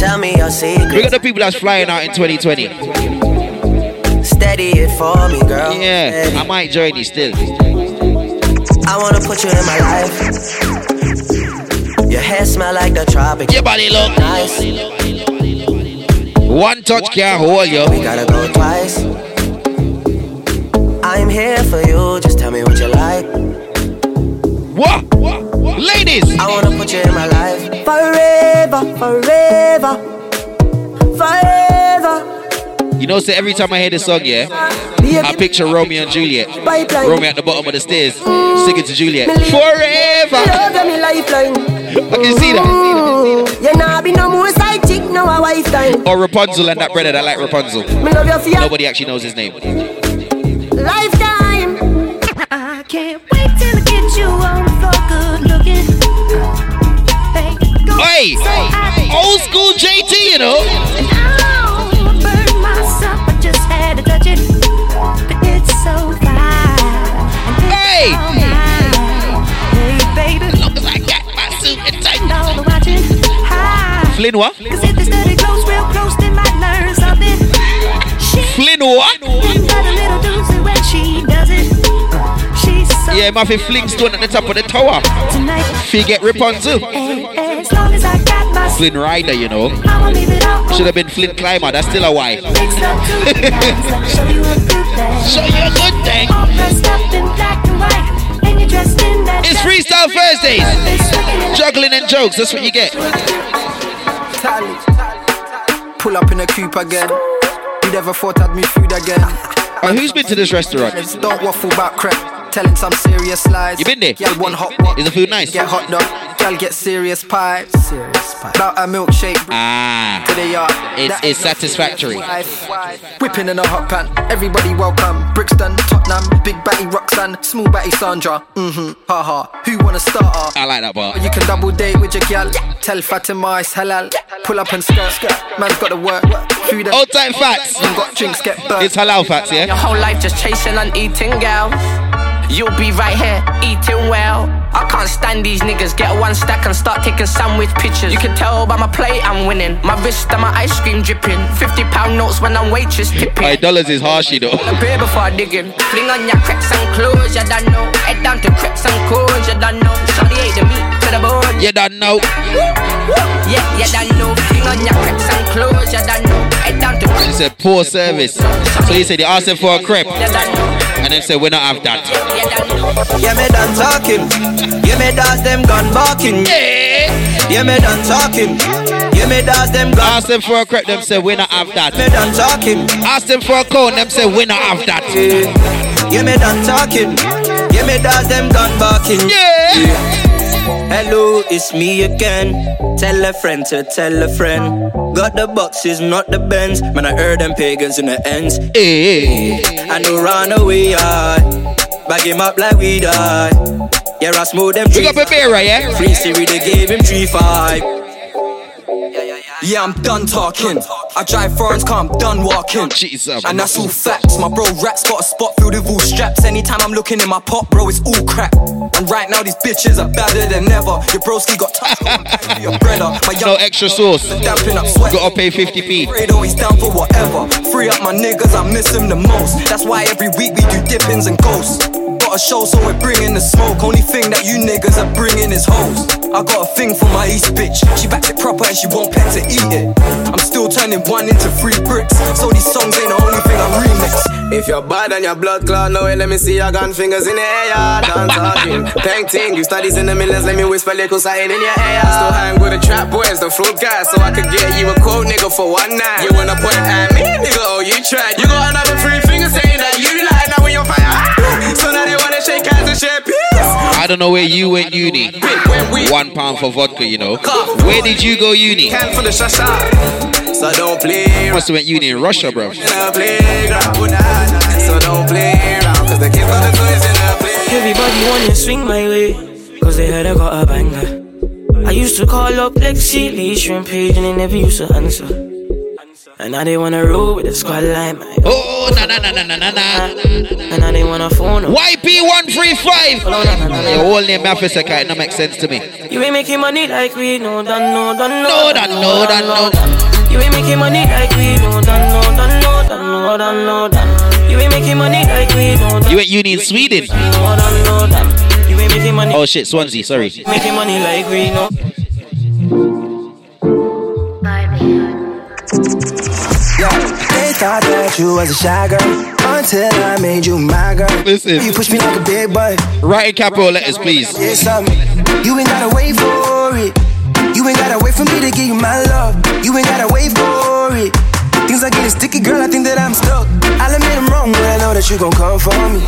Tell me your We secret. got the people that's flying out in 2020. Steady it for me, girl. Yeah, I might join you still. I wanna put you in my life. Your hair smell like the tropics. Your body look nice. One touch can't hold you. We gotta go twice. I'm here for you. Just tell me what you like. What? Ladies. I wanna put you in my life. Forever, forever, forever. You know, say every time I hear this song, yeah, I picture Romeo and Juliet. Romeo at the bottom of the stairs, singing to Juliet. Forever. I can see that. Or Rapunzel and that brother that like Rapunzel. Nobody actually knows his name. lifetime. I can't wait till I get you on the good looking. Hey, so old school JT, you know. Touch it. But it's so fine. Hey! Hey, baby. As long as I got my suit and watching. Flynn what? Cause if they study close, real close, they might learn something. Flynn what? got a little doozy when she does it. Yeah, Muffy Flintstone at the top of the tower. tonight. Forget Rapunzel. And as long as I got Flynn Rider, you know. I'ma leave it all Should have been Flint Climber. That's still a Y. mixed up too. Show you a good thing. Show you a good thing. All dressed up in black and white, and you're dressed in that. It's. Freestyle Thursdays. It's Juggling and jokes. That's what you get. Pull up in a coupe again. You never thought I'd me food again. Oh, who's been to this restaurant? Don't waffle about crap. Telling some serious lies. You been there? Girl, one hot pot. Is the food nice? Get hot dog. Girl, get serious pie. Serious pie. About a milkshake. Ah, To the yard. it's, it's satisfactory. Whipping in a hot pan. Everybody welcome. Brixton, Tottenham. Big batty Roxanne. Small batty Sandra. Mm-hmm. Haha. Who wanna start her? I like that bar. You can double date with your gal. Tell Fatima it's halal. Pull up and skirt. Man's got to work. Food and Old time facts. You got drinks get burnt. It's halal facts, yeah? Your whole life just chasing and eating, girl. You'll be right here eating well. I can't stand these niggas. Get one stack and start taking sandwich pictures. You can tell by my plate I'm winning. My wrist and my ice cream dripping. Fifty pound notes when I'm waitress tipping. Hey, dollars is harsh, you know. A beer before I dig in. Fling on your crepes and clothes, you don't know. Head down to crepes and clothes, you don't know. Shawty ate the meat to the bone. You don't know. Yeah, you don't know. Fling on your crepes and clothes, you don't know. Head down to crepes. It's a poor service. So you said you asked them for a crepe, You don't know. And then said we don't have that. You don't know. Yeah, me done talking. Yeah, me dance them gun barking. Yeah, me done talking. Yeah, me dance them gun. Ask them for a crepe, them say we don't have Me that. done talking. Ask them for a cone, them say we don't have that. Yeah, me done talking. Yeah, me dance them gun barking. Yeah. Hello, it's me again. Tell a friend to tell a friend. Got the boxes, not the bends. Man, I heard them pagans in the ends. Hey. I know run away, I bag him up like we die. Yeah, I smooth them We three. got Barbera, yeah? Free Siri, they gave him three five. Yeah, I'm done talking. I drive foreigns, come done walking. Jesus. And that's all facts. My bro rats got a spot filled with all straps. Anytime I'm looking in my pot, bro, it's all crap. And right now these bitches are badder than ever. Your broski got touched your brother. My young No extra sauce. damping up sweat. Gotta pay 50p. Afraid always down for whatever. Free up my niggas, I miss them the most. That's why every week we do dippings and ghosts. A show, so we're bringing the smoke. Only thing that you niggas are bringing is hoes. I got a thing for my East bitch. She backs it proper and she won't pet to eat it. I'm still turning one into three bricks. So these songs ain't the only thing I remix. If you're bad and your blood clot, no way, let me see your gun fingers in the air. Done talking, painting. You studies in the millions, let me whisper little something in your ear. Still hang with the trap boys, the fruit guys, so I could get you a quote, nigga, for one night. You wanna point at me, nigga? Oh, you tried. You got another three fingers saying that you like. Now I don't know where you went uni. One pound for vodka, you know. Where did you go uni? Can for the shasha, so don't play. Must have went uni in Russia, bro. In the playground, ooh, nah, nah. so don't play around, cause the kids got the toys in the play. Everybody wanna swing my way, cause they heard I got a banger. I used to call up Lexi, Lee, Shrimp Page, and they never used to answer. And now they wanna roll with the squad line, man. Oh, na na na na na na na. And now they wanna phone up. YP135! Your whole name, Mafia it don't make sense to me. You ain't making money like we know, done, no, done, no. No, done, no, done, no. You ain't making money like we know, done, no, done, no, done, no, done, no, done. You ain't making money like we know, done, You went uni in Sweden. no, done, no, done. You ain't making money. Oh shit, Swansea, sorry. Making money like we know. They thought you was a shy girl until I made you my girl. Listen. You push me like a big boy. Write in capital letters, please. You ain't gotta wait for it. You You ain't gotta wait for me to give you my love. You ain't gotta wait for it. Things are getting sticky, girl. I think that I'm stuck. I'll admit I'm wrong, but I know that you gon' come for me.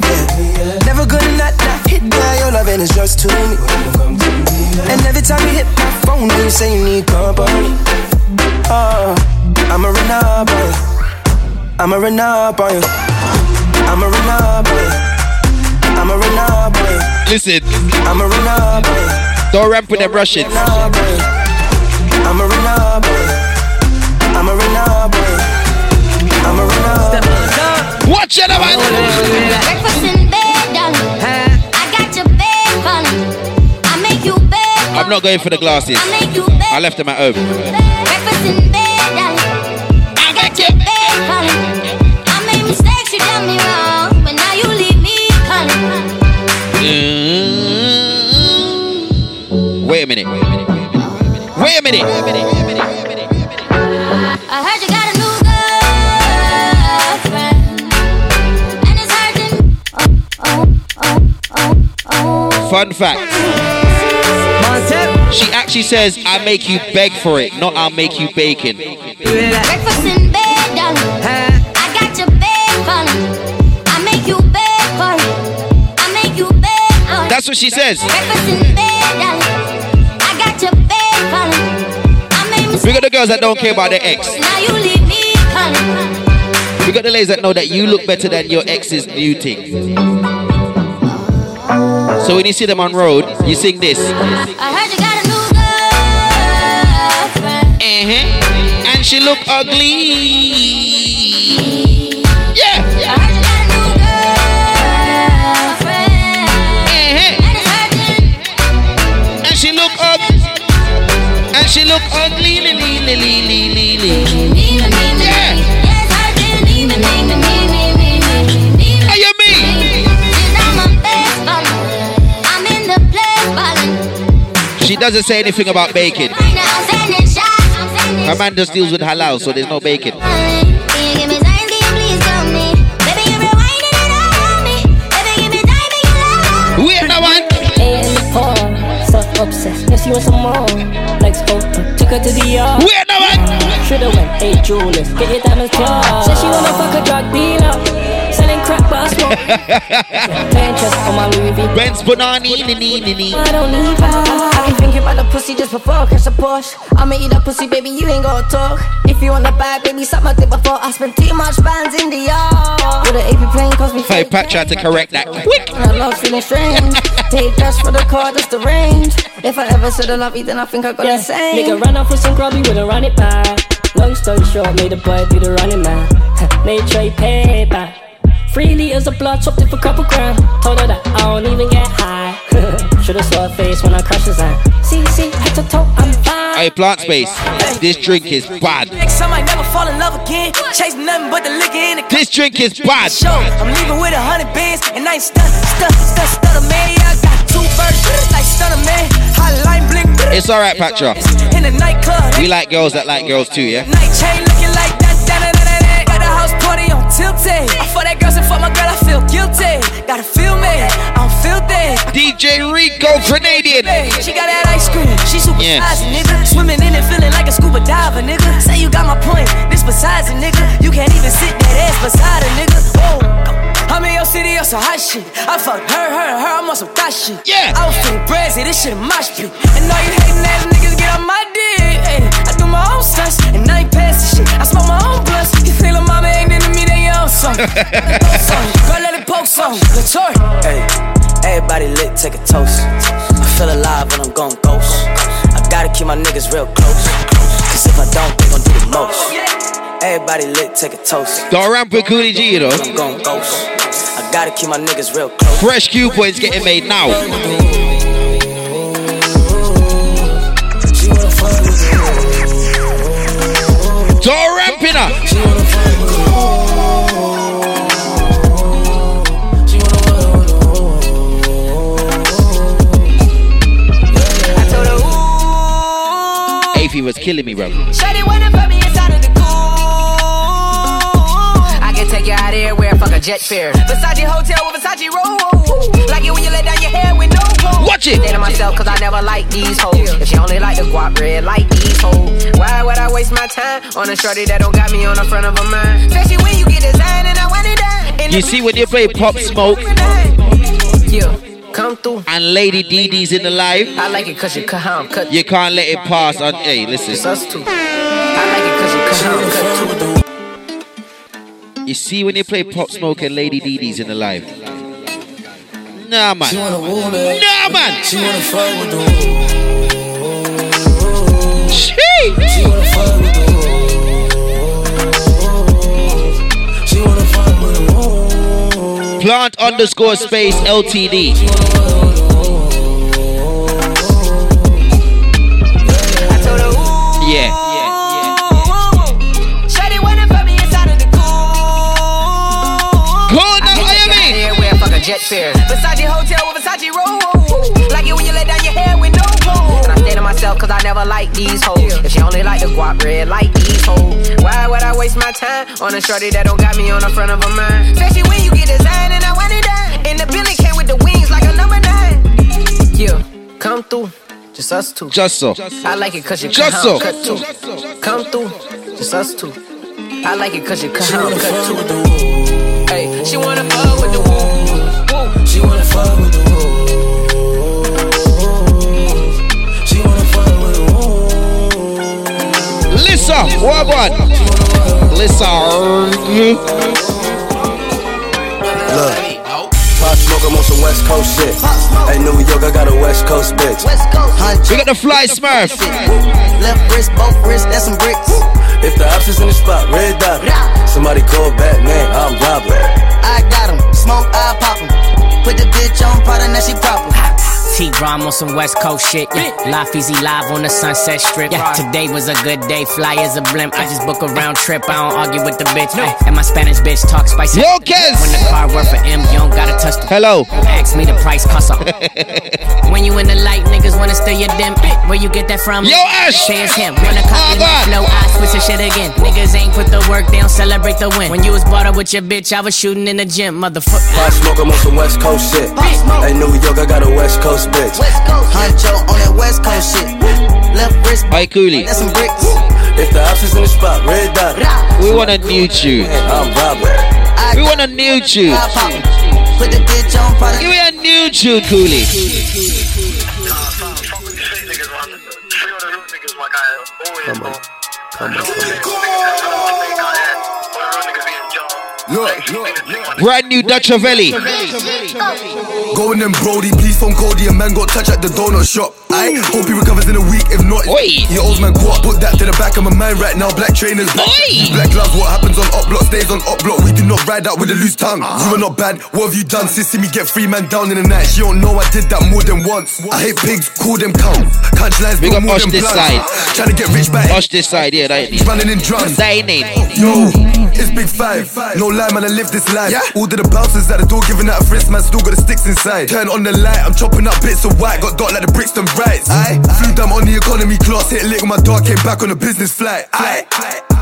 Yeah. Never gonna not, not hit that. Your loving is just to me. And every time you hit my phone, you say you need company. Oh, I'ma run up on you. I'ma run up on you. I'ma run up on you. I'ma run up on you. Listen. I'ma run up on you. Don't ramp with them Russians. I'ma run up on you. I'ma run up on you. I'ma run up. Watch it, man. Breakfast in bed, darling. I got your bed calling. I make you bed. I'm not going for the glasses. I make you bed. I left them at home. Breakfast in bed, Wait a minute. I heard you got a new girlfriend, and it's hurting. Oh, oh, oh, oh. Fun fact. She actually says, I make you beg for it, not I'll make you bacon. Breakfast in bed, darling. I got your bed calling. I make you bed for it. I make you bed for it. That's what she says. Breakfast in bed, darling. I got your bed calling. I made mistakes. We got the girls that don't care about their ex. Now you leave me calling. We got the ladies that know that you look better than your ex's new thing. So when you see them on road, you sing this. I heard you got a new girlfriend. Uh-huh. And she look ugly. Yeah. I heard you got a new girlfriend. Uh-huh. And it's hurting. And she look ugly. Lily, you? She doesn't say anything about baking. Her man just deals with halal, so there's no baking. We're the one. So. You more. Legs open, took her to the yard. Wait, no one. Shoulda went, hey Julius, get your diamonds charged. Said she wanna fuck a drug dealer, crack but I on my Louis V. Benz Bonani, don't need. I be thinking about the pussy just before I catch a Porsche. I'ma eat that pussy, baby, you ain't gotta talk. If you want the bag, baby, suck my dick before I spend too much bands in the yard. With an AP plane cost me Hey, Pat tried to correct that quick. I love feeling strange. Take cash for the car, that's the range. If I ever said I love you, then I think I got Yeah, the same. nigga ran off with some grubby, wouldn't run it back. Long story short, made the boy do the running man. made Trey pay back. Three liters of blood, chopped it for couple grand. Told her that I don't even get high. Should've saw her face when I crashed his hand. See, see, head to toe, I'm fine. Hey, plant space. This drink is bad. Next time I never fall in love again. Chasing nothing but the liquor in the This drink is bad. show. I'm leaving with a hundred bands, and I ain't stuck, stuck, stuck, stutter man. I got two birds, like stunner man. Hotline blink. It's alright, Patra. In the nightclub, We like girls that like girls too, yeah? On. I fuck that girl, and fuck my girl, I feel guilty. Gotta feel me, I'm filthy. DJ Rico Grenadian. She got that ice cream, she super Yes. size, nigga. Swimming in it, feeling like a scuba diver, nigga. Say you got my point, this besides it, nigga. You can't even sit that ass beside a nigga. Whoa. I'm in your city on some hot shit. I fuck her, her, her, I'm on some thot shit. Yeah. I was feeling brazy, this shit a mosh pit. And all you hating ass niggas get on my dick. Ay, I do my own stunts, and I ain't passing shit. I smoke my own blunts. You feel mama ain't into me, they own some. Girl, let it poke some. Latour. Hey, everybody lit, take a toast. I feel alive when I'm going ghost. I gotta keep my niggas real close. Cause if I don't, they gon' do the most. Everybody lit, take a toast. Don't ramp with Koolie G, you know. I'm going ghost. I gotta keep my niggas real close. Fresh Q points getting made now. Don't ramp it up. Afy was killing me, bro. Shawty wanna put me inside of the cool. I can take you out everywhere, fuck a jet fare. Versace hotel with Versace roll. Like it when you let down your hair with no clothes. Watch it. To myself, cause I never like these hoes. If she only like the guap red, like these hoes. Why would I waste my time on a shorty that don't got me on the front of a mind? Especially when you get designed and I want it done. You see when you play Pop Smoke. Come through. and Lady Dee Dee's in the live, I like it cause you cut how I'm cut. you can't let it pass on. Hey, listen. It's us too. I like it cause you cut how I'm cut too. You see when you play Pop Smoke and Lady Dee Dee's in the live. Nah, man. Nah, man. She wanna fuck with the Shee. She wanna fuck with the Plant underscore space LTD. Yeah. Shawty wanna fuck me inside of the coupe. Cool, now, what you mean? Hair wear fuck a jet fare. Versace hotel with Versace roll. Myself, cause I never like these hoes. If she only like the guap red, like these hoes. Why would I waste my time on a shorty that don't got me on the front of a mind? Especially when you get designed and I want it done. And the Billy came with the wings like a number nine. Yeah, come through. Just us two. Just so. I like it cause you Just cut how so. cut too. Come through. Just us two. I like it cause you cut how I'm cut too. Hey, she wanna fuck with the woo. She wanna fuck with Listen, what one? Listen. Mm-hmm. Look. Pop smoke, I'm on some West Coast shit. Hey, New York, I got a West Coast bitch. We got the fly smurf. Left wrist, both wrists, that's some bricks. If the ops is in the spot, red dot. Somebody call Batman, I'm Robert. I got 'em, smoke, I pop 'em. Put the bitch on powder, now she proper. T Rom on some West Coast shit. Yeah. Life easy live on the Sunset Strip. Yeah. Today was a good day. Fly as a blimp. I just book a round trip. I don't argue with the bitch. Ay, And my Spanish bitch talk spicy. Yo, Kez. When the car worth for M, you don't gotta touch the. Hello. Ask me the price, cuss up. when you in the light, niggas wanna steal your dim. Where you get that from? Yo, Ash. Say it's him. Wanna copy my God. flow? I switch the shit again. Niggas ain't put the work they don't Celebrate the win. When you was brought up with your bitch, I was shooting in the gym, motherfucker. Pop smoke, I'm on some West Coast shit. Hey, New York, I got a West Coast bitch. Huncho on that West Coast shit. Left wrist, Hi, Koolie. that's some bricks. If the ops is in the spot, red dot. We want a new tune. I'm Robert. We want a new tune. I pop 'em. Put the bitch on powder. Give me a new tune, Koolie. Come on. Come on. Look, look, look. Brand new Dutchavelli. Going them Brody, please phone Cody. A man got touched at the donut shop. I hope he recovers in a week. If not, Oi. your old man what? Put that to the back of my mind right now. Black trainers, black, black gloves. What happens on up block stays on up block. We do not ride out with a loose tongue. You are not bad. What have you done? Sis see me get free man down in the night. She don't know I did that more than once. I hate pigs, call them cow. Catch lines, Big up Osh this side. Trying to get rich by Watch this side, yeah, that running in drums. That ain't name. Yo, it's big five. No lie, man, I live this life. All to the bouncers at the door giving out a frisk, man, still got the sticks inside. Turn on the light, I'm chopping up bits of white, got dot like the Brixton Brights. I flew down on the economy class, hit a lick with my dog, came back on a business flight. I,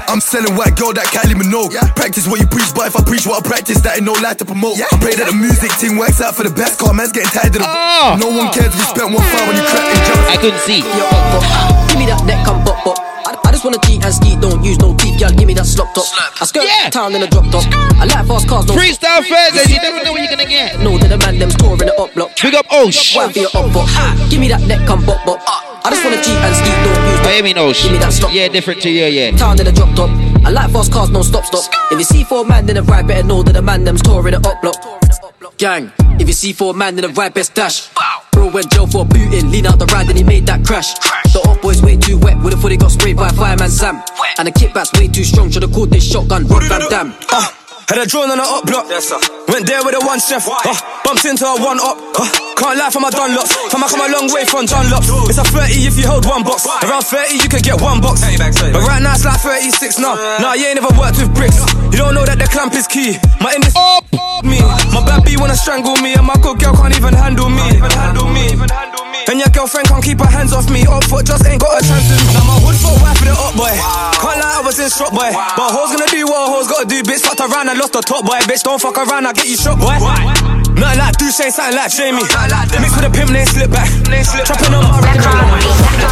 I'm selling white girl that Kylie Minogue. Practice what you preach, but if I preach what I practice, that ain't no lie to promote. I pray that the music team works out for the best, car man's getting tired of the. Oh. No one cares if you spent one file when you crack and jump. I couldn't see. Yo, up, up. Give me that neck, come pop, pop. I, I just wanna cheat and ski, don't use no teeth, girl. Give me that slop top. I skirt Yeah. town in a drop top. I like fast cars, don't Freestyle Thursdays, you never know what you're gonna get. No, to the man, them store in the up block. Big up Osh. Why be a up pop? Give me that neck, come pop, pop. I just wanna cheat and ski, don't use no I mean Osh. Give me that slop. Yeah, different to you, yeah. Town in a drop top. I like fast cars, no stop stop. If you see four man in a ride, better know that the man them's touring the up block. Gang, if you see four man in a ride, best dash. Bro went jail for booting, lean out the ride and he made that crash. The up boy's way too wet, with a footy got sprayed by fireman Sam. And the kickback's way too strong, should've called this shotgun, Rob Van Dam. Uh, had a drone on the up block. Went there with a one chef. Uh, bumped into a one up. Uh, can't lie for my Dunlops. Fam, I come a long way from Dunlops. It's a 30 if you hold one box. Around 30 you could get one box. But right now it's like 36 now. Nah, you ain't never worked with bricks. You don't know that the clamp is key. My in this Up. me. My bad B wanna strangle me, and my good girl can't even handle me. handle me. And your girlfriend can't keep her hands off me. Oh, up foot just ain't got a chance to me. Now my hood foot wife with the up boy. Can't lie, I was in shop, boy. But hoes gonna do what a hoes gotta do, bitch. Fucked around and lost the top, boy. Bitch, don't fuck around, I'll get you shot, boy. Nothing like do say something like Jamie. Mix with a pimp, then slip back. Trapping on my rack.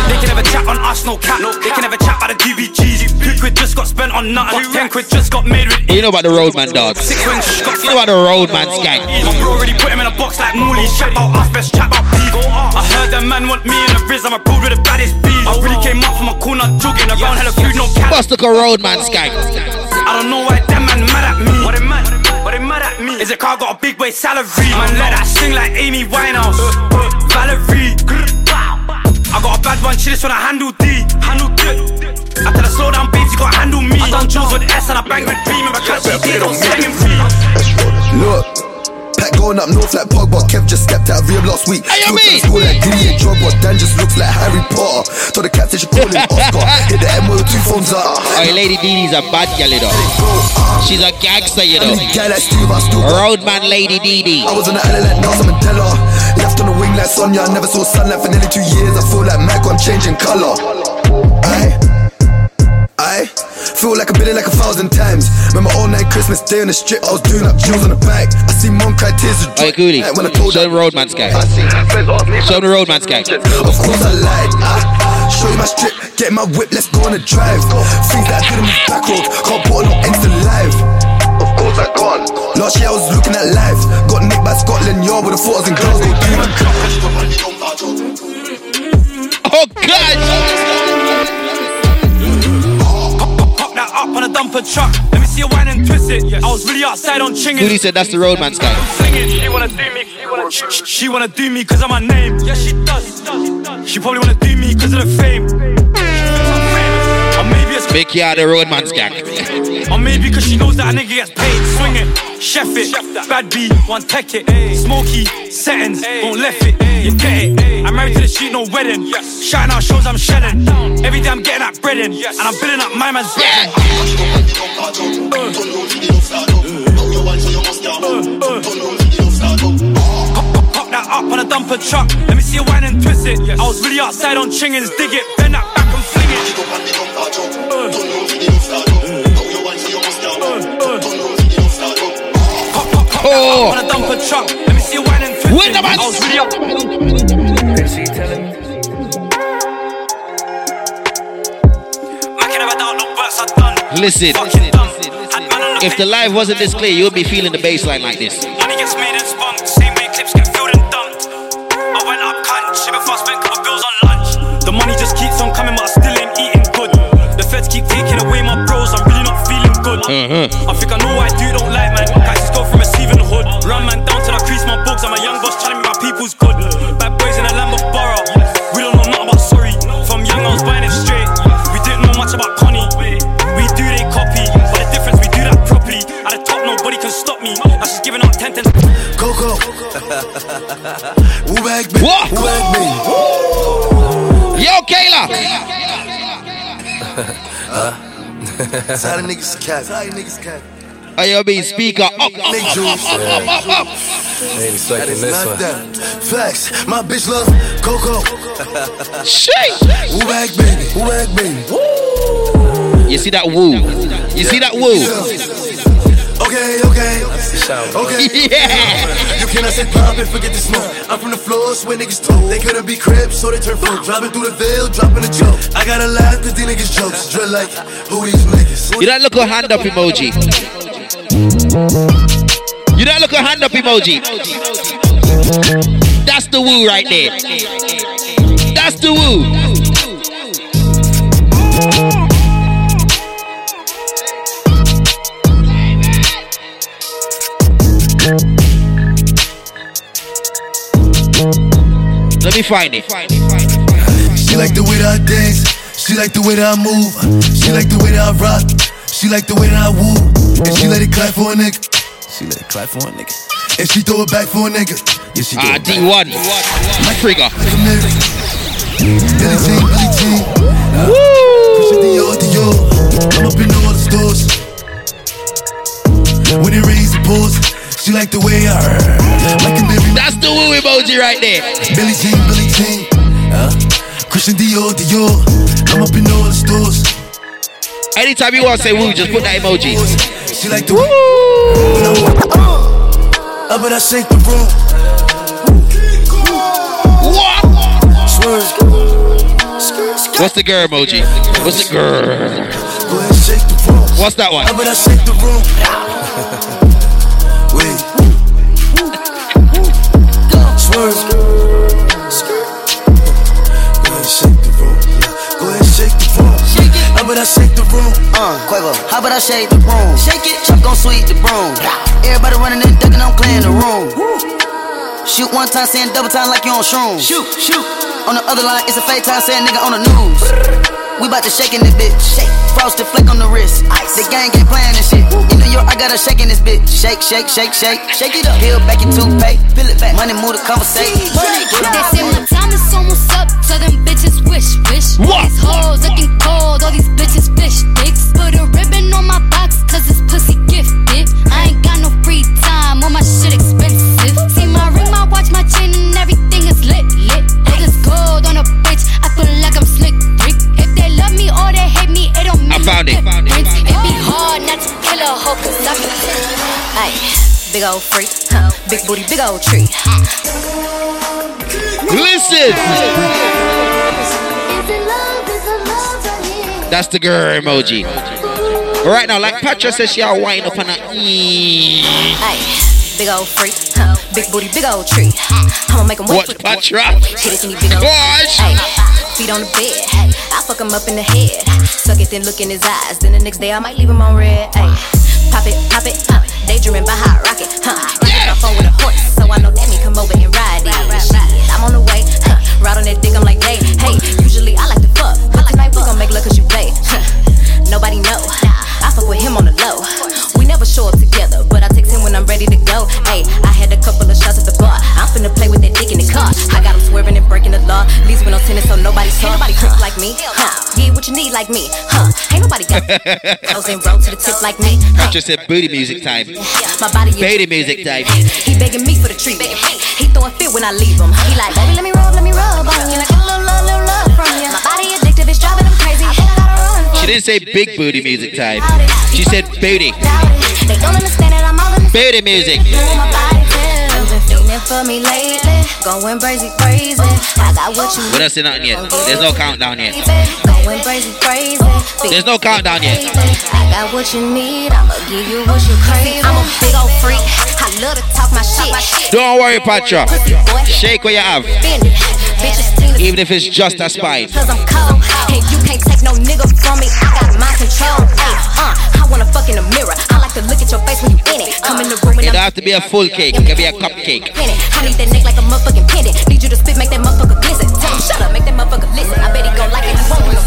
They can never chat on us, no cat. They can never chat about the DBGs. Two quid just got spent on nothing. Ten quid just got made with. You know about the roadman dogs. Six wins just got You know about the roadman's gang. My bro already put him in a box like Mooley. Chat about us, best chat about beef. I heard that man want me in the Riz. I'm a bro with the baddest bees. I really came up from a corner jogging around hella food, no cat. Bust the roadman's gang. I don't know why them Is it car got a big boy salary? Man, let that sing like Amy Winehouse. Valerie. I got a bad one, she just wanna handle D. Handle D. I tell her slow down, babes, you gotta handle me. I done jewels with S and I bang with B. Remember, catch me, don't singing free. Look. Pack going up north like Pogba. Kev just stepped out of rehab last week. Hey, Looks me. like school like Diddy and Drogba. Dan just looks like Harry Potter. Told the they should call him Oscar. Hit the M with two phones up. Oh, Lady Dee Dee's a bad gal, you know. She's a gangster, you know. Guy like Steve, I still got Roadman Lady Dee Dee. I was on the island like Nelson Mandela. Left on the wing like Sonya. I never saw sunlight for nearly two years. I feel like Michael, I'm changing color. Aye. Aye. Feel like I've been in like a thousand times. Remember all night Christmas Day on the strip, I was doing up jewels on the back. I see mom cry tears of Hey, joy. Goody. When I told Show her, them roadman's gang. I see friends ask me if Show them the roadman's gang. Of course I lied. Ah, show you my strip, get my whip, let's go on a drive. Things that I didn't move back road, can't put on no instant live. Of course I can't. Last year I was looking at life. Got nicked by Scotland Yard with the photos and girls go do Oh God! Up on a dumper truck. Let me see you whine and twist it. I was really outside on chinging. Goody said that's the roadman's gang. Singing. She wanna do me, she wanna, she, she wanna do me cause of my name. Yeah, she does. She probably wanna do me cause of the fame. It's Big yard, the roadman's gang. or maybe cause she knows that a nigga gets paid. Swing it, chef it, bad B, one tech it, smoky, settings, won't left it, you get it. I'm married to the street, no wedding. Shouting out shows I'm shelling. Every day I'm getting that bread in, and I'm building up my man's bread. Pop that up on a dumper truck. Let me see you whine and twist it. I was really outside on chingins, dig it, bend that back and fling it. Pop, pop, pop that up on a dumper. Let me see you whine and twist Wait a minute. I was really up. Man can never doubt no works I've. Listen, Fucking dumb. Had man on the if the live wasn't this clear, you would be feeling the bass line like this. Money gets made and spun, Mm-hmm. good. I think I know why dude don't like man. Guys just go from a receiving hood. Run man down till I crease my books. I'm a young boss trying to make my people's good. Bad boys in a Lambo borough. We don't know nothing about sorry. From young I was buying it straight. We didn't know much about Connie. We do they copy, but the difference we do that properly. At the top, nobody can stop me. I just giving out 10 10. Coco. Who back me? What? Who back me? Yo, Kayla! Tell the niggas cat. Tell the niggas cat. Are you being speaker? Up, up, up, up, up, up. That is not that. Flex. My bitch love Coco. Sheesh. Who back baby? Who back baby? You see that woo? You see that woo? Okay, okay. Okay. Yeah. You cannot say pop and forget the smoke. I'm from the floor, swear niggas told. They couldn't be cribs, so they turn folk. Driving through the veil, dropping a joke. I gotta laugh cause these niggas jokes. Drill like, who these niggas? You that little hand up emoji. You that a hand up emoji. That's the woo right there. That's the woo. Let me find it. She like the way that I dance. She like the way that I move. She like the way that I rock. She like the way that I woo. And she let it clap for a nigga. She let it clap for a nigga. And she throw it back for a nigga. Yeah, she Ah, back. D1. Trigger. Billy Jean, Billy Jean. Christian Dior, Dior. I'm up in all the stores. When it rains, it pours. She like the way I like baby. That's the woo emoji right there. Billy Jean, Billy Jean. Uh, Christian Dior, Dior. I'm up in all the stores. Anytime you want to say woo, just put that emoji. She like the woo. I shake the room. What? What's the girl emoji? What's the girl? Go ahead, shake the room. What's that one? Up and I shake the room. Shake it. Up and I shake the room. Uh, Quavo, how about I shake the room? Shake it, Chuck gon' sweep the broom. Everybody running and ducking, I'm clearing the room. Shoot one time, saying double time like you on shrooms. Shoot, shoot. On the other line, it's a fake time, saying nigga on the news. We bout to shake in this bitch. Shake. Frosted flick on the wrist. Ice. The gang ain't playing this shit. In New York, I got a shake in this bitch. Shake, shake, shake, shake. Shake it up. Peel back your toothpaste. Peel it back. Money move the conversation. They say my time is almost up, so them bitches wish, wish. What? These hoes looking cold, all these bitches fish dicks. Put a ribbon on my box, cause it's pussy gifted. I ain't got no free time, all my shit expensive. See my ring, my watch, my chain, and everything is lit, lit. All this gold on a bitch, I feel like I'm slick, Rick. If they love me or they hate me, it don't I found it. difference. It be hard not to kill a hoe, cause I'm Ay, big old freak, huh? big booty, big old tree. Listen. That's the girl emoji. Right now, like Patra says, she all wind up on a. E. Ay, big old freak, huh? big booty, big old tree. I'ma make 'em wait What, for the Patra? Hit it in these big old Gosh. Ay, feet on the bed. I fuck him up in the head. Suck it, then look in his eyes. Then the next day I might leave him on red. Ay, pop it, pop it, uh, daydreaming by hot rocket, huh? Yeah. my phone with a horse, so I know that me come over and ride it. Shit, I'm on the way, huh? Ride on that dick, I'm like, hey, hey. Usually I like to fuck, but tonight we gon' make love 'cause you play. Huh. Nobody know. I fuck with him on the low. We never show up together, but I text him when I'm ready to go. Hey, I had a couple of shots at the bar. I'm finna play with that dick in the car. I got him swerving and breaking the law. Leaves with no tennis, so nobody saw. Ain't nobody creep like me, huh? Get what you need like me, huh? Ain't nobody got those and roll to the tip like me. huh? Patra said booty music time. My body is Booty music time. he begging me for the treatment. He throwing fit when I leave him. He like, baby, let me rub, let me rub on you. Can I didn't say big booty music time. She said booty. Booty music. going crazy, crazy. I got what don't say nothing yet. There's no countdown yet. Crazy. There's no countdown yet. I got what you need, I'ma give you what you crave. I'm a big old freak, I love to talk my shit. Don't worry, Patra. Shake what you have. Even if it's just a spine. Cause I'm cold, and you take no nigga from me. I got my control. Ay, uh, I wanna fuck in the mirror. I like to look at your face when you in it. Come in the room and It don't have to be a full cake. It can be a cupcake. I need that neck like a motherfucking pendant. Need you to spit, make that motherfucker glisten. Tell him shut up, make that motherfucker listen. I bet he gon' like it. He won't no.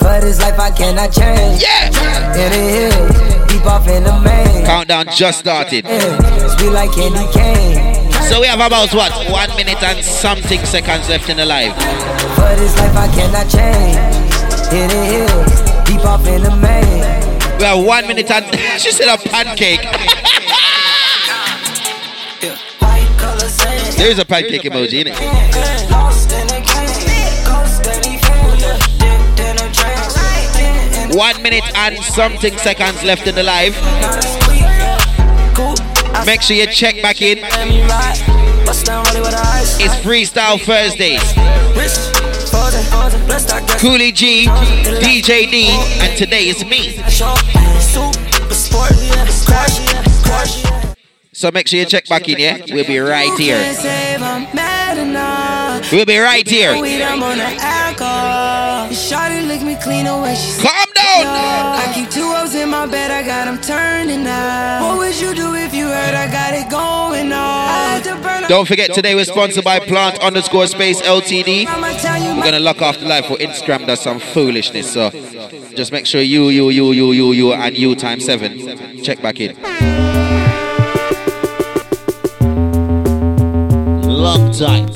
For this life I cannot change. Yeah. In the hill, deep off in the main. Countdown just started. Sweet like candy cane. So we have about what? One minute and something seconds left in the live. For this life I cannot change. In the hill, deep off in the main. We have one minute and she said a pancake. There is a pancake emoji in it. One minute and something seconds left in the live. Make sure you check back in. It's Freestyle Thursdays. Koolie G, Deejay Dee, and today is me. So make sure you check back in, yeah? We'll be right here. We'll be right here. Shawty lick me clean away. She Calm down. I keep two O's in my bed. I got them turning now. What would you do if you heard I got it going on? I had to burn Don't forget today we're sponsored by Plant underscore Space Ltd. We're gonna lock off the live for Instagram. Does some foolishness. So just make sure you, you, you, you, you, you, and you times seven. Check back in. Long time.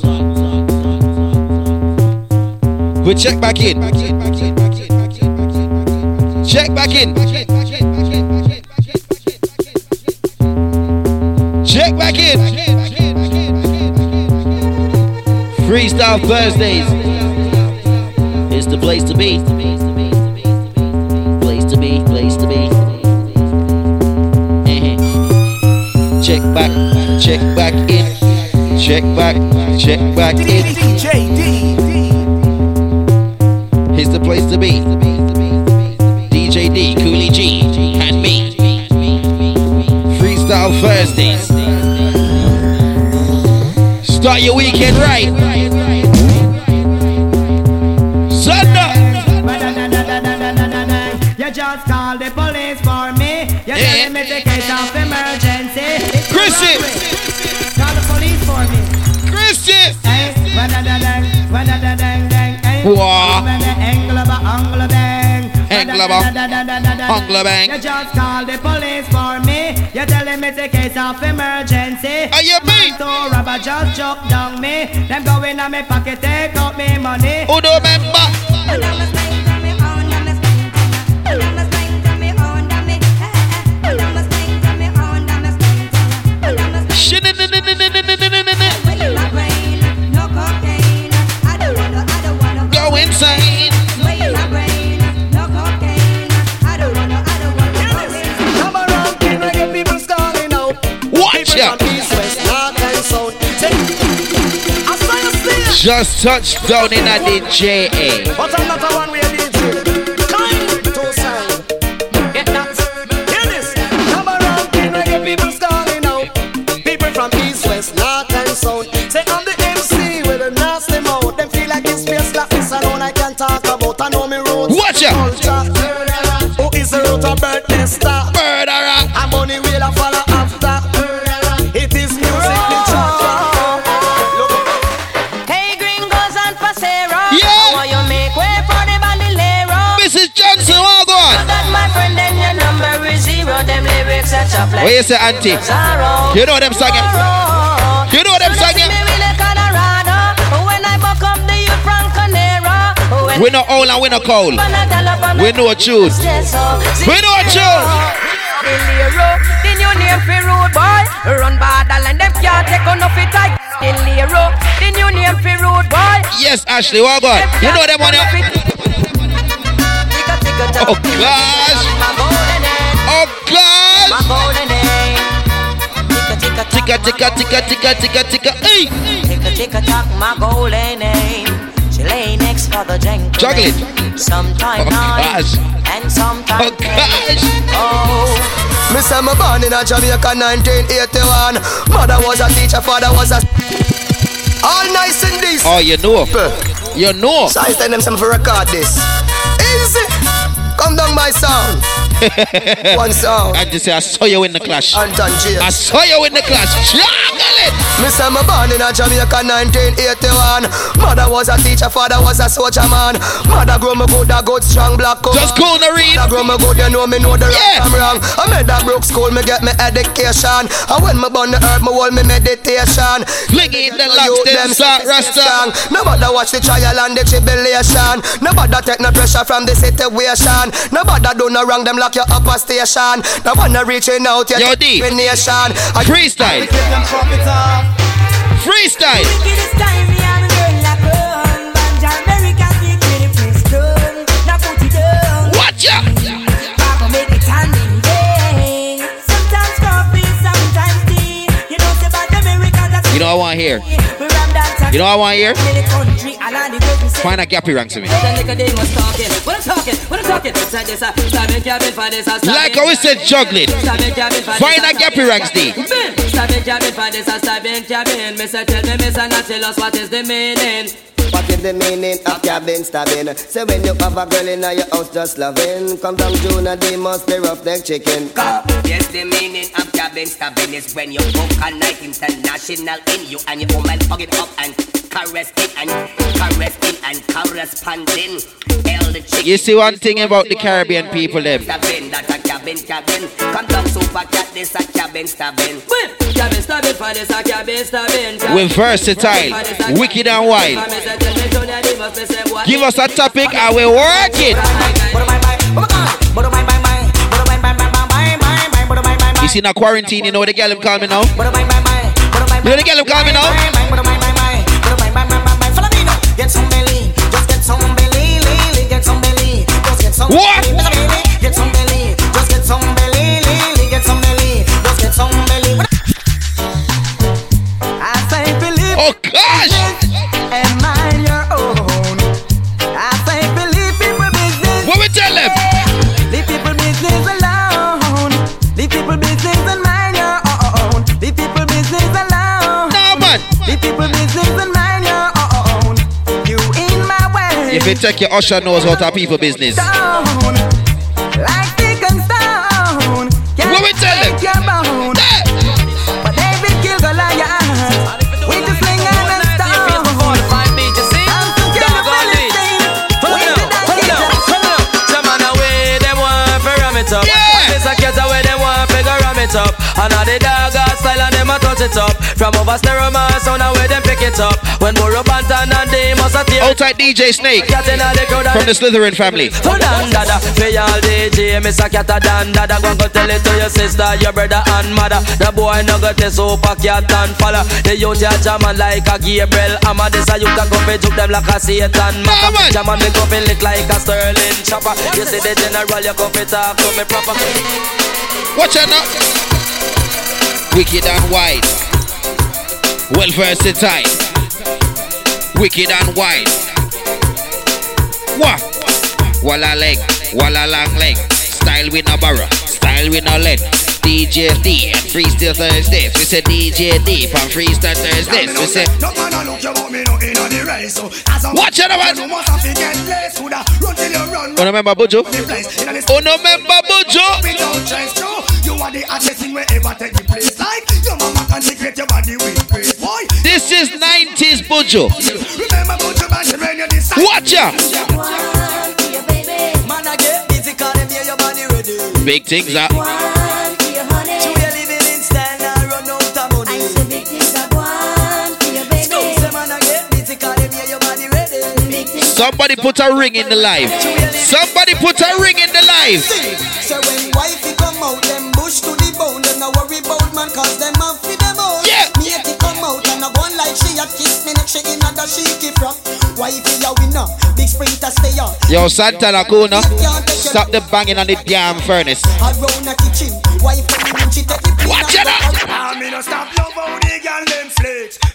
We check back in. Check back in. Check back in. Freestyle Thursdays. It's the place to be. Place to be, place to be. Eh. Check back, check back in. Check back, check back in. Here's the place to be. Deejay Dee, Koolie G, and me. Freestyle Thursdays. Start your weekend right. Sunday. You just call the police for me. You Yeah. tell me the case of emergency. It's Chrissy. Call the police for me. Chrissy. Hey, Engleba, Wa-da-da-da-da-da-da-da. engleba, bang. You just call the police for me. You tell them it's a case of emergency. Are you me? So robber just jump down me. Them go in my pocket, take out me money. Who don't remember? Still. Just touched down in at the JA. But I'm not the one where DJ. Kind to sound. Get that. Hear this. Come around, reggae people stalling out. People from east, west, north, and south. Say, I'm the MC with a nasty mouth. Them feel like it's face like this alone I can talk about. I know me roots. Watch out. What you say, auntie? You know them singing. You know them singing. We no old and we no cold. We know a tune. We know a tune. For road boy. Run borderline, them can't take on off it tight. The Lero, the new name for road boy. Yes, Ashley, what on? You know them one. Oh gosh. Oh gosh. Ticka ticka ticka ticka ticka ticka. Hey. Tick a tock, my golden name. She lay next for the gentleman. Juggle it. Sometime Oh, nice gosh. and sometime Oh gosh. Oh, Me say me born in a Jamaica 1981. Mother was a teacher, father was a. All nice and this. Oh, you know. You know. So I tell them some for record this. Easy. Come down my sound. One sound. I just say I saw you in the clash. I saw you in the clash. It. Me say me born in a Jamaica 1981. Mother was a teacher, father was a soldier man. Mother grow me good, a good strong black cover. Just cool the read. Mother grow me good, you know me know the Yeah. right from wrong. I made that broke school, me get me education. And when me born the earth, me hold me meditation. Fling it, the locks, them rasta. strong. Nobody watch the trial and the tribulation. Nobody take no pressure from the situation. Nobody do no wrong, them lock you up a station. Nobody reaching out, you Yo, D. nation. I Freestyle. Freestyle. Watch out. You know I want hear. You know I want hear. Find a gappy ranks to me. Like how we said juggling. Find a gappy ranks D. What is the meaning of cabin stabbing? Say when you have a girl in your house just loving Come down June and they must be rough neck chicken Yes, the meaning of cabin stabbing is when you book a night international in you and you woman hug it up and caress it and caress it and corresponding. Hell the. You see one thing about the Caribbean people them. Stabbing, that a cabin, cabin. Come down super cat, this a cabin stabbing. Cabin stabbing for this, a cabin stabbing. We're versatile, wicked and wild. Give us a topic and we work it. You see now quarantine, you know the girl them call me now? You know the girl them call me now? Get If you take your usher knows how to people business. Stone, like stone. Can't What we tell them? your bone. But David killed Goliath with a sling and a stone. I'm so kill the Philistine with the And now the dog got style and them a touch it up From over stereo man sound and where them pick it up When and they must a tear Outside DJ Snake from the Slytherin family. Oh, dan dada, me all DJ, Miss a cat a dan dada. Go go tell it to your sister, your brother and mother. The boy no got a super cat and follow. The youth ya jamming like a Gabriel. I'm a this a youth a go fi juke them like a Satan. Maka jamming me go fi lick like a Sterling chopper. You see the general, you go fi talk to me proper. Watch out now. Wicked and wide. Well versatile. Wicked and wide. What? Walla leg, walla long leg. Style with no borrow, style with no lead. Deejay Dee and Freestyle Thursdays. We say Deejay Dee from Freestyle Thursdays. We say No man a look you but me no inna the race. So as a Watch out, man. You must have to get less. Coulda run till you run. Oh, no member Buju? The place inna the Oh, no member Buju? Without chance, Joe. You are the hottest thing wherever take the place. Like your mama consecrate your body with grace, boy. This is 90s Buju. Remember about your band when you decide. Watch out. Man, I get busy, call them, yeah, your body ready. Big things up. Somebody put a ring in the life. Somebody put a ring in the live. So when wifey come out, them bush to the bone, them no worry about man, cause them have for them out. Yeah. Mate it come out, and I go like she a kiss me, neck she in and she keep rock. Wifey a winner, big sprinter stay on. Yo, Santa Lacuna, stop the banging on the damn furnace. Around the kitchen, wife when she take the Watch it out. Ah, me no stop love how the girl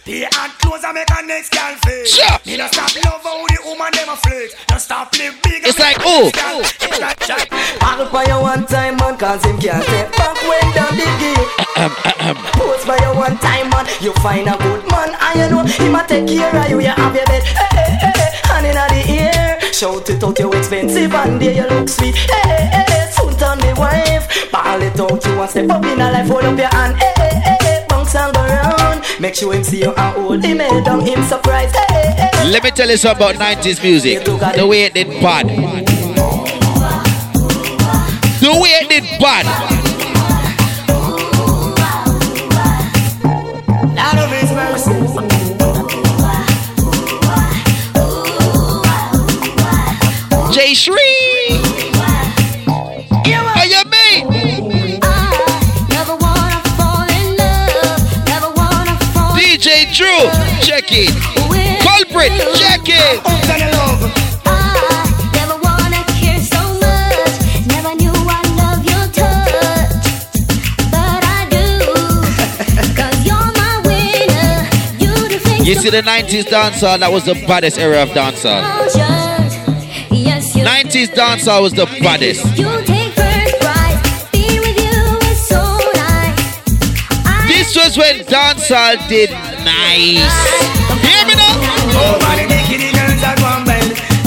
them flex. The hand close and make a next girl flex. Sure. Me no stop love how the woman them a flex. No stop live big. and It's like, make a ooh. next girl. Oh, it's like jack. I'll buy you one time, man, cause him can't step back when down the gate. Post by you one time, man, you find a good man, and you know him a take care of you, you have your bed. Hey, hey, hey, hand in the air, shout it out, you expensive, and there you look sweet. Hey, hey, hey, soon turn me wife, ball it out, you want step up in a life, hold up your hand. Hey, hey, hey, hey, bounce and go round, make sure him see you and hold him head down, him surprise. Hey, hey, hey. Let me tell you something about 90s music. The way it did bad. The way it did bad. Out of his mercy. J Shree. Drew, check it. Culprit, check it. You see the 90s dancehall, that was the baddest era of dancehall. 90s dancehall was the baddest. Was when dancehall did nice. Hear me now? Over the bikini girls are.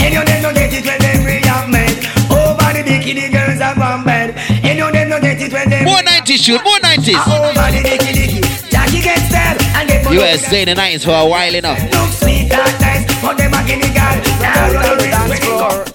And you get it when them react mad. Over the bikini girls are. And you get it when them More 90s shoot, more 90s. Uh, over the bikini, Jackie gets style and get You were saying the 90s for a while enough. Look sweet nice, but them a guinea girl. Now run the dance floor.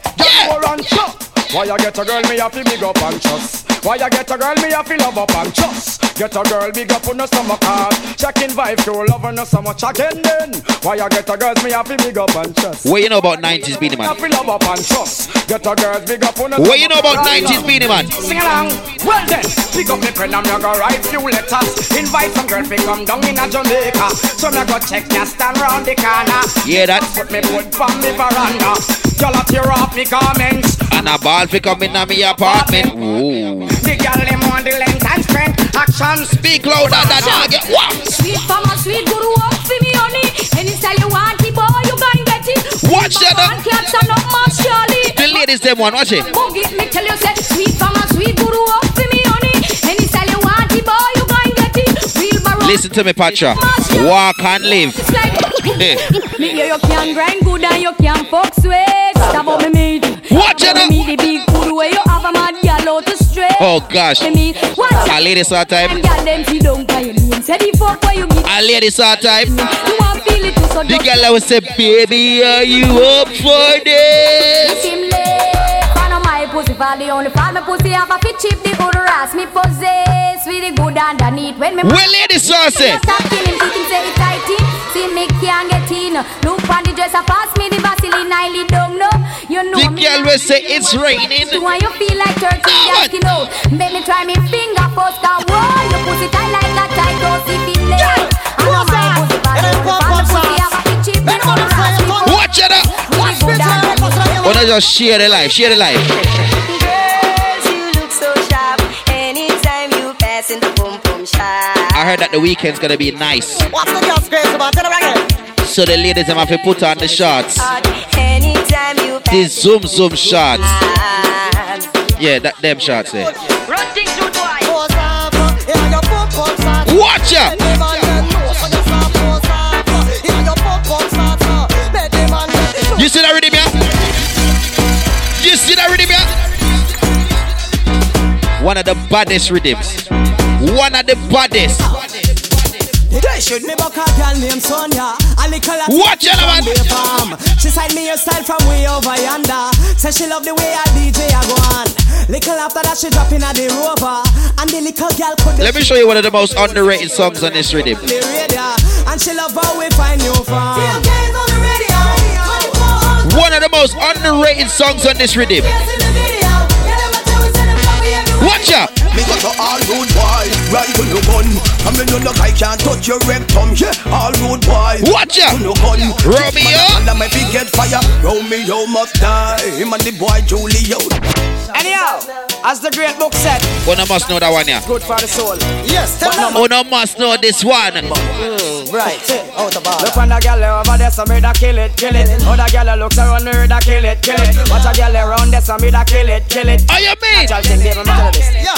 Why you get a girl me have to big up and trust? Why you get a girl me have to love up and trust? Get a girl big up on the summer card. Checking vibe to love on the summer checking then. Why you get a girl, me happy big up and trust. What you know about 90s Beenie Man? Love up and trust. Get a girls big up on the What you know about 90s Beenie Man? Sing along. Well then, pick up the pen and me go write few letters. Invite some girls to come down in a Jamaica. So me go check ya stand round the corner. Yeah, that. Put me foot on me veranda. Y'all tear off me garments. And a ball fi come in a me apartment. Ooh. The girl them on the length and strength. Action. Speak louder than I get. What? Sweet farmer, sweet guru, up for me honey. Any style you want, it, boy, you can get it. Watch that Man can't stand up, man, surely. The ladies them one, watch it. Go get me, tell you, say, sweet farmer, sweet guru, up for me honey. Any style you want, it, boy, you can get it. Wheelbarrow. Listen to me, Patra. Walk and live. Me hear you can grind good and you can fuck sweet. Stop about me meat. Watch it up. Uh. Out to straight. Oh gosh. Watch A ladies all time. Them gal them see don't buy your name. Say the fuck where you get. A ladies all time. You want feel it so The girl I would say, baby, are you up for this? Him late. Fan of my pussy fall the only fall my pussy have a fit cheap the good ass me possess with the good underneath when me. Well, ladies all say. Stop killing him, say it tight in. See me can't get in. Look on the dress, I pass me the Vaseline, I lead down no. You know The me. girl will say it's raining. So when you feel like turkey, No, just. Make me try me finger first, cause whoa, your pussy tight like a tight rose if it late. I know my pussy bad, only fan the pussy have a fit cheap, the good ass me possess. Watch it up. With the good underneath. Wanna just share the life, share the life. Girls, you look so sharp. Anytime you pass in the boom boom shop. I heard that the weekend's gonna be nice. What's the girls crazy about? Tell them again. So the ladies them have to put on the shots. Anytime you The zoom zoom shots. Yeah, that them shots there. Eh. run things through twice. Watch out! You see that rhythm, yeah? You see that rhythm, yeah? One of the baddest rhythms. One of the baddest. They should me buck a girl named Sonia. A little of Watch out, man. Bay Farm. She side me her style from way over yonder. Say she love the way I DJ I go on. Little after that she drop in a the rover. And the little girl could Let me show you one of the most underrated songs on this rhythm. the radio. And she love how we find you from. One of the most underrated songs on this rhythm. Watch out! Me got a all road boy, right on your gun. I mean, you look, I can't touch your rectum. Yeah, all road boy. Watch out! On your gun. Romeo. And I maybe get fire. Romeo must die. Him and the boy Julio. Anyhow, as the great book said, One of must know that one, yeah. good for the soul. Yes, tell them. Oh, no must know this one. Mm, right, out the bar. Look on the girl over there, so me da kill it, kill it. Other girl looks around her, da kill it, kill it. Watch a girl around there, so me da kill it, kill it. Are you mean? Y'all think they me tell this? Yeah.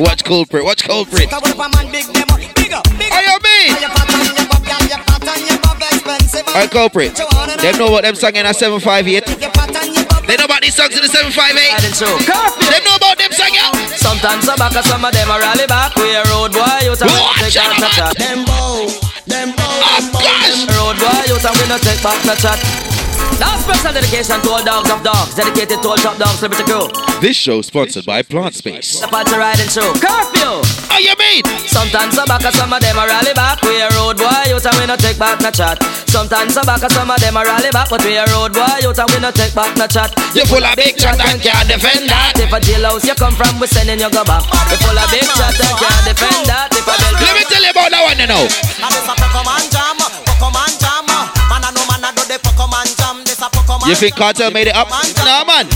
Watch culprit, watch culprit. Are you mean? Alright, culprit. Them know what them song in a 758. They know about these songs in the 758. They know about them song, yeah? Sometimes I back, some of them are rally back. We a road boy, you tell me to take back no chat. Them bow, them bow, oh, them bow. Road boy, you tell me to take back no chat. Now special dedication to all dogs of dogs, dedicated to all top dogs, liberty crew. This show sponsored by Plant Space. The party riding show. Curfew! How you mean? Sometimes I back, some of them are rally back. We a road boy, you tell me no take back no chat. Sometimes I back, some of them are rally back, but we a road boy, you tell me no take back no chat. You full of big chat and can't defend that. If a jailhouse you come from, we sending you go back. You full of big chat and can't defend that. If a bell Let me tell you about that one, you know. You think Kartel made it up? Nah, man.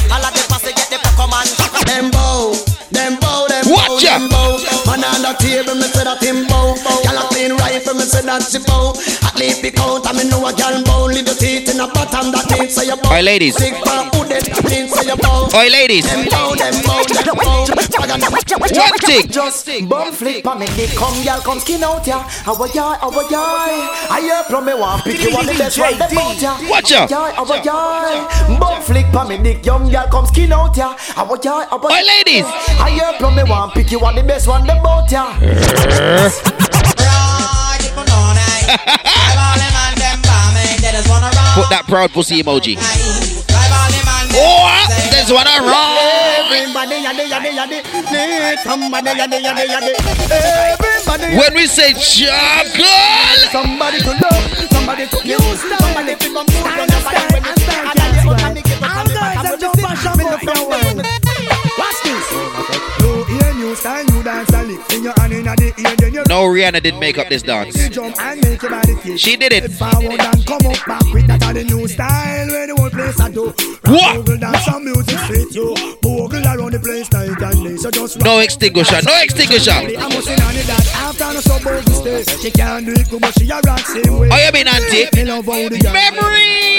Them bow, them bow, them bow, Watch out. them bow. Man on the table, me say that him bow. Gyal a clean rifle, me say that she bow. At least be count, I me know a gyal bow. with your teeth in a bottom that means so you Alright, ladies. Big for who that means so you bow. Alright, ladies. Them bow, them bow, them bow. One tick. Just bum flick pa me dick come girl come skin out ya. How are ya? How are ya? I hear from me one pick you one the best one them out ya. Watch ya. How are ya? Bum flick pa me dick young girl come skin out ya. How are ya? How are Alright, ladies. I hear from me one pick you one the best one them out ya. Put that proud pussy emoji. Oh, there's one around. When we say juggle, Somebody to love, somebody to use, somebody to come to the somebody when you stand, somebody give us somebody. I'm just fashion up your way. Watch no, Rihanna didn't make up this dance. jump and make your body kick. She did it. Forward and come up back with that are the new style where the whole place I do. What? Bogle dance some music fit you. Bogle around the place night and day. So just No extinguisher, no extinguisher. I must in on it that after no so bogle stay. She can't do it, but she a rock same way. Oh, you mean auntie? Me love how the girl Memory.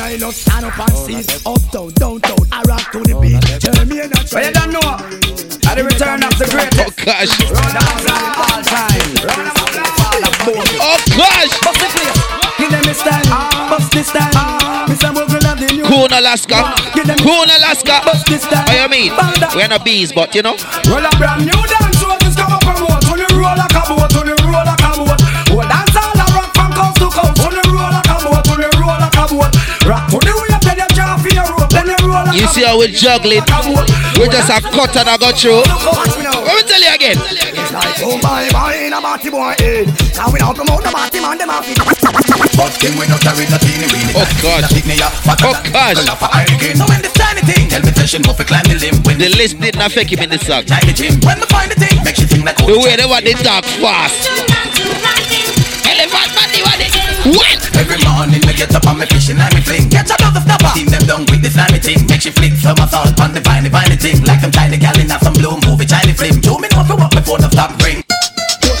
I and I love stand up and see. Uptown, downtown, I rock to the beat. Tell me and I Well, you don't know. At the return of the greatest. Oh gosh. Run down all time. Run down Oh gosh. Bust the place. Give them a style. Bust the style. Mr. Bogle have the new. Coon Alaska. Coon Alaska. Oh, you mean? We're not bees, but you know. Well, a brand new dance you roll like You see how we're juggling? We just a cut and I got through. Let me tell you again. It's like, oh my boy, in a party boy head. Now we don't promote the party man, them have it. But them we not carry no teeny weeny. Oh God. Oh gosh. So when the tiny thing, tell me fashion go for climb the limb. When The list didn't affect him in the song. try the gym, when me find the thing, makes you think like The way they want the dog fast. Elephant body, what? Every morning me get up on me fishing and I me fling. Catch another snapper. Team them down with the slimy thing. Make she flick some assault on the viney viney thing. Like them tiny gal in some bloom movie, tiny flim. Do me know for what before the stop ring.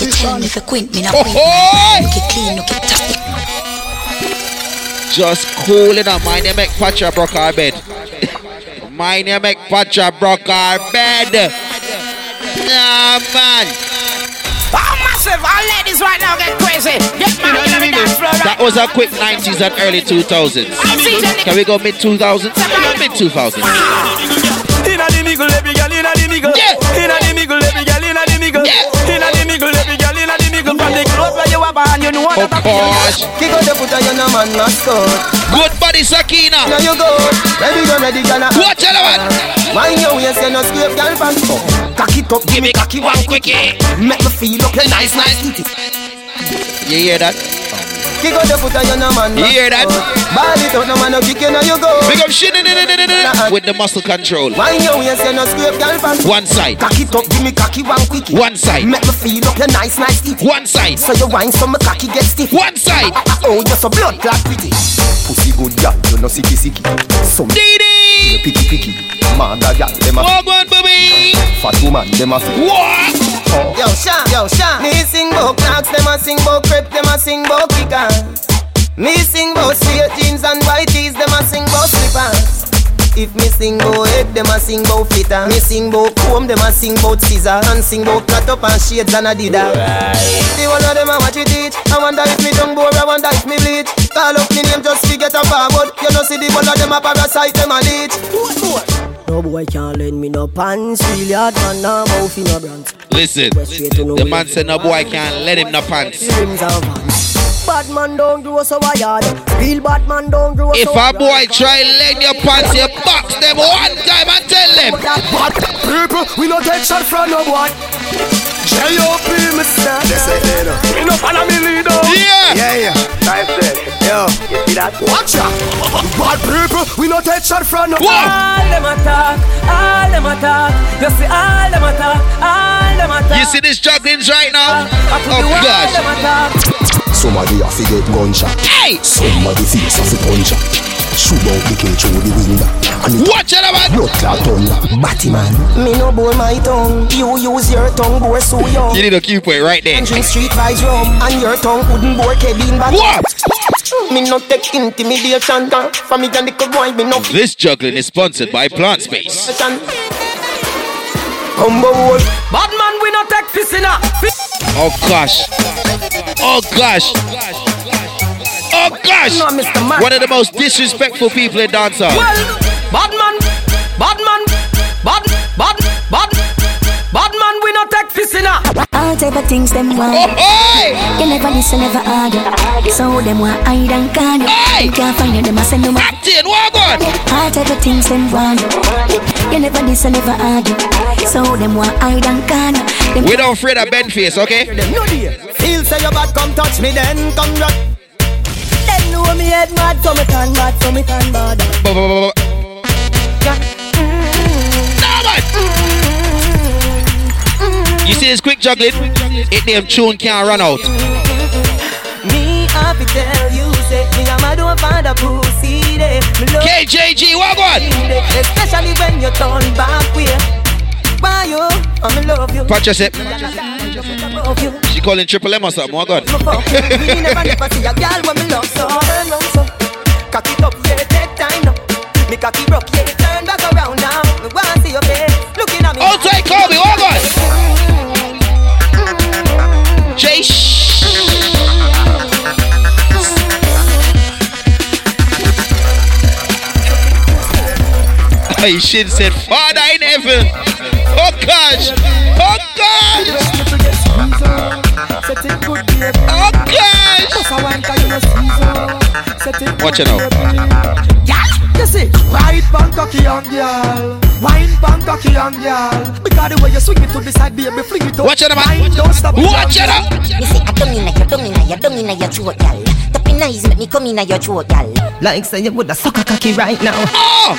You tell me if you quint, me not Oh, quint. oh. Look it clean, look it tight. Just cool it up. Mind you make Patra broke our bed. Mind you make Patra broke our bed. Nah, man. Massive. All ladies right now get crazy. Get married on the dance floor That right was a quick 90s and early 2000s. Can we go mid 2000s? Mid 2000s. Inna the middle, every girl inna the middle. Yeah. Inna the middle, every girl inna the middle. Inna the middle, every club where you are born, you know what Oh gosh. Kick out the foot of your no man mascot. Good body, Sakina. Now you go. Ready go, ready go. now. Watch out, man. Mind your waist, you no scrape, girl, pants up. Cock it up, give me cocky one quickie. Make me feel up, your nice, nice titty. You hear that? Kick out the foot of your no man You hear that? Ball it out, no man no kick you, now you go. Big up shit with the muscle control. Mind your waist, you no scrape, girl, pants One side. Cock it up, give me cocky one quickie. One side. Make me feel up, your nice, nice titty. One side. So you wine, so my cocky get stiff. One side. Ah, ah, oh, you're so blood clot pretty. Pussy good, yeah, you no sicky sicky. Some Didi. picky picky. Mother gal, them a Walk one, baby. fat woman, them a fit. What? Yo, Sha, yo, Sha. Me sing bout knocks, them a sing bout crepe, them a sing bout kickers. Me sing bout straight jeans and white tees, them a sing bout slippers. If me sing bout head, them a sing bout flitter. Me sing bout comb, them a sing bout scissor. And sing bout cut up and shades and a dida. The one of them a watch it eat. I wonder if me tongue bore, I wonder if me bleed. Call up me name just to get a forward. You know see the one of them a parasite, them a leech. No boy can't lend me no pants, really hard man, no mouth in no brands. Listen, the man said no boy can't let him no pants. Rims and vans. Bad man don't grow so wired. Real bad man don't grow If so a wired. boy try lend your pants, you box them one time and tell them. Bad people, we no take shot from no boy. J.O.P. me say. Yes, I did. Me no follow me leader. Yeah. Yeah, yeah. Time said. Yo, you see that? Watch out. Bad people, we no take shot from no boy. All them attack, all them attack. You see all them attack, all them attack. You see this jugglings right now? Oh the wall gosh. Attack. Somebody have to get gunshot. Hey! Somebody face have to punch up. Shoot out the cage through the window. And it Watch it, man. Blood clot thunder. Batman. Me no bore my tongue. You use your tongue, bore so young. You need a cue point right there. And drink street vibes rum. And your tongue wouldn't bore Kevin back. What? Me no take intimidation. girl. From me and the good boy, me no This juggling is sponsored by Plant Space. Combo wall. Bad we not take fish in a. Oh gosh. Oh gosh. Oh gosh. No, Mr. Man. One of the most disrespectful people in dancehall. Well, bad man, bad man, bad, bad, bad, bad man, we not take fish in a. All type of things them want. You never listen, never argue. So them want hide and can. You can't find you, them a send them a. Acting, walk on. All type of things them want. You never listen, never argue. So them want hide and can. Them We don't afraid of bend face, okay? No dear. Feel say you bad, come touch me then, come rock. Them know me head mad, so me can mad, so me can bad. Bu- You see this quick juggling? It damn tune can't run out. Me happy tell you, say me a don't find a pussy there. KJG, what on? Especially when you turn back way. You? I'm love you. Yourself. She calling Triple M or something, what on? Me never never see a girl when me love so. Turn round so. Cock it up, yeah, take time now. Me cocky broke, yeah, turn back around now. Me want see your face, looking at me. Outside Kobe, what I should said, Father in heaven. Oh gosh. Oh gosh. Oh gosh. Watch it now. You see, ride pan cocky on girl, wine pan cocky on girl. Because the way you swing it to the side, baby, fling it up. Watch it, man. Don't stop. Watch it up. You say I don't inna your, don't inna your, don't inna your throat, gal. Tapping eyes make me come inna your throat, gal. Like say you woulda suck a cocky right now. Oh.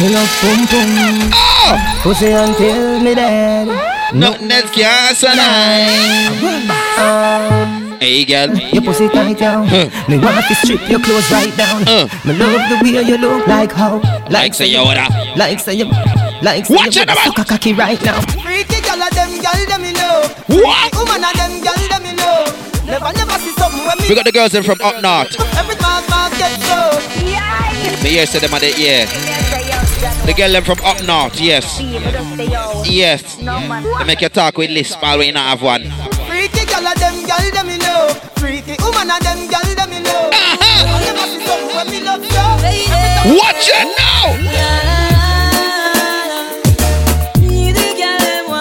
Me love pum pum. Oh. Pussy until me dead. Nothing else can survive. Hey, girl. Your pussy tight down. Me want to strip your clothes right down. Me love the way you look like how. Like say you woulda. Like say you. Like say Watch you woulda suck a cocky right now. Freaky girl of them, girl them me love. What? Woman of them, girl them me love. Never, never see something when me. We got the girls in from up north. Every man, man get so. Me here say them at it, yeah. The girl them from up north, yes. Yes. They make you talk with lisp while we not have one. Freaky girl of them, girl them me love. Freaky woman of them, girl them me love. Never see something when me love so. Watch it now!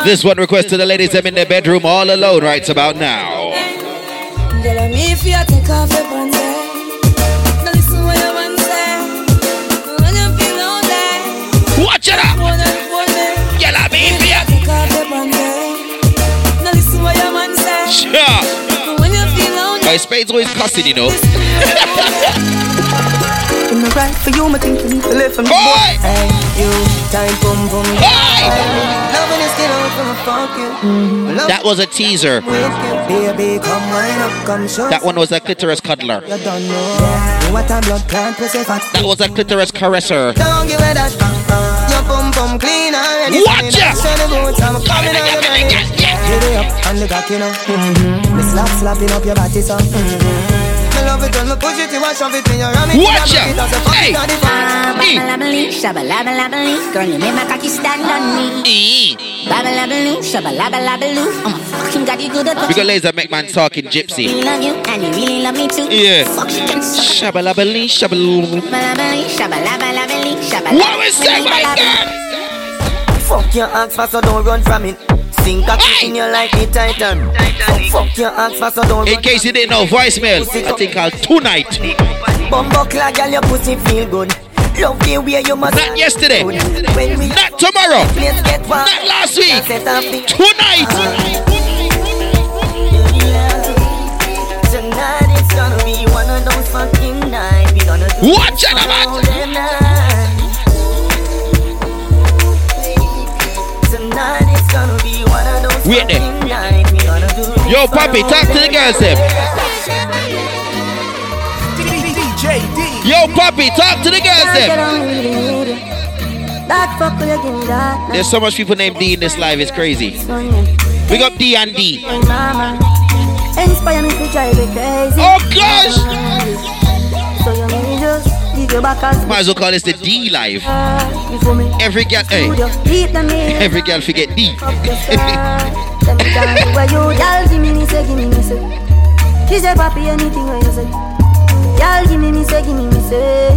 This one request to the ladies them in their bedroom all alone right about now. Girl, me if you take off your pants, now listen what your man say. When you feel lonely, Watch it up! phone and phone me. Girl, I mean for ya. Take off your pants, now listen what your man say. Sure. When you feel lonely, My spade's always cussing, you know. In the right for you, me think you need to live for me. Boy! Hey, you, time pum pum. Hey! Loving is Mm-hmm. That was a teaser. Baby, up. That one was a clitoris cuddler. You don't know what a blood clot pussy fat. That was a clitoris caresser. Don't give it that. Your pum pum clean already. Watch ya! Show the boots, I'm coming out your belly. Get it up on the cock, you know. Mm-hmm. Me slap slapping up your body, so. Love it when me push it, you want shove it in your arm. Watch ya! Hey! Shabalabalabaloo. Girl, you make my cocky stand on me. Babalabaloo. I'm a fucking got you good at We got ladies that make man talking gypsy. really love you and you really love me too. Yeah. You shabaloo. Babalabaloo, shabalabalabaloo, shabalabalabaloo. What was that, my girl? Fuck your ass fast, so don't run from it. Sink a kick in your like me titan. Fuck your ass fast, so don't In case you didn't know, voicemail. I think called tonight. Bumbo clad, girl, your pussy feel good. Love the way you must. Not yesterday. When we Not tomorrow. let's get one. Not last week. The Tonight. Tonight it's gonna be one of those fucking nights. We gonna do Watch it out, man. Wait there. fucking nights. We gonna do it Yo, Papi, talk to the girls, them. Yo, Poppy, talk to the girls Can't get then. on really need it. That fuck will you give me that? There's so much people named D in this live, it's crazy. Big up D and D. Mama, inspire me to drive you crazy. Oh gosh! Might as well call this the D life. Every girl, hey, Would you beat them in? every girl forget D. Up the sky. Tell me down where you, y'all give me me say, give me me say. He say, papi, anything you say. Y'all give me me say, give me me say.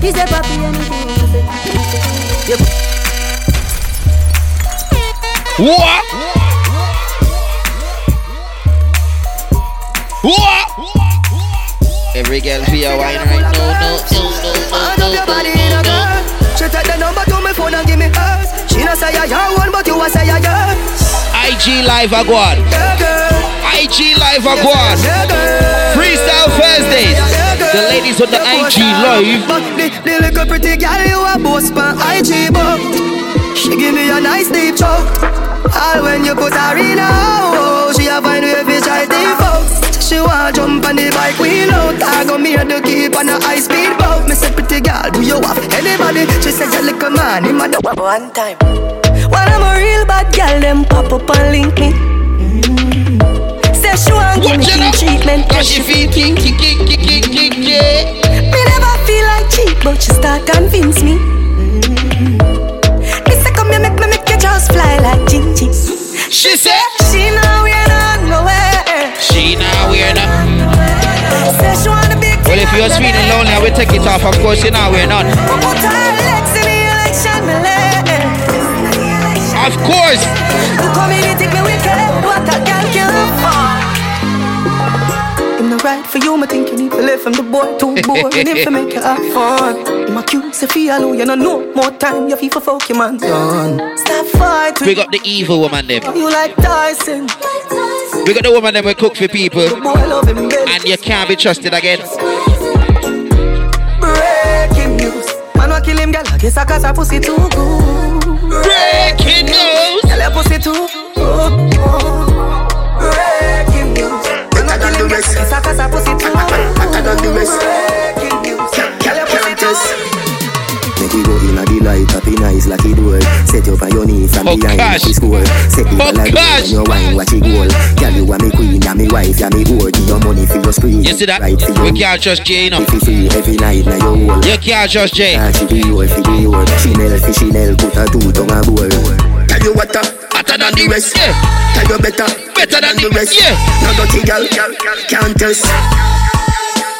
He say, papi, anything you say. Yep. What? What? Every girl be a wine right now, no, no, no, your body in a girl. She take the number to me phone and give me hers. She not say I your one, but you a say I yours. IG live agwan. IG live agwan. Freestyle Thursdays. The ladies on the IG live. But the, the little pretty girl you a boss pan IG but She give me a nice deep choke. All when you put her in a oh, she a find way fi try to fuck. She want to jump on the bike wheel out. I go me to keep on a high speed boat. Me say pretty girl, do you have anybody? She says you little man, him a do one time. When I'm a real bad girl, them pop up and link me. Mm. Say she want give me king treatment, cause she feel king, king, king, king. Me never feel like cheap, but she start convince me. Mm. Me say come here, make me make you just fly like Gigi. She said she know we're not nowhere. She not. She a Well, if you're feeling lonely, I will take it off. Of course, you know we're not. Of course. From the boy too boring him to make you have fun. I'm a cute, say feel you know no more time, you feel for fuck your man done. Stop fighting. Big up the evil woman them. You like Tyson. Big up the woman them will cook for people. Boy, love him, baby. And you can't be trusted again. Breaking news. Man, wa kill him, girl. I guess I cause her pussy too good. Breaking news. Girl, her pussy too good. Breaking news. Man, wa kill him, girl. I guess I cause her pussy too good. Breaking news. Girl, her pussy too. Make we go in a delight, happy nice like it door. Set you up on your knees from behind gosh. the score. Set it Oh, like when you wine, watch it goal. Girl, you are me queen, and me wife, and me whore. Give your money for your screen. You see that? Right for We can't trust Jay. If you free every night, now your whole. You can't trust Jay. Ah, she be your, she be your. Chanel for Chanel, put a two tongue a bowl. Tell you what, uh, hotter than the rest. Yeah. Tell you better, Better than the- rest. yeah. Now dirty girl, can't test.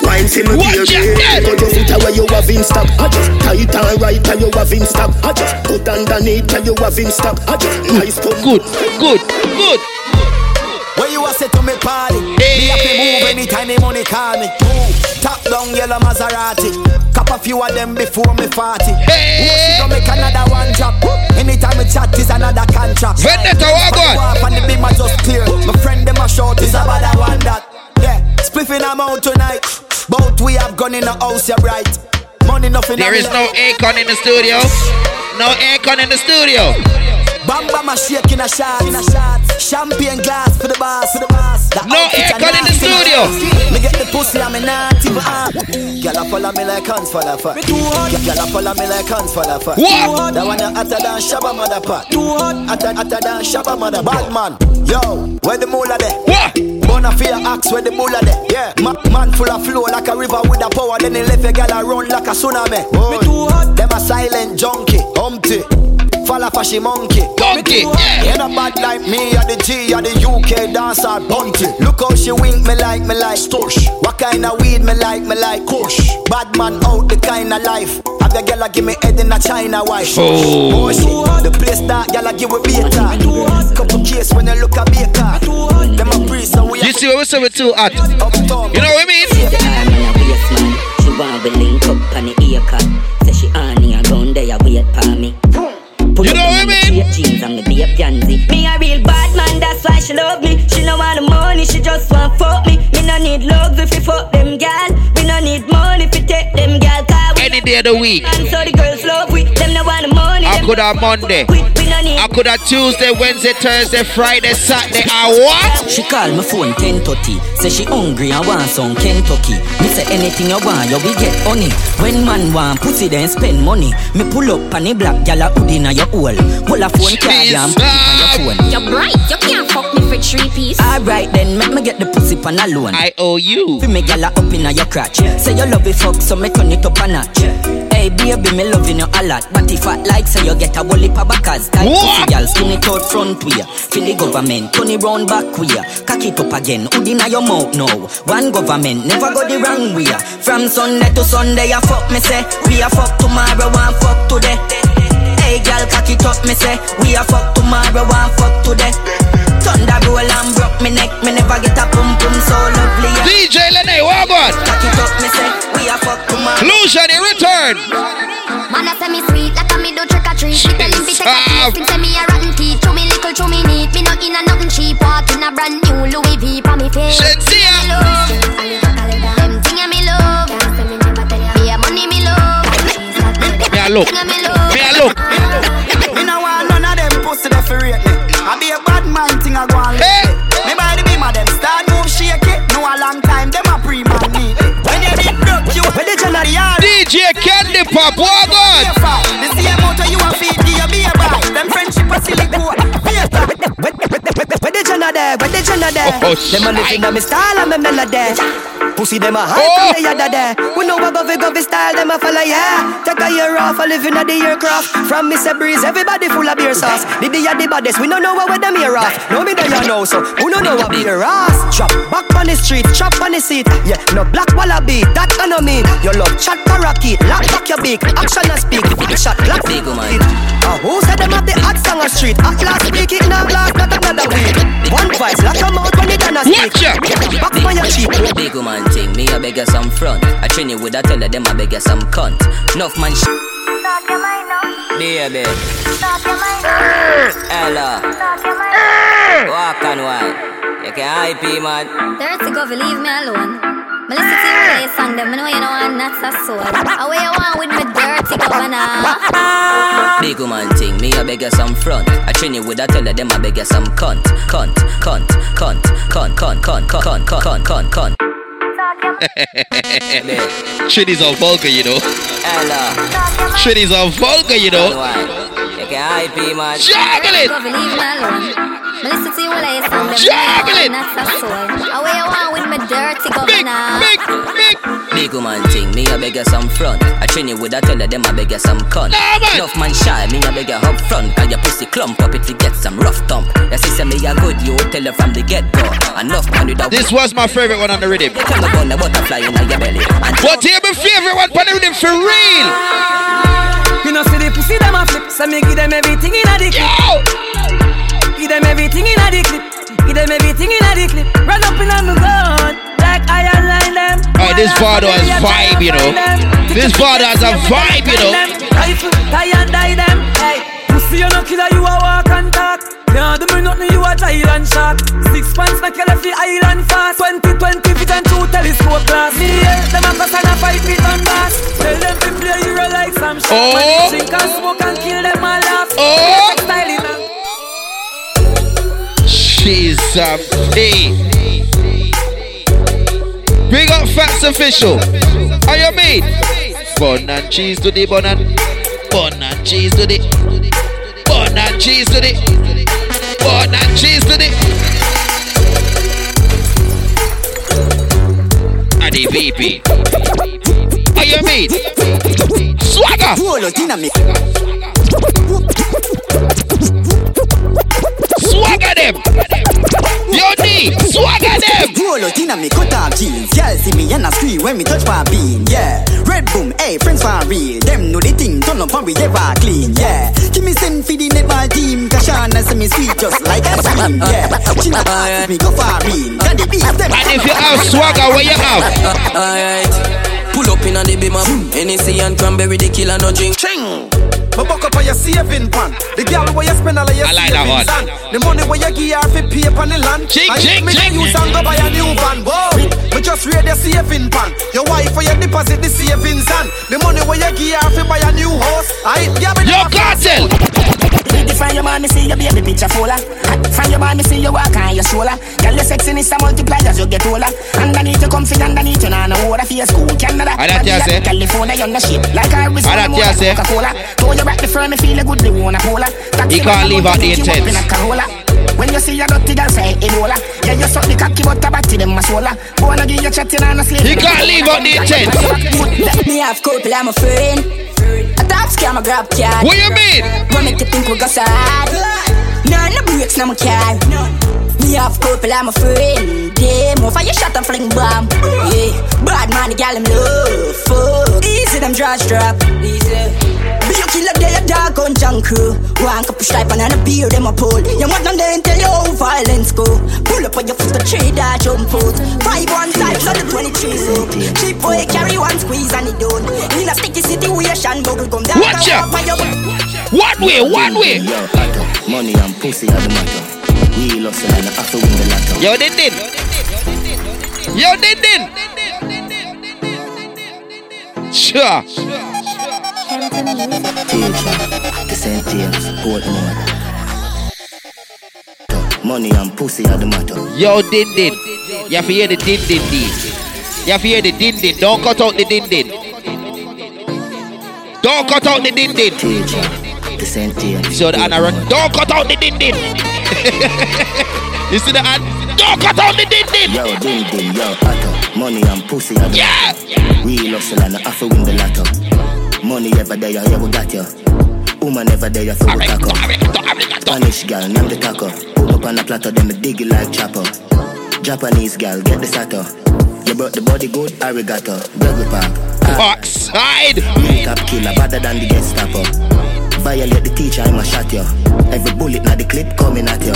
Wine for me, Watch baby. your head. Put your foot away, you have in stock. I just tight and right, and you have in stock. I just put underneath, and you have in stock. I just nice pump. Good, good, good. When you a say to me party, me happy move anytime the money call me. Move, top down yellow Maserati. Cop a few of them before me party. Hey. Ooh, she gon' make another one drop. Anytime we chat is another contract. Vendetta, what But the God? wharf And the beam are just clear. My friend them a short is about that one that. Yeah, spliffing I'm out tonight. Both we have gun in the house, you're right. Money nothing. There is no aircon in the studio. No aircon in the studio. Bam bam a shake in a shot, in a shot. Champagne glass for the boss, for the boss. The No outfit aircon in the studio. man. Me get the pussy and me not even uh. Girl a follow me like hands for the fat. Girl a follow me like hands for the fat. What? That one a hotter than Shabba mother pot. Too hot. Hotter, hotter than Shabba mother. Bad man. Yo, where the moolah there? What? Bona fear axe where the moolah there. Yeah, Ma- man full of flow like a river with a power. Then he left a girl a run like a tsunami. Me too hot. Them a silent junkie, humpty. Fall off a she monkey. Donkey, yeah. Ain't a bad like me or the G or the UK dancer bunty. Look how she wink me like me like Stush. What kind of weed me like me like Kush. Bad man out the kind of life. Have your girl a give me head in a China wife. Oh. Oh shit, the place that girl a give we beta. Couple case when you look a baker. Them a priest so we You see what we say with too hot. uptown. You know what I mean? She want we link up on the earcut. Say she honey a gun there wait for me. Pull You know what I mean? jeans and me be a pansy. Me a real bad man, that's why she love me. She no want the money, she just want fuck me. Me no need love if you fuck them gal. We no need money if you take them gal. Any day of the week. and so the girls love we. Them no want the money. Of them could have Monday. I could have Tuesday, Wednesday, Thursday, Friday, Saturday. I what? She call my phone 10:30. Say she hungry and want some Kentucky. Me say anything you want, you will get honey. When man want pussy, then spend money. Me pull up on the black gyal a hood inna your hole. Pull a phone card and put it on your phone. You're bright, you can't fuck me for three piece. Alright then, make me get the pussy pan alone. I owe you. Fi me gyal up inna your crotch. Say you love it fuck, so me turn it up a notch. Hey baby, me loving you a lot. But if I like, say you get a heap of backers. Tight pussy skin it out front way. Feel the government, turn it round back way. Cock it up again, hood inna your mouth now. One government, never go the wrong way. From Sunday to Sunday, I fuck me say. We a fuck tomorrow, one fuck today. Hey girl, cock it up, me say. We a fuck tomorrow, one fuck today. Thunder roll and broke me neck, me never get a pum pum so lovely. DJ Lene, what about? Cock it up, me say. We a fuck tomorrow. Lucia, the return. Man, I say me sweet like a me do trick or treat. Me tell him fi take a Stop. taste. Him say me a rotten teeth. Chew me little, chew me neat. Me no in a nothing cheap. Walk in a brand new Louis V for me face. Shenseea. Me love. Them thing a me love. Me a money me love. Me a look. Me love. Me a DJ Candy Pop, what about? The same you a feed give you be a. Them friendship a silly coat. Where the there? Where the there? Oh, oh, them a living on me style and me melody. Pussy them a hype Oh. other there. We know what govy govy style them a follow yeah. Take a year off a living at the aircraft. From Mr. Breeze, everybody full of beer sauce. Did The the baddest, we don't know what with them here off. No me there you know so. Who don't know what beer ass? Drop back on the street, chop on the seat. Yeah, no black wallaby, that know mean. Your love chat parakeet, lock back your beak, action and speak. Shot black big man. Uh, who said them have the hot song on street? At last speak it now, last not another week. One voice, lock your mouth when it done a speak. Back on your cheek. Big man thing, me a beg you some front. I train you with a tell them I beg you some cunt. Enough man sh- Baby. Ella. Walk and wine. You can hype me, man. Dirty go, leave me alone. Me listen to your play song, them me know you know I'm not so soul. Away you want with me dirty governor. Big man thing, me a beg you some front. I train you with a tell them I beg you some cunt. Cunt, cunt, cunt, cunt, cunt, cunt, cunt, cunt, cunt, cunt, cunt. Trinidad's on vulgar, you know. Hello. Trinidad's on vulgar, you know. Juggle it. Juggle it. With my dirty governor. Big, Big man thing, me a beg you some front. I train you with a tell them I beg you some cunt. Nah. Enough man shy, me a beg you up front. Cause your pussy clump up if you get some rough thump. Your sister me a good, you tell her from the get go. Enough man with a This was my favorite one on the rhythm. They tell me about the butterfly in your belly. And What here my favorite one on the rhythm for real? You know, see the pussy them a flip, so me give them everything in a the clip. Give them everything in a the clip. Give them everything in a the clip. Run up in a me gun, like I align them. Alright, this father has vibe, you know. This father has a vibe, you know. Rifle, tie and die them. Hey, pussy you no killer, you a walk and talk. Can't do me nothing, you a Thailand shark. Six pants make you left the island fast. 20, 20 feet and two telescope glass. Me here, them a pass and a fight me on bass. Tell them to play hero like some shit. Oh. Drink and smoke and kill them all laugh. Oh. And She's a P. Big up Fats Official. Are you made? Bun and cheese to the bun and bun and cheese to the bun and cheese to the bun and cheese to the and the VP. Are you made? Swagger. Swagger them. Yo D, swagger them. Roll out inna me cut off jeans. Girl see me and a scream when me touch my bean. Yeah, red boom, hey friends for real. Them know the thing, turn up and we ever clean. Yeah, give me send for the netball team. Kashana say me sweet just like a cream. Yeah, she not ask me go for real. Got the beat them. And if you have swagger, where you have? Alright, pull up inna the beamer. Hennessy and cranberry, the killer no drink. Ching. Me buck up on your saving pan. The girl where you spend all of your I like that savings one. on. The money where you give her for pay on the land. Ching, and ching, me ching. use and go buy a new van. Whoa. Me just read your saving pan. Your wife for your deposit the savings and the money where you give her fi buy a new house. I yeah, me Yo, Kartel. From your man, me see your baby picture fuller. From your man, me see you walk on your shoulder. Girl, your sexiness a multiply as you get older. Underneath you comfy, underneath you nah no water for your school Canada. Ah, that you say? California, you're the shit like Arizona. Ah, that you say? Coca-Cola. Throw you back the firm, me feel a good, the wanna cola. He can't leave out the intent. When you see your dirty girl say Ebola Yeah, you suck the cocky but a batty them a sola Wanna give you chatting on a slave He can't leave out the intent. Me have couple, I'm a friend. Top scam, a grab card. What you mean? What make you think we go sad? None no breaks, no my car. Me have couple, I'm a friend. Yeah, move for your shot and fling bomb. Yeah, bad man, the gal him love. Fuck, easy them draws drop. Easy. Be kill up there, your dog on junk crew. One cup of stripe and a beer, them a pull. You want them then tell you how violence go. Pull up on your foot, the tree that jump out. Five one types of the 23 so. Cheap boy carry one squeeze and it done. In a sticky situation, bubble gum down. Watch out. One way, one way. Yo, money and pussy are the matter. We lost and I have to win the lotto. Yo, din din. Yo, din din. Sure. The St. James, Portmore. Money and pussy are the matter. Yo, din din. You have to hear the din din din. You have to hear the din din. Don't cut out the din din. Don't cut out the din din. The St. James. So the Anna run. Don't cut out the din din. you see the ad? Don't cut out the din din. Yo, din din, yo, Otto. Money and pussy are the Yeah. matter. We hustle and I have to win the lotto. Money ever there, yeah, we got you. Woman ever there, you throw the taco. Spanish girl, name the taco. Put up on a platter, then me dig it like chopper. Japanese girl, get the sato. You brought the body good, arigato. Burger park. Backside. Top killer, better than the Gestapo. Violate the teacher, I'ma shot you. Every bullet na the clip coming at you.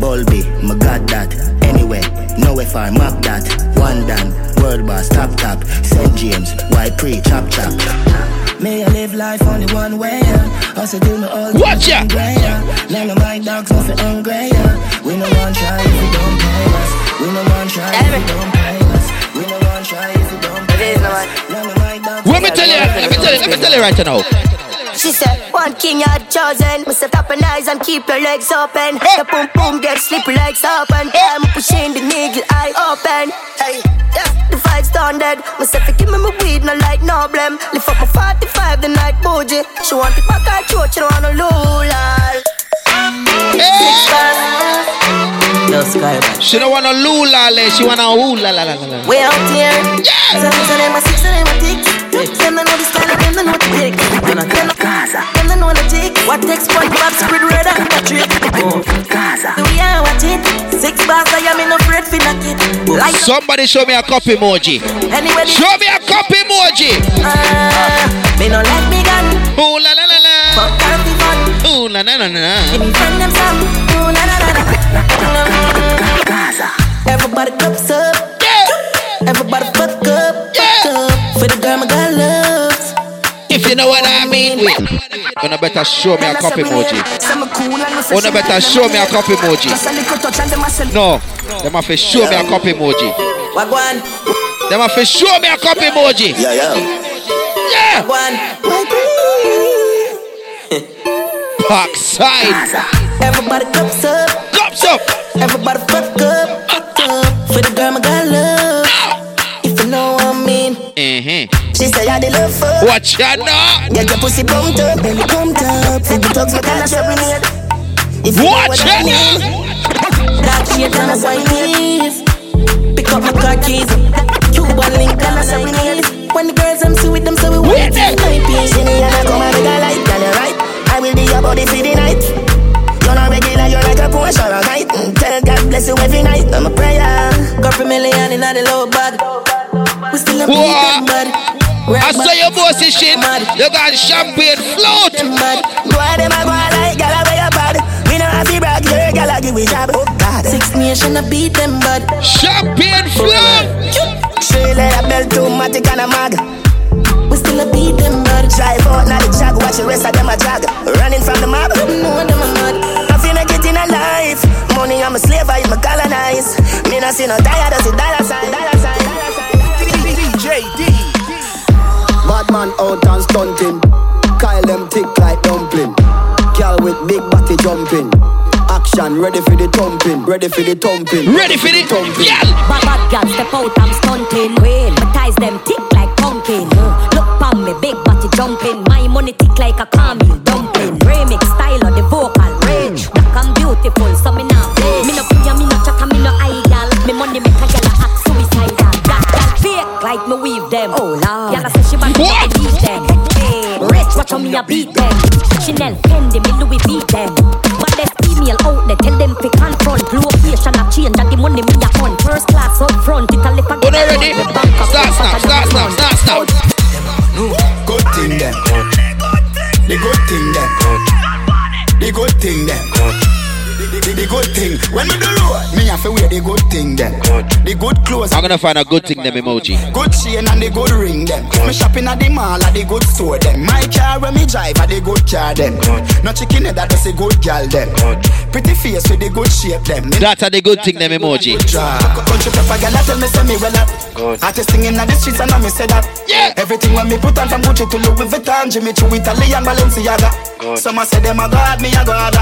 Bulby, my god that. Anyway, nowhere far, mark that. One done, word bar, stop top. St. James, white pre, chop chop. May I live life only one way, yeah. Also do me all Watch ya. yeah. None of my dogs want to hungry, yeah. We no one try if you don't pay us. We no one try if you don't pay us. We no one try if you don't pay us. None of my dogs Let me tell you, let me tell you, let me tell you right now. She said, one king you had chosen. Must set up an eyes and keep your legs open. The boom boom get slippery like serpent. I'm pushing the needle eye open. Hey, yeah, the fight's done dead. Must say, give me my weed, no like no blem. Lift up my 45 the night bougie. She want it back her throat, she don't want no lula. Six bars. Yo, She don't want a lula, le. she want a ooh la la la la. la. Way out here. Yeah. Seven, seven, my six, seven, my ticks. Them they know the style, them they know the trick. Them they know Gaza. Them they know the tick. What takes spread red and the trick. Oh, Gaza. Do we are watch it? Six bars, I am in no afraid for knock it. Like Somebody show me a cup emoji. anyway. Show me a cup emoji. Uh, me no let me gun. Ooh la la la la. Fuck can't be fun. Ooh la la la la. Give me friend them some. Ooh la la la la. Gaza. Everybody cups up. Up. For the girl my girl loves. If you know what I mean, wait. Gonna better show me a cup emoji. Gonna better show me a cup emoji. No, them have to show me a cup emoji. Wagwan. Them have to show me a cup emoji. Yeah, yeah. Yeah. Wagwan. Backside. Everybody cups up. Cups up. Everybody fuck up. I the love fuck. Watch ya now. Get your pussy pumped up, belly pumped up. See the thugs, my kind of serenade. If you know Watch what I mean. Dark shade and a white leaf. Pick up my car keys. Cuban link and a serenade. When the girls I'm see with them, so we wait. My the and I come and make a light. Girl, you right. I will be your body for the night. You're not regular, you're like a Porsche or a kite. Mm, Tell God bless you every night. I'm a prayer. Couple million in the low bag. We still a beat bad. I saw your bossy shit. You got champagne float. Go ahead, them a go a like, gal a wear your pad. We no have to brag, your gal a give we job. Oh God. Six nation a beat them bad. Champagne float. Straight like a belt to matic and a mag. We still a beat them bad. Drive out now the jag, watch the rest of them a jag. Running from the mob. No them a mad. Nothing I get in a life. Money I'm a slave, I'm a colonize. Me no see no tired, I see dollar sign, dollar sign, dollar sign. DJ D. bad man out and stunting. Kyle them tick like dumpling. Girl with big body jumping. Action, ready for the thumping, ready for the thumping. Ready for the thumping. Bad bad girl step out, I'm stunting. Well, my ties them tick like pumpkin. Uh, look pon me, big body jumping. My money tick like a caramel dumpling. Remix style of the vocal range. Black and beautiful, so me not play. Me no puya, me no chaka, me no idol. Me money make a gyal act suicidal. That gyal fake like me weave them. Oh lord, gyal a say she bad, me a beat them. Hey, rich, watch how me a beat them. Chanel, Fendi, me Louis V them. Baddest female out there, tell them fi confront. Location a change, and the money me a on. First class up front, it a left a When you ready? Start, stop, start, stop, start, stop. Good thing them. The good thing them. The good thing them. The, the, the good thing. When we do road, me have to wear the good thing them. The good clothes. I'm gonna find a good thing them emoji. Good chain and the good ring them. Me shopping at the mall at the good store them. My car when me drive at the good car them. No chicken head that just a good girl them. Pretty face with the good shape them. Me That's a the good thing them emoji. Country pepper girl, tell me say me well up. Artist singing at the streets and I me say that. Yeah. Everything when me put on from Gucci to Louis Vuitton, Jimmy Choo, Italy and Balenciaga. Some a say them a god, me a god.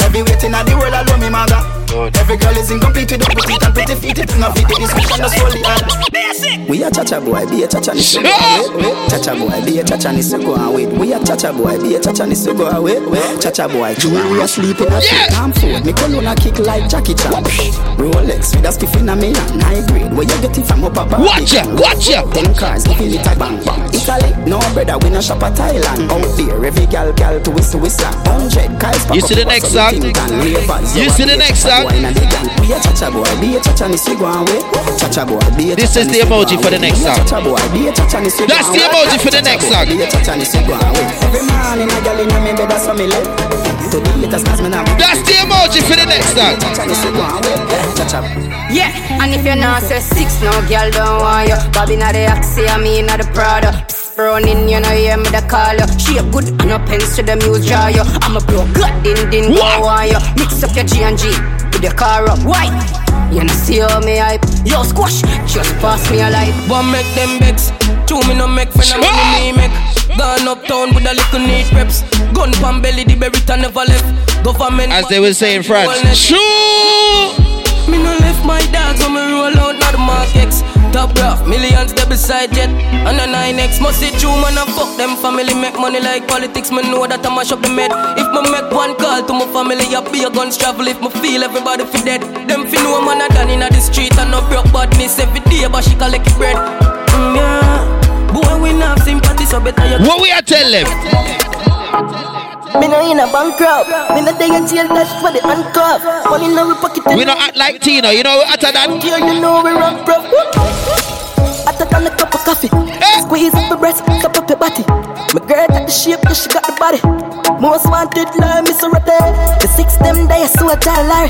Every waiting at the world, I love me maga. Every girl is incomplete with the pretty and pretty feet. It's not fit. This one the solely hard. We a chacha boy, be a chacha ni so go away. wait. Chacha boy, be a chacha ni so go away. We a chacha boy, be a chacha ni go away. Chacha boy, jewelry a sleep in a yeah. Tom Ford. Me cologne a kick like Jackie Chan. Rolex with a spiff in a me hand. High grade, where you get it from oh, up above. Watch ya, watch ya. Ten cars, giving it a bang bang. Italy, no brother, we no shop at Thailand. Out there, every gal gal to whistle whistle. Hundred guys. You see the next song? You see the next song? Be a chacha boy, be a chacha ni so go away. Chacha boy, be a This is the emoji for the next song. chacha boy, be a chacha ni so go That's the emoji for the next song. Be a chacha ni so go away. Every morning a gal in a me bed, that's what me live. To the latest cause me now. That's the emoji for the next song. Chacha ni so go away. Eh, chacha. Yeah, and if you're not say six, no girl don't want you. Bobby not the Axie, I mean not the Prada. Psst, Running, you know, hear me the call you. She a good and no pens to the muse draw you. I'm a bro, good din din go on you. Mix up your G and G with your car up. Why? You know, see how me hype. Yo, squash, just pass me a light. One make them vex. Two me no make friend, I'm money me make. Gone uptown with a little neat reps. Gun pan belly, the berry never left. Government. As they would say in France. Shoo! Me no left my dogs when me roll out, not the Mark X. Top rough, millions they beside jet. And a 9X must see true man and fuck them family make money like politics. Me know that I mash up the med. If me make one call to my family, I be a guns travel. If me feel everybody fi dead, them fi know man a done inna the street and no broke badness every day, but she collect bread. Mm, yeah. Boy, we not sympathy, so better you. What we are tell them? Me no in a bankrupt. Me no day in jail, that's for the handcuff. Money in our pocket. We don't act like Tina, you know, after that. Here you know we rock, bro. Took on a cup of coffee. Squeeze up the breast, cup up your body. My girl got the shape, yeah, she got the body. Most wanted, love me so ready. The six them days, so I tell Larry.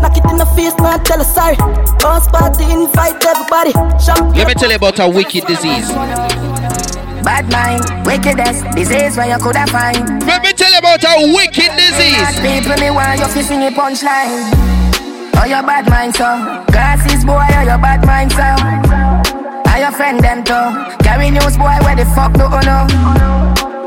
Knock it in the face, now tell her sorry. Boss party, invite everybody. Champagne. Let me tell you about a wicked disease. Bad mind, wickedness, disease where you coulda find. Let me tell you about a wicked disease. Bad people, me want you fi sing a punchline. Oh, your bad mind, so. Glasses, boy, oh, your bad mind, so. Are your friend them too? Carry news, boy, where the fuck do you oh, know?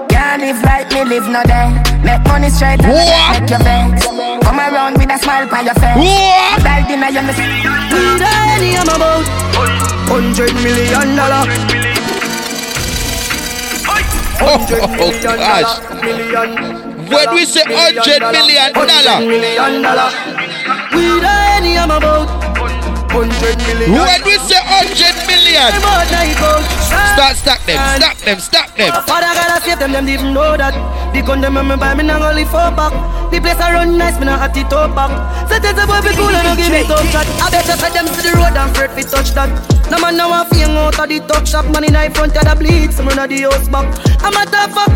Can't live like me, live no day. Make money straight and What? make your vex. Come around with a smile on your face. What? Like dinner, you miss. We ready, I'm about hundred million dollar. When we say hundred million dollar. We ready, I'm about hundred million. when we say hundred million, start stack them, stack them, stack them. Father gotta save them, them even know that. The gun them me buy me now only four back. The place I run nice, me now at it top back. Set it up, be cool and no give me top shot. I better set them to the road and afraid fi touch that. No man now a fing out of the talk shop, man in the front of the bleed, some run of the house back. I'm a tough fuck,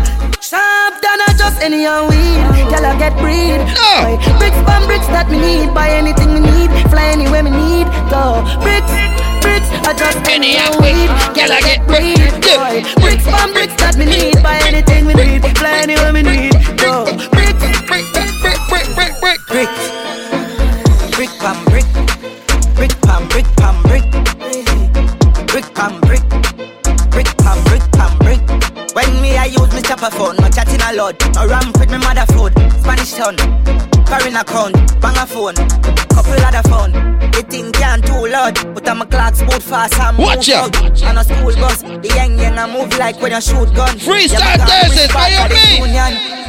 sharp than a just any and weed. Girl I get breed. Boy, Bricks from bricks that me need, buy anything me need, fly anywhere me need. Go bricks. Bricks, I just any weed. Girl, I get breed. Boy, bricks from bricks that me need, buy anything we need, fly anywhere me need. Go bricks, brick, brick, brick, brick, brick, brick, brick. Brick pam brick, brick pam brick pam brick, brick pam brick, brick pam brick pam brick. Use me chopper phone, no chatting a lot. No ramp with me mother food, Spanish town. Foreign account, bang a phone, couple other phone. The thing can't too loud, but I'm a clock boot fast and Watch move out. out. On a school bus, the young young I move like when you shoot gun. Freestyle Thursdays, by your me.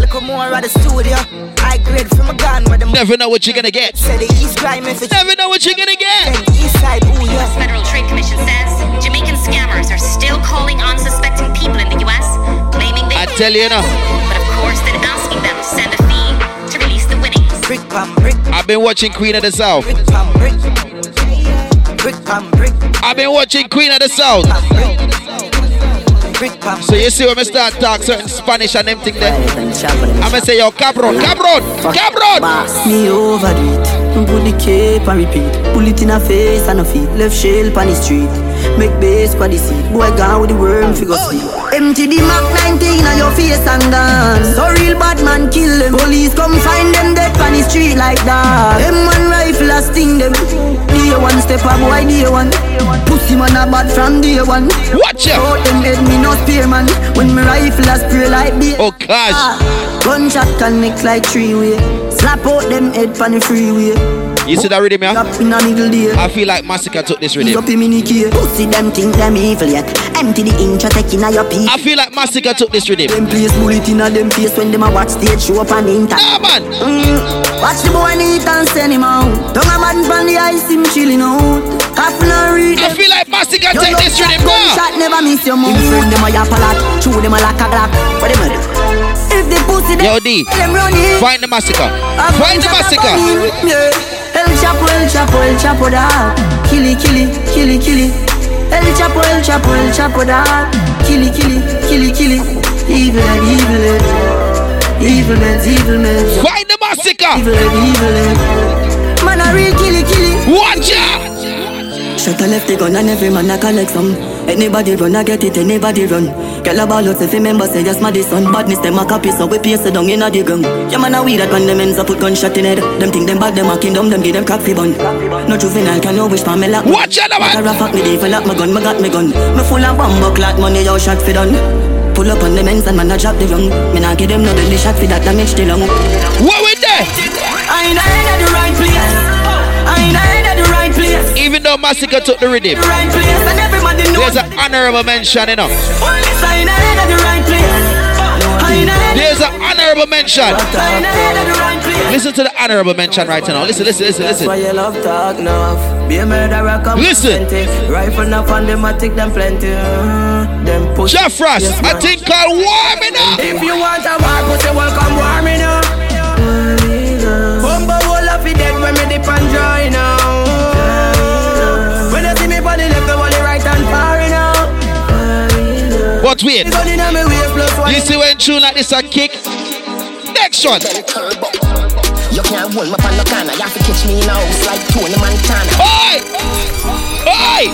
Look more at the studio. I grade from a gun where the Never know what you're gonna get. Say the East crime if it's Never know what you're gonna get. East side, ooh yeah. U.S. Federal Trade Commission says Jamaican scammers are still calling unsuspecting people in the U.S., claiming they. I tell you now. But of course, then asking them to send a fee to release the winnings. Brick pam brick, I've been watching Queen of the South. brick pam brick. Brick pam brick, I've been watching Queen of the South. brick pam So you see when me start talk certain Spanish and them thing there. I'ma say yo cabron, cabron, cabron. Me overdo it. Put the cape and repeat. Pull it in her face and her feet. Left shell on the street. Make base for the seat. Boy gone with the worm figure oh, sleep. Empty the Mac 19 on your face and gone. So real bad man kill them. Police come find them dead on the street like that. Them one rifle a sting them. Day one step a boy day one. Pussy man a bad from day one. Watch out. Out oh, them head me no spear man. When me rifle a spray like beer. Oh gosh. Ah. Gunshot connect like three way. Slap out them head on the freeway. You see that rhythm, yeah? Up in a middle day. I feel like Massacre took this Ease up rhythm. in mini key. Pussy them think them evil yet. Empty the inch take a your pee. I feel like Massacre took this rhythm. Them place bullet in a them face when them a watch stage show up on the internet. Nah, man. Mm. Watch the boy neat and send him out. Don't a man from the ice him chilling out. Cap no read I feel like Massacre Yo, take this rhythm, bro. Shot never miss your move. Him friend them a yap a lot. Chew them a like a glock. What them a do? If the pussy them Yo, D. them run in. Find the Massacre. Find the Massacre. Yeah. El Chapo, El Chapo, El Chapo dog. Killy, killy, killy, killy. El Chapo, El Chapo, El Chapo dog. Killy, killy, killy, killy. Evil head, evil head. Evil men, evil men. Find the Massacre. Evil head, evil head. Man a real killy, killy. Watch out. Shut a left the gun and every man a collect some. Anybody run, I get it, anybody run. Girl a ball out if you remember say just my son. Badness them a copy so we paste it down in a the gun. Yeah man a weed that when them ends up put gunshot in head. Them think them bad, them a kingdom, them give them cock fi bun. No juvenile can no wish for me lock. Watch out, man. Like a fuck me dey for lock my gun, me got me gun. Me full of bomb clot money, yo shot fi done. Pull up on them ends and man a drop the young. Me nah give them no belly shot fi that damage the lung. What we there? I ain't at the right place. I ain't at the right place. Even though Massacre took the rhythm, The right place and everybody. There's an honorable mention, you know. I. I There's an honorable mention. I. Listen to the honorable mention right now. Listen, listen, listen, That's why listen. you love talk enough. Be a murderer come Listen. Rifle on them, I take them plenty. Them push. Jeff Ross, Yes, man. thing called Warming Up. If you want a war, put welcome warming up. Wall up dead when me dip and dry But wait, Gun inna me waist plus one. you see when tune like this a kick? Next one. You can't hold me on the corner. You have to catch me in a house like Tony Montana. Oi! Oi!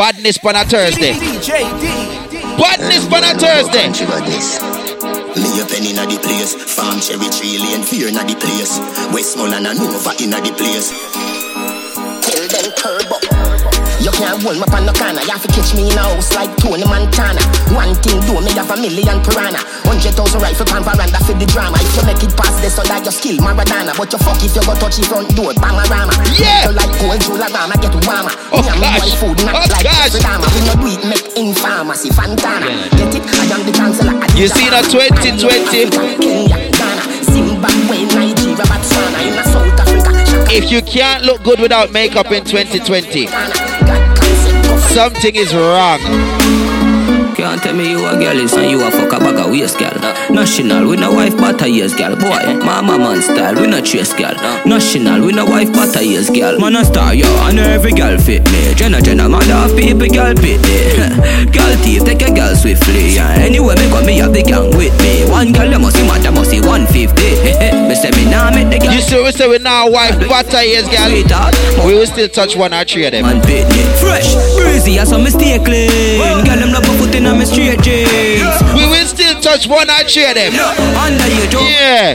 Badness on a Thursday. Badness on a Thursday. Me a penny inna the place. Farm cherry tree lane fear inna the place. Westmoreland and Nova inna the place. Tell them curb up. You can't hold me on the corner. You have to catch me in a house like Tony Montana. One thing do me have a million piranha. Hundred thousand rifle pan veranda for the drama. If you make it past this, so that you skill Maradona. But you fuck if you go touch the front door, Bangarama. Yeah. You like gold, Jularama, get warmer. Oh, me and gosh. boy food not Oh, like gosh. Amsterdam. We no do it make in pharmacy, Fantana. Get it? I am the chancellor. You see that 2020? Kenya, Ghana, Zimbabwe, Nigeria, Botswana, in South Africa. If you can't look good without makeup in 2020, something is wrong. Can't tell me you a girl is and you a fuck a bag of waist girl. National, we no wife but a years girl. Boy, mama man style, we no chase girl. National, we no wife but a years girl. Man a star, yo, and every girl fit me. Jenna, Jenna, man half people girl pit me. girl thief, take a girl swiftly. Yeah. Anyway, me come me have the gang with me. One girl, you must see mad, you must see 150. me say me nah make the girl. You see, we say we now wife butter years, girl. We will still touch one or three of them. Man pit me. Fresh, breezy, as some mistake clean. Girl, them love a foot in a me straight jeans. We will still touch one or three of them. Under your joke. Yeah.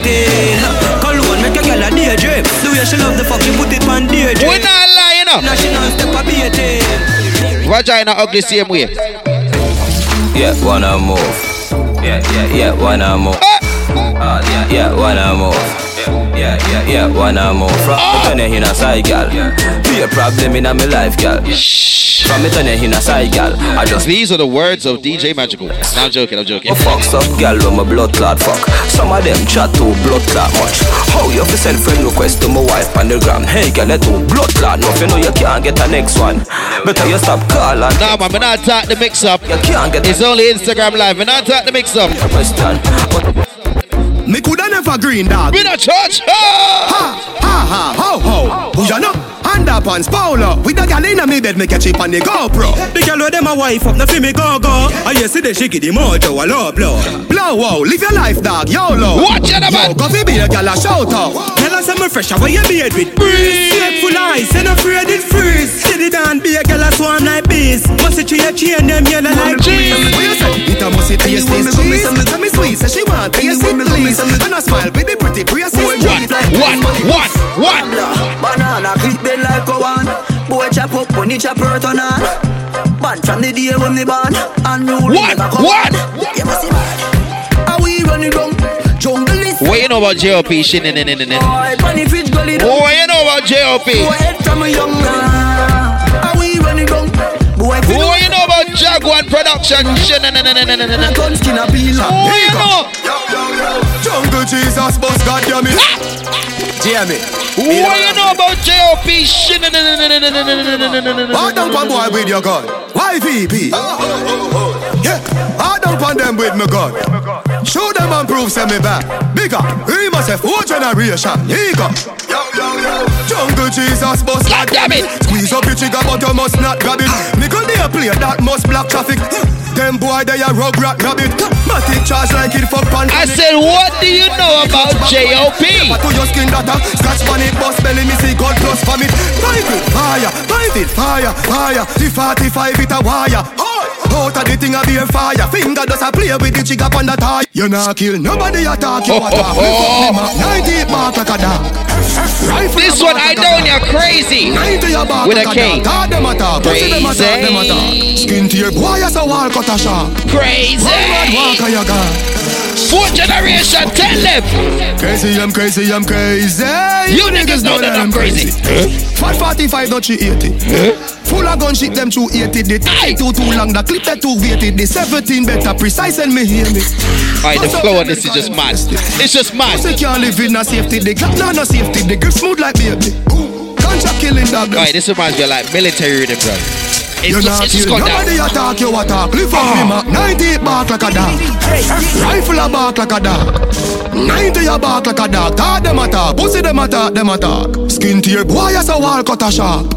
Cologne make a girl a daydream. The way she love the fuck, she put it on daydream. We not lying up. National step a beating. Vagina ugly same way. yeah, wanna move. Yeah, yeah, yeah, wanna move. Uh, yeah, yeah, wanna move. Yeah, yeah, yeah, wanna move. From me turn you in a side, gal. Be a problem in a me life, gal. From me turn you in a side, gal. I just These are the words of DJ Magical. No, I'm joking, I'm joking. Oh, fuck up, gal, when my blood clot fuck. Some of them chat too blood clot much. How you fi send friend request to my wife on the gram? Hey, gal, let too blood clot. No, you know you can't get a next one. Better you stop calling. Nah, man, we're not talk the mix up. You can't get It's only Instagram live. We're not talk the mix up. Question. Me coulda never green dog. We not church. Ha ha ha ho ho. Who ya know? Underpants Polo. With the gal inna me bed, me catch it on the GoPro. The girl with them a wife up, no fi me go go. I you see the shaky the mojo a low blow. Blow wow, live your life, dog. YOLO. Watch it, man. Yo, go fi be a gal a shout out. Tell us I'm fresh, how you beard with breeze. Straight full ice, and afraid it freeze. Steady down, be a girl a swarm like bees. Must it tree a chain them yellow like cheese. What you say? It a must it taste this cheese. Tell me sweet, say she want taste it please. And I smile with the pretty braces. One, one, one, one. Banana clip bend like a one. Boy chop up when it chop hurt on on. Band from the day when me born. And rule What? never come What? on. You must see man. How we run it down? Jungle is What you know about JOP? Shit, in, in, in, in. boy. Bunny fish gully down. What you know about JOP? Boy head from a young man. How we run it down? Boy What you know about Jaguar Production? Shit, in, in, in, in, in, in, in. gun skin a peel. What you know? Jungle Jesus, boss, God damn it. Jamie. What do you know about JLP shit? Hard down pan boy with your gun. YVP. Yeah. Hard down pan them with my gun. Show them and prove send me back. Bigger, he must have four generation. Got. Jungle Jesus, boss, God damn it. Squeeze up your trigger, but you must not grab it. Nickel they a play that must block traffic. Them boy they a rug rat rabbit. Matic charge like it for pan. I said, what do you know about JOP? To your skin data, scratch on it, bust belly, me see God plus it. Pipe it, fire, pipe it, fire, fire. The 45 it a wire. Out of the thing a be fire. Finger does a play with the trigger on the tie. You not kill nobody attack you. Me fuck 90 bark like a dog. This one, I know you're crazy. 90 a bark With a K. God them attack, pussy them attack, them attack. Skin to your boy as a wall cut a shot. Crazy. Mad walk a your gun. Fourth generation, tell them. Crazy, I'm crazy, I'm crazy. You niggas know that I'm crazy. Fat 45, not 380. Full of gun shit, them 280. The tie too too long, the clip that too weighted. The 17 better precise and me hear me. Alright, the flow on this is just mad. It's just mad. Pussy can't live in a safety. The Glock nah no safety. The grip smooth like baby. Gunshot killing dog. Alright, this reminds me of like military rhythm, bro. It's you just, not it's just kill down. nobody attack, you attack. Lift up me ma 90 bark like a dog. Rifle a bark like a dog. 90 a bark like a dog. Talk them attack. Pussy them attack, them attack. Skin to your boy as a wall cut a sharp.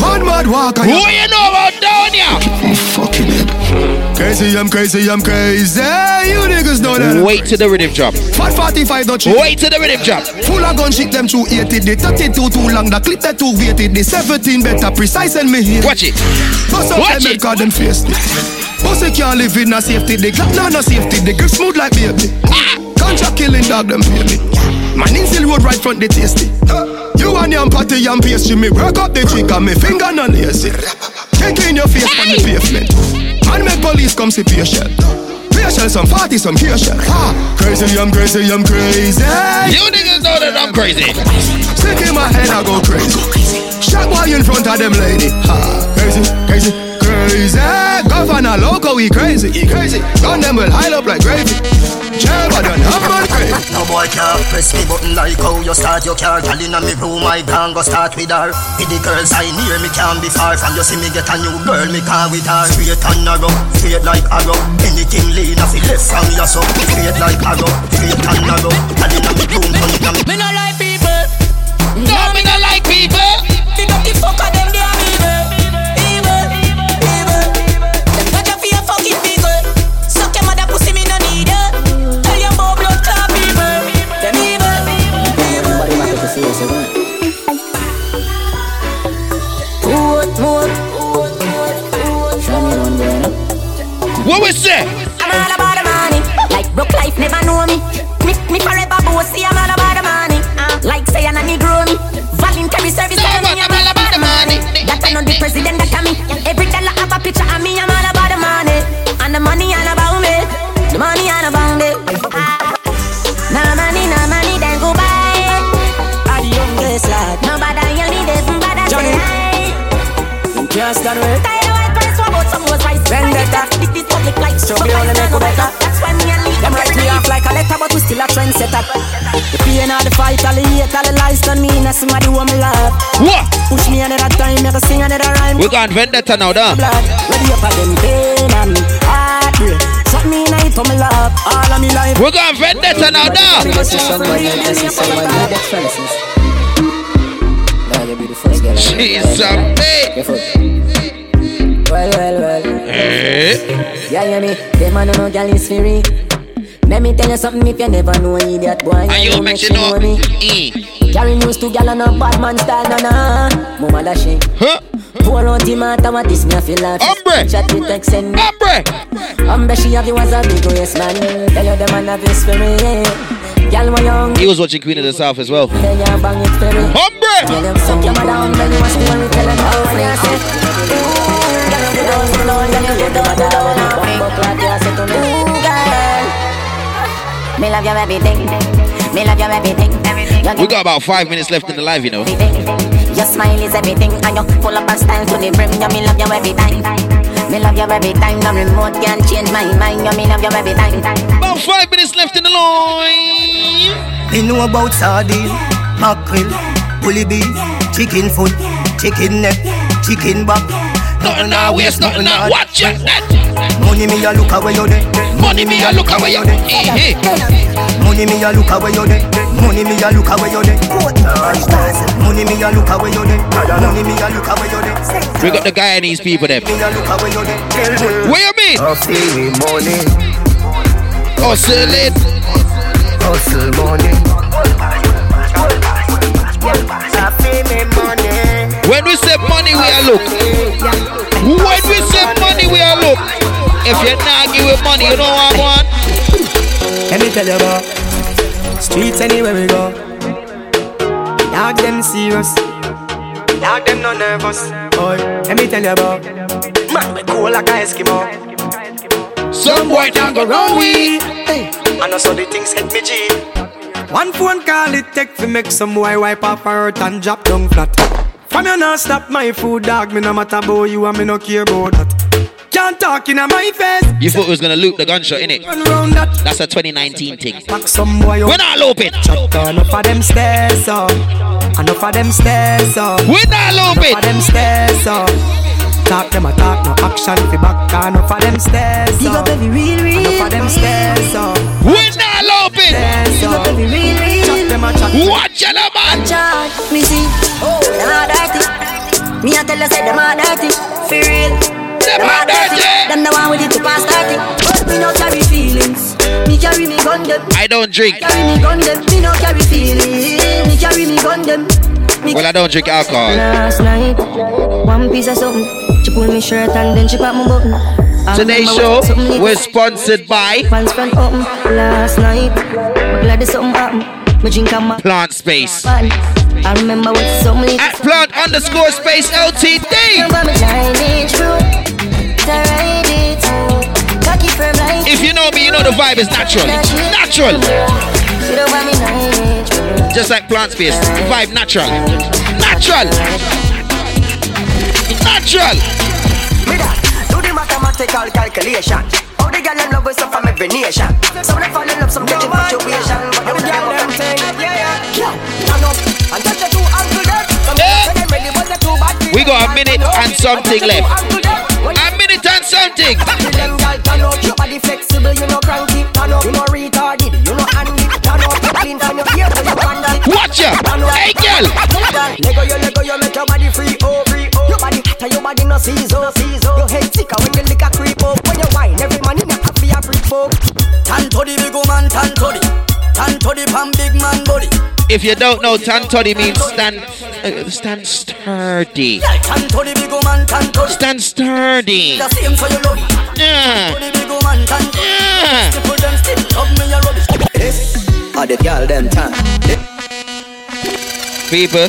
One mad walk and What you know about down here? Fucking head. Crazy, I'm crazy, I'm crazy. You niggas know that. Wait to the rhythm drop. Fat 45 not cheap. Wait to the rhythm drop. Full of gun shit, them 280. The 32 too long, the clip that too weighted. The 17 better precise and me here. Watch it. Bust up Watch them it. cause them face it. Pussy can't live in a safety. The Glock nah no safety. The grip smooth like baby. Contract killing dog them pay me. Man in still road right front the tasty. You and your patty and pastry. Me work up the chick and me finger no lazy. Kick in your face on the pavement. Man make police come see patient. Patient some party some patient. Ah, crazy I'm crazy I'm crazy. You niggas know that I'm crazy. Stick in my head, I go crazy. Shot boy in front of them lady. Ha, crazy, crazy, crazy. Governor loco, he crazy, he crazy. Gun them will hide up like gravy. Jail, but done have man crazy. No boy can't press me button like how you start your car Girl inna me room, I gang go start with her With the girls I near me can't be far From you see me get a new girl, me car with her Straight and narrow, straight like arrow Anything lean off it left from your so Straight like arrow, straight and narrow Girl inna me room, turn inna me Me no like What was that? I'm all about the money. Like broke life never know me. Me, me forever. I'm all about lies done somebody want me love. What? Push me another time, make sing another rhyme. We got vendetta now, da. Blood, ready up for them pain and heartbreak. Shut me night for me love, all of me life. We got vendetta now, da. She's a babe. Well, well, well. Eh? Yeah, yeah, me. Them man no gal is free. Let me tell you something if you never know idiot boy. And you make you know. money. Carry news to gal and a bad man style, na na. Mama da she. Huh? Pour out the matter, what this me a feel like. Hombre. Chat with text send me. Hombre. Hombre, she have you as a big waist man. Tell you the man have this for me. Gal, my young. He was watching Queen of the South as well. Tell you bang it for me. Hombre. Tell them suck your mother, hombre, you a story. Tell them how free I say. Gal, you don't, you don't, gal, you don't, you don't. Bumbo clad, you say to me. Ooh. Me love you everything. Me love you everything. Everything. We got about five minutes left in the live, you know. Your smile is everything, and you full of style to the brim. You me love you every time. Me love you every time. No remote can change my mind. You me love you every time. About five minutes left in the line. Me know about sardine, mackerel, bully beef, chicken foot, chicken neck, chicken back. Nothing now waste, nothing now watch it. Money me a look away you there. Money me a look away you there. Money me a look away you there. Money me a look away you there. Money me a look away you there. Money me a look away you there. We got the Guyanese people there. Me a look away you there. What you mean? Hustle money, Hustle it. hustle money. Money. When we say money, we are look. When we say money, we are look. If you're not giving money, you know what I want. Let me tell you about streets anywhere we go. Dog them serious. Dog them no nervous. Boy, let me tell you about man we cool like a Eskimo. Some boy don't go wrong with. Hey, I know so the things hit me G. One phone call it take to make some boy wipe up her hurt and drop down flat. From you not stop my food dog, me no matter about you and me no care about that. Can't talk in my face. You thought we was gonna loop the gunshot, innit? Run round that. That's a 2019 thing. Back some boy up. We're not looping. Chop enough of them stairs up. Enough of them stairs up. We're not looping. Enough of them stairs up. Talk them a talk, no action fi back. Enough of them stairs Big up. up every real, real. Enough of them stairs up. We're not looping. Stairs Big up up. every real, real. Chat them a chat. Watch it, man. Charge, me see. Oh, them a dirty. Me a tell you say them a dirty. For real. Dirty. Them the one with pass 30. But me no carry feelings. Me carry me gun them. I don't drink. Carry me gun them. Me no carry feelings. Me carry me gun them. Me Well, I don't drink alcohol. Last night, one piece of something. She pull me shirt and then she pop my button. Today's show was sponsored by Pants front open last night. But glad there's something happen. Me drink a ma- Plant Space. I remember lit. At Plant underscore Space LTD. If you know me, you know the vibe is natural. Natural. She don't want me nine. Just like Plant Space. Vibe natural. Natural. Natural. Do the mathematical calculation. How the girl them love us up from every nation. Some them fall in love, some catch infatuation. But the girl them thing, yeah yeah. Yeah, turn up and touch the two ankle there. Some Yeah. ready, but they too bad. We got a minute and something left. A minute and something. Them girl turn up, your body flexible, you know cranky. Turn up, you know retarded, you know handy. Turn up, clean from your ear to your bandal. Watch ya. Hey, girl. Lego you, Lego you, make your body free, oh, free, oh. Your body hotter, your body no season, season. Your head sicker when you lick a creep up. When you wine, every man in your happy a freak folk. Tan to the big woman, tan to the, tan to pan big man body. If you don't know, tan toddy means stand, uh, stand sturdy. Yeah, tan to the big woman, tan to the. Stand sturdy. The same so you love it. Yeah. To the big woman, tan to the. Yeah. People them still love me, you. Are the girl them tan? People.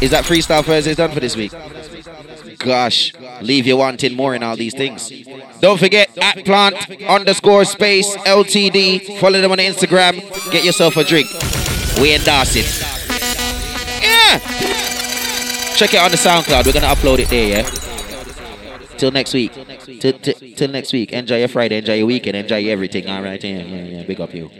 Is that freestyle Thursday done for this week? Gosh, leave you wanting more in all these things. Don't forget at plant underscore space LTD. Follow them on Instagram. Get yourself a drink. We endorse it. Yeah. check it on the SoundCloud. We're gonna upload it there, yeah. Till next week. Till, till, till next week. Enjoy your Friday. Enjoy your weekend. Enjoy everything. All right. Yeah, yeah, yeah. Big up you.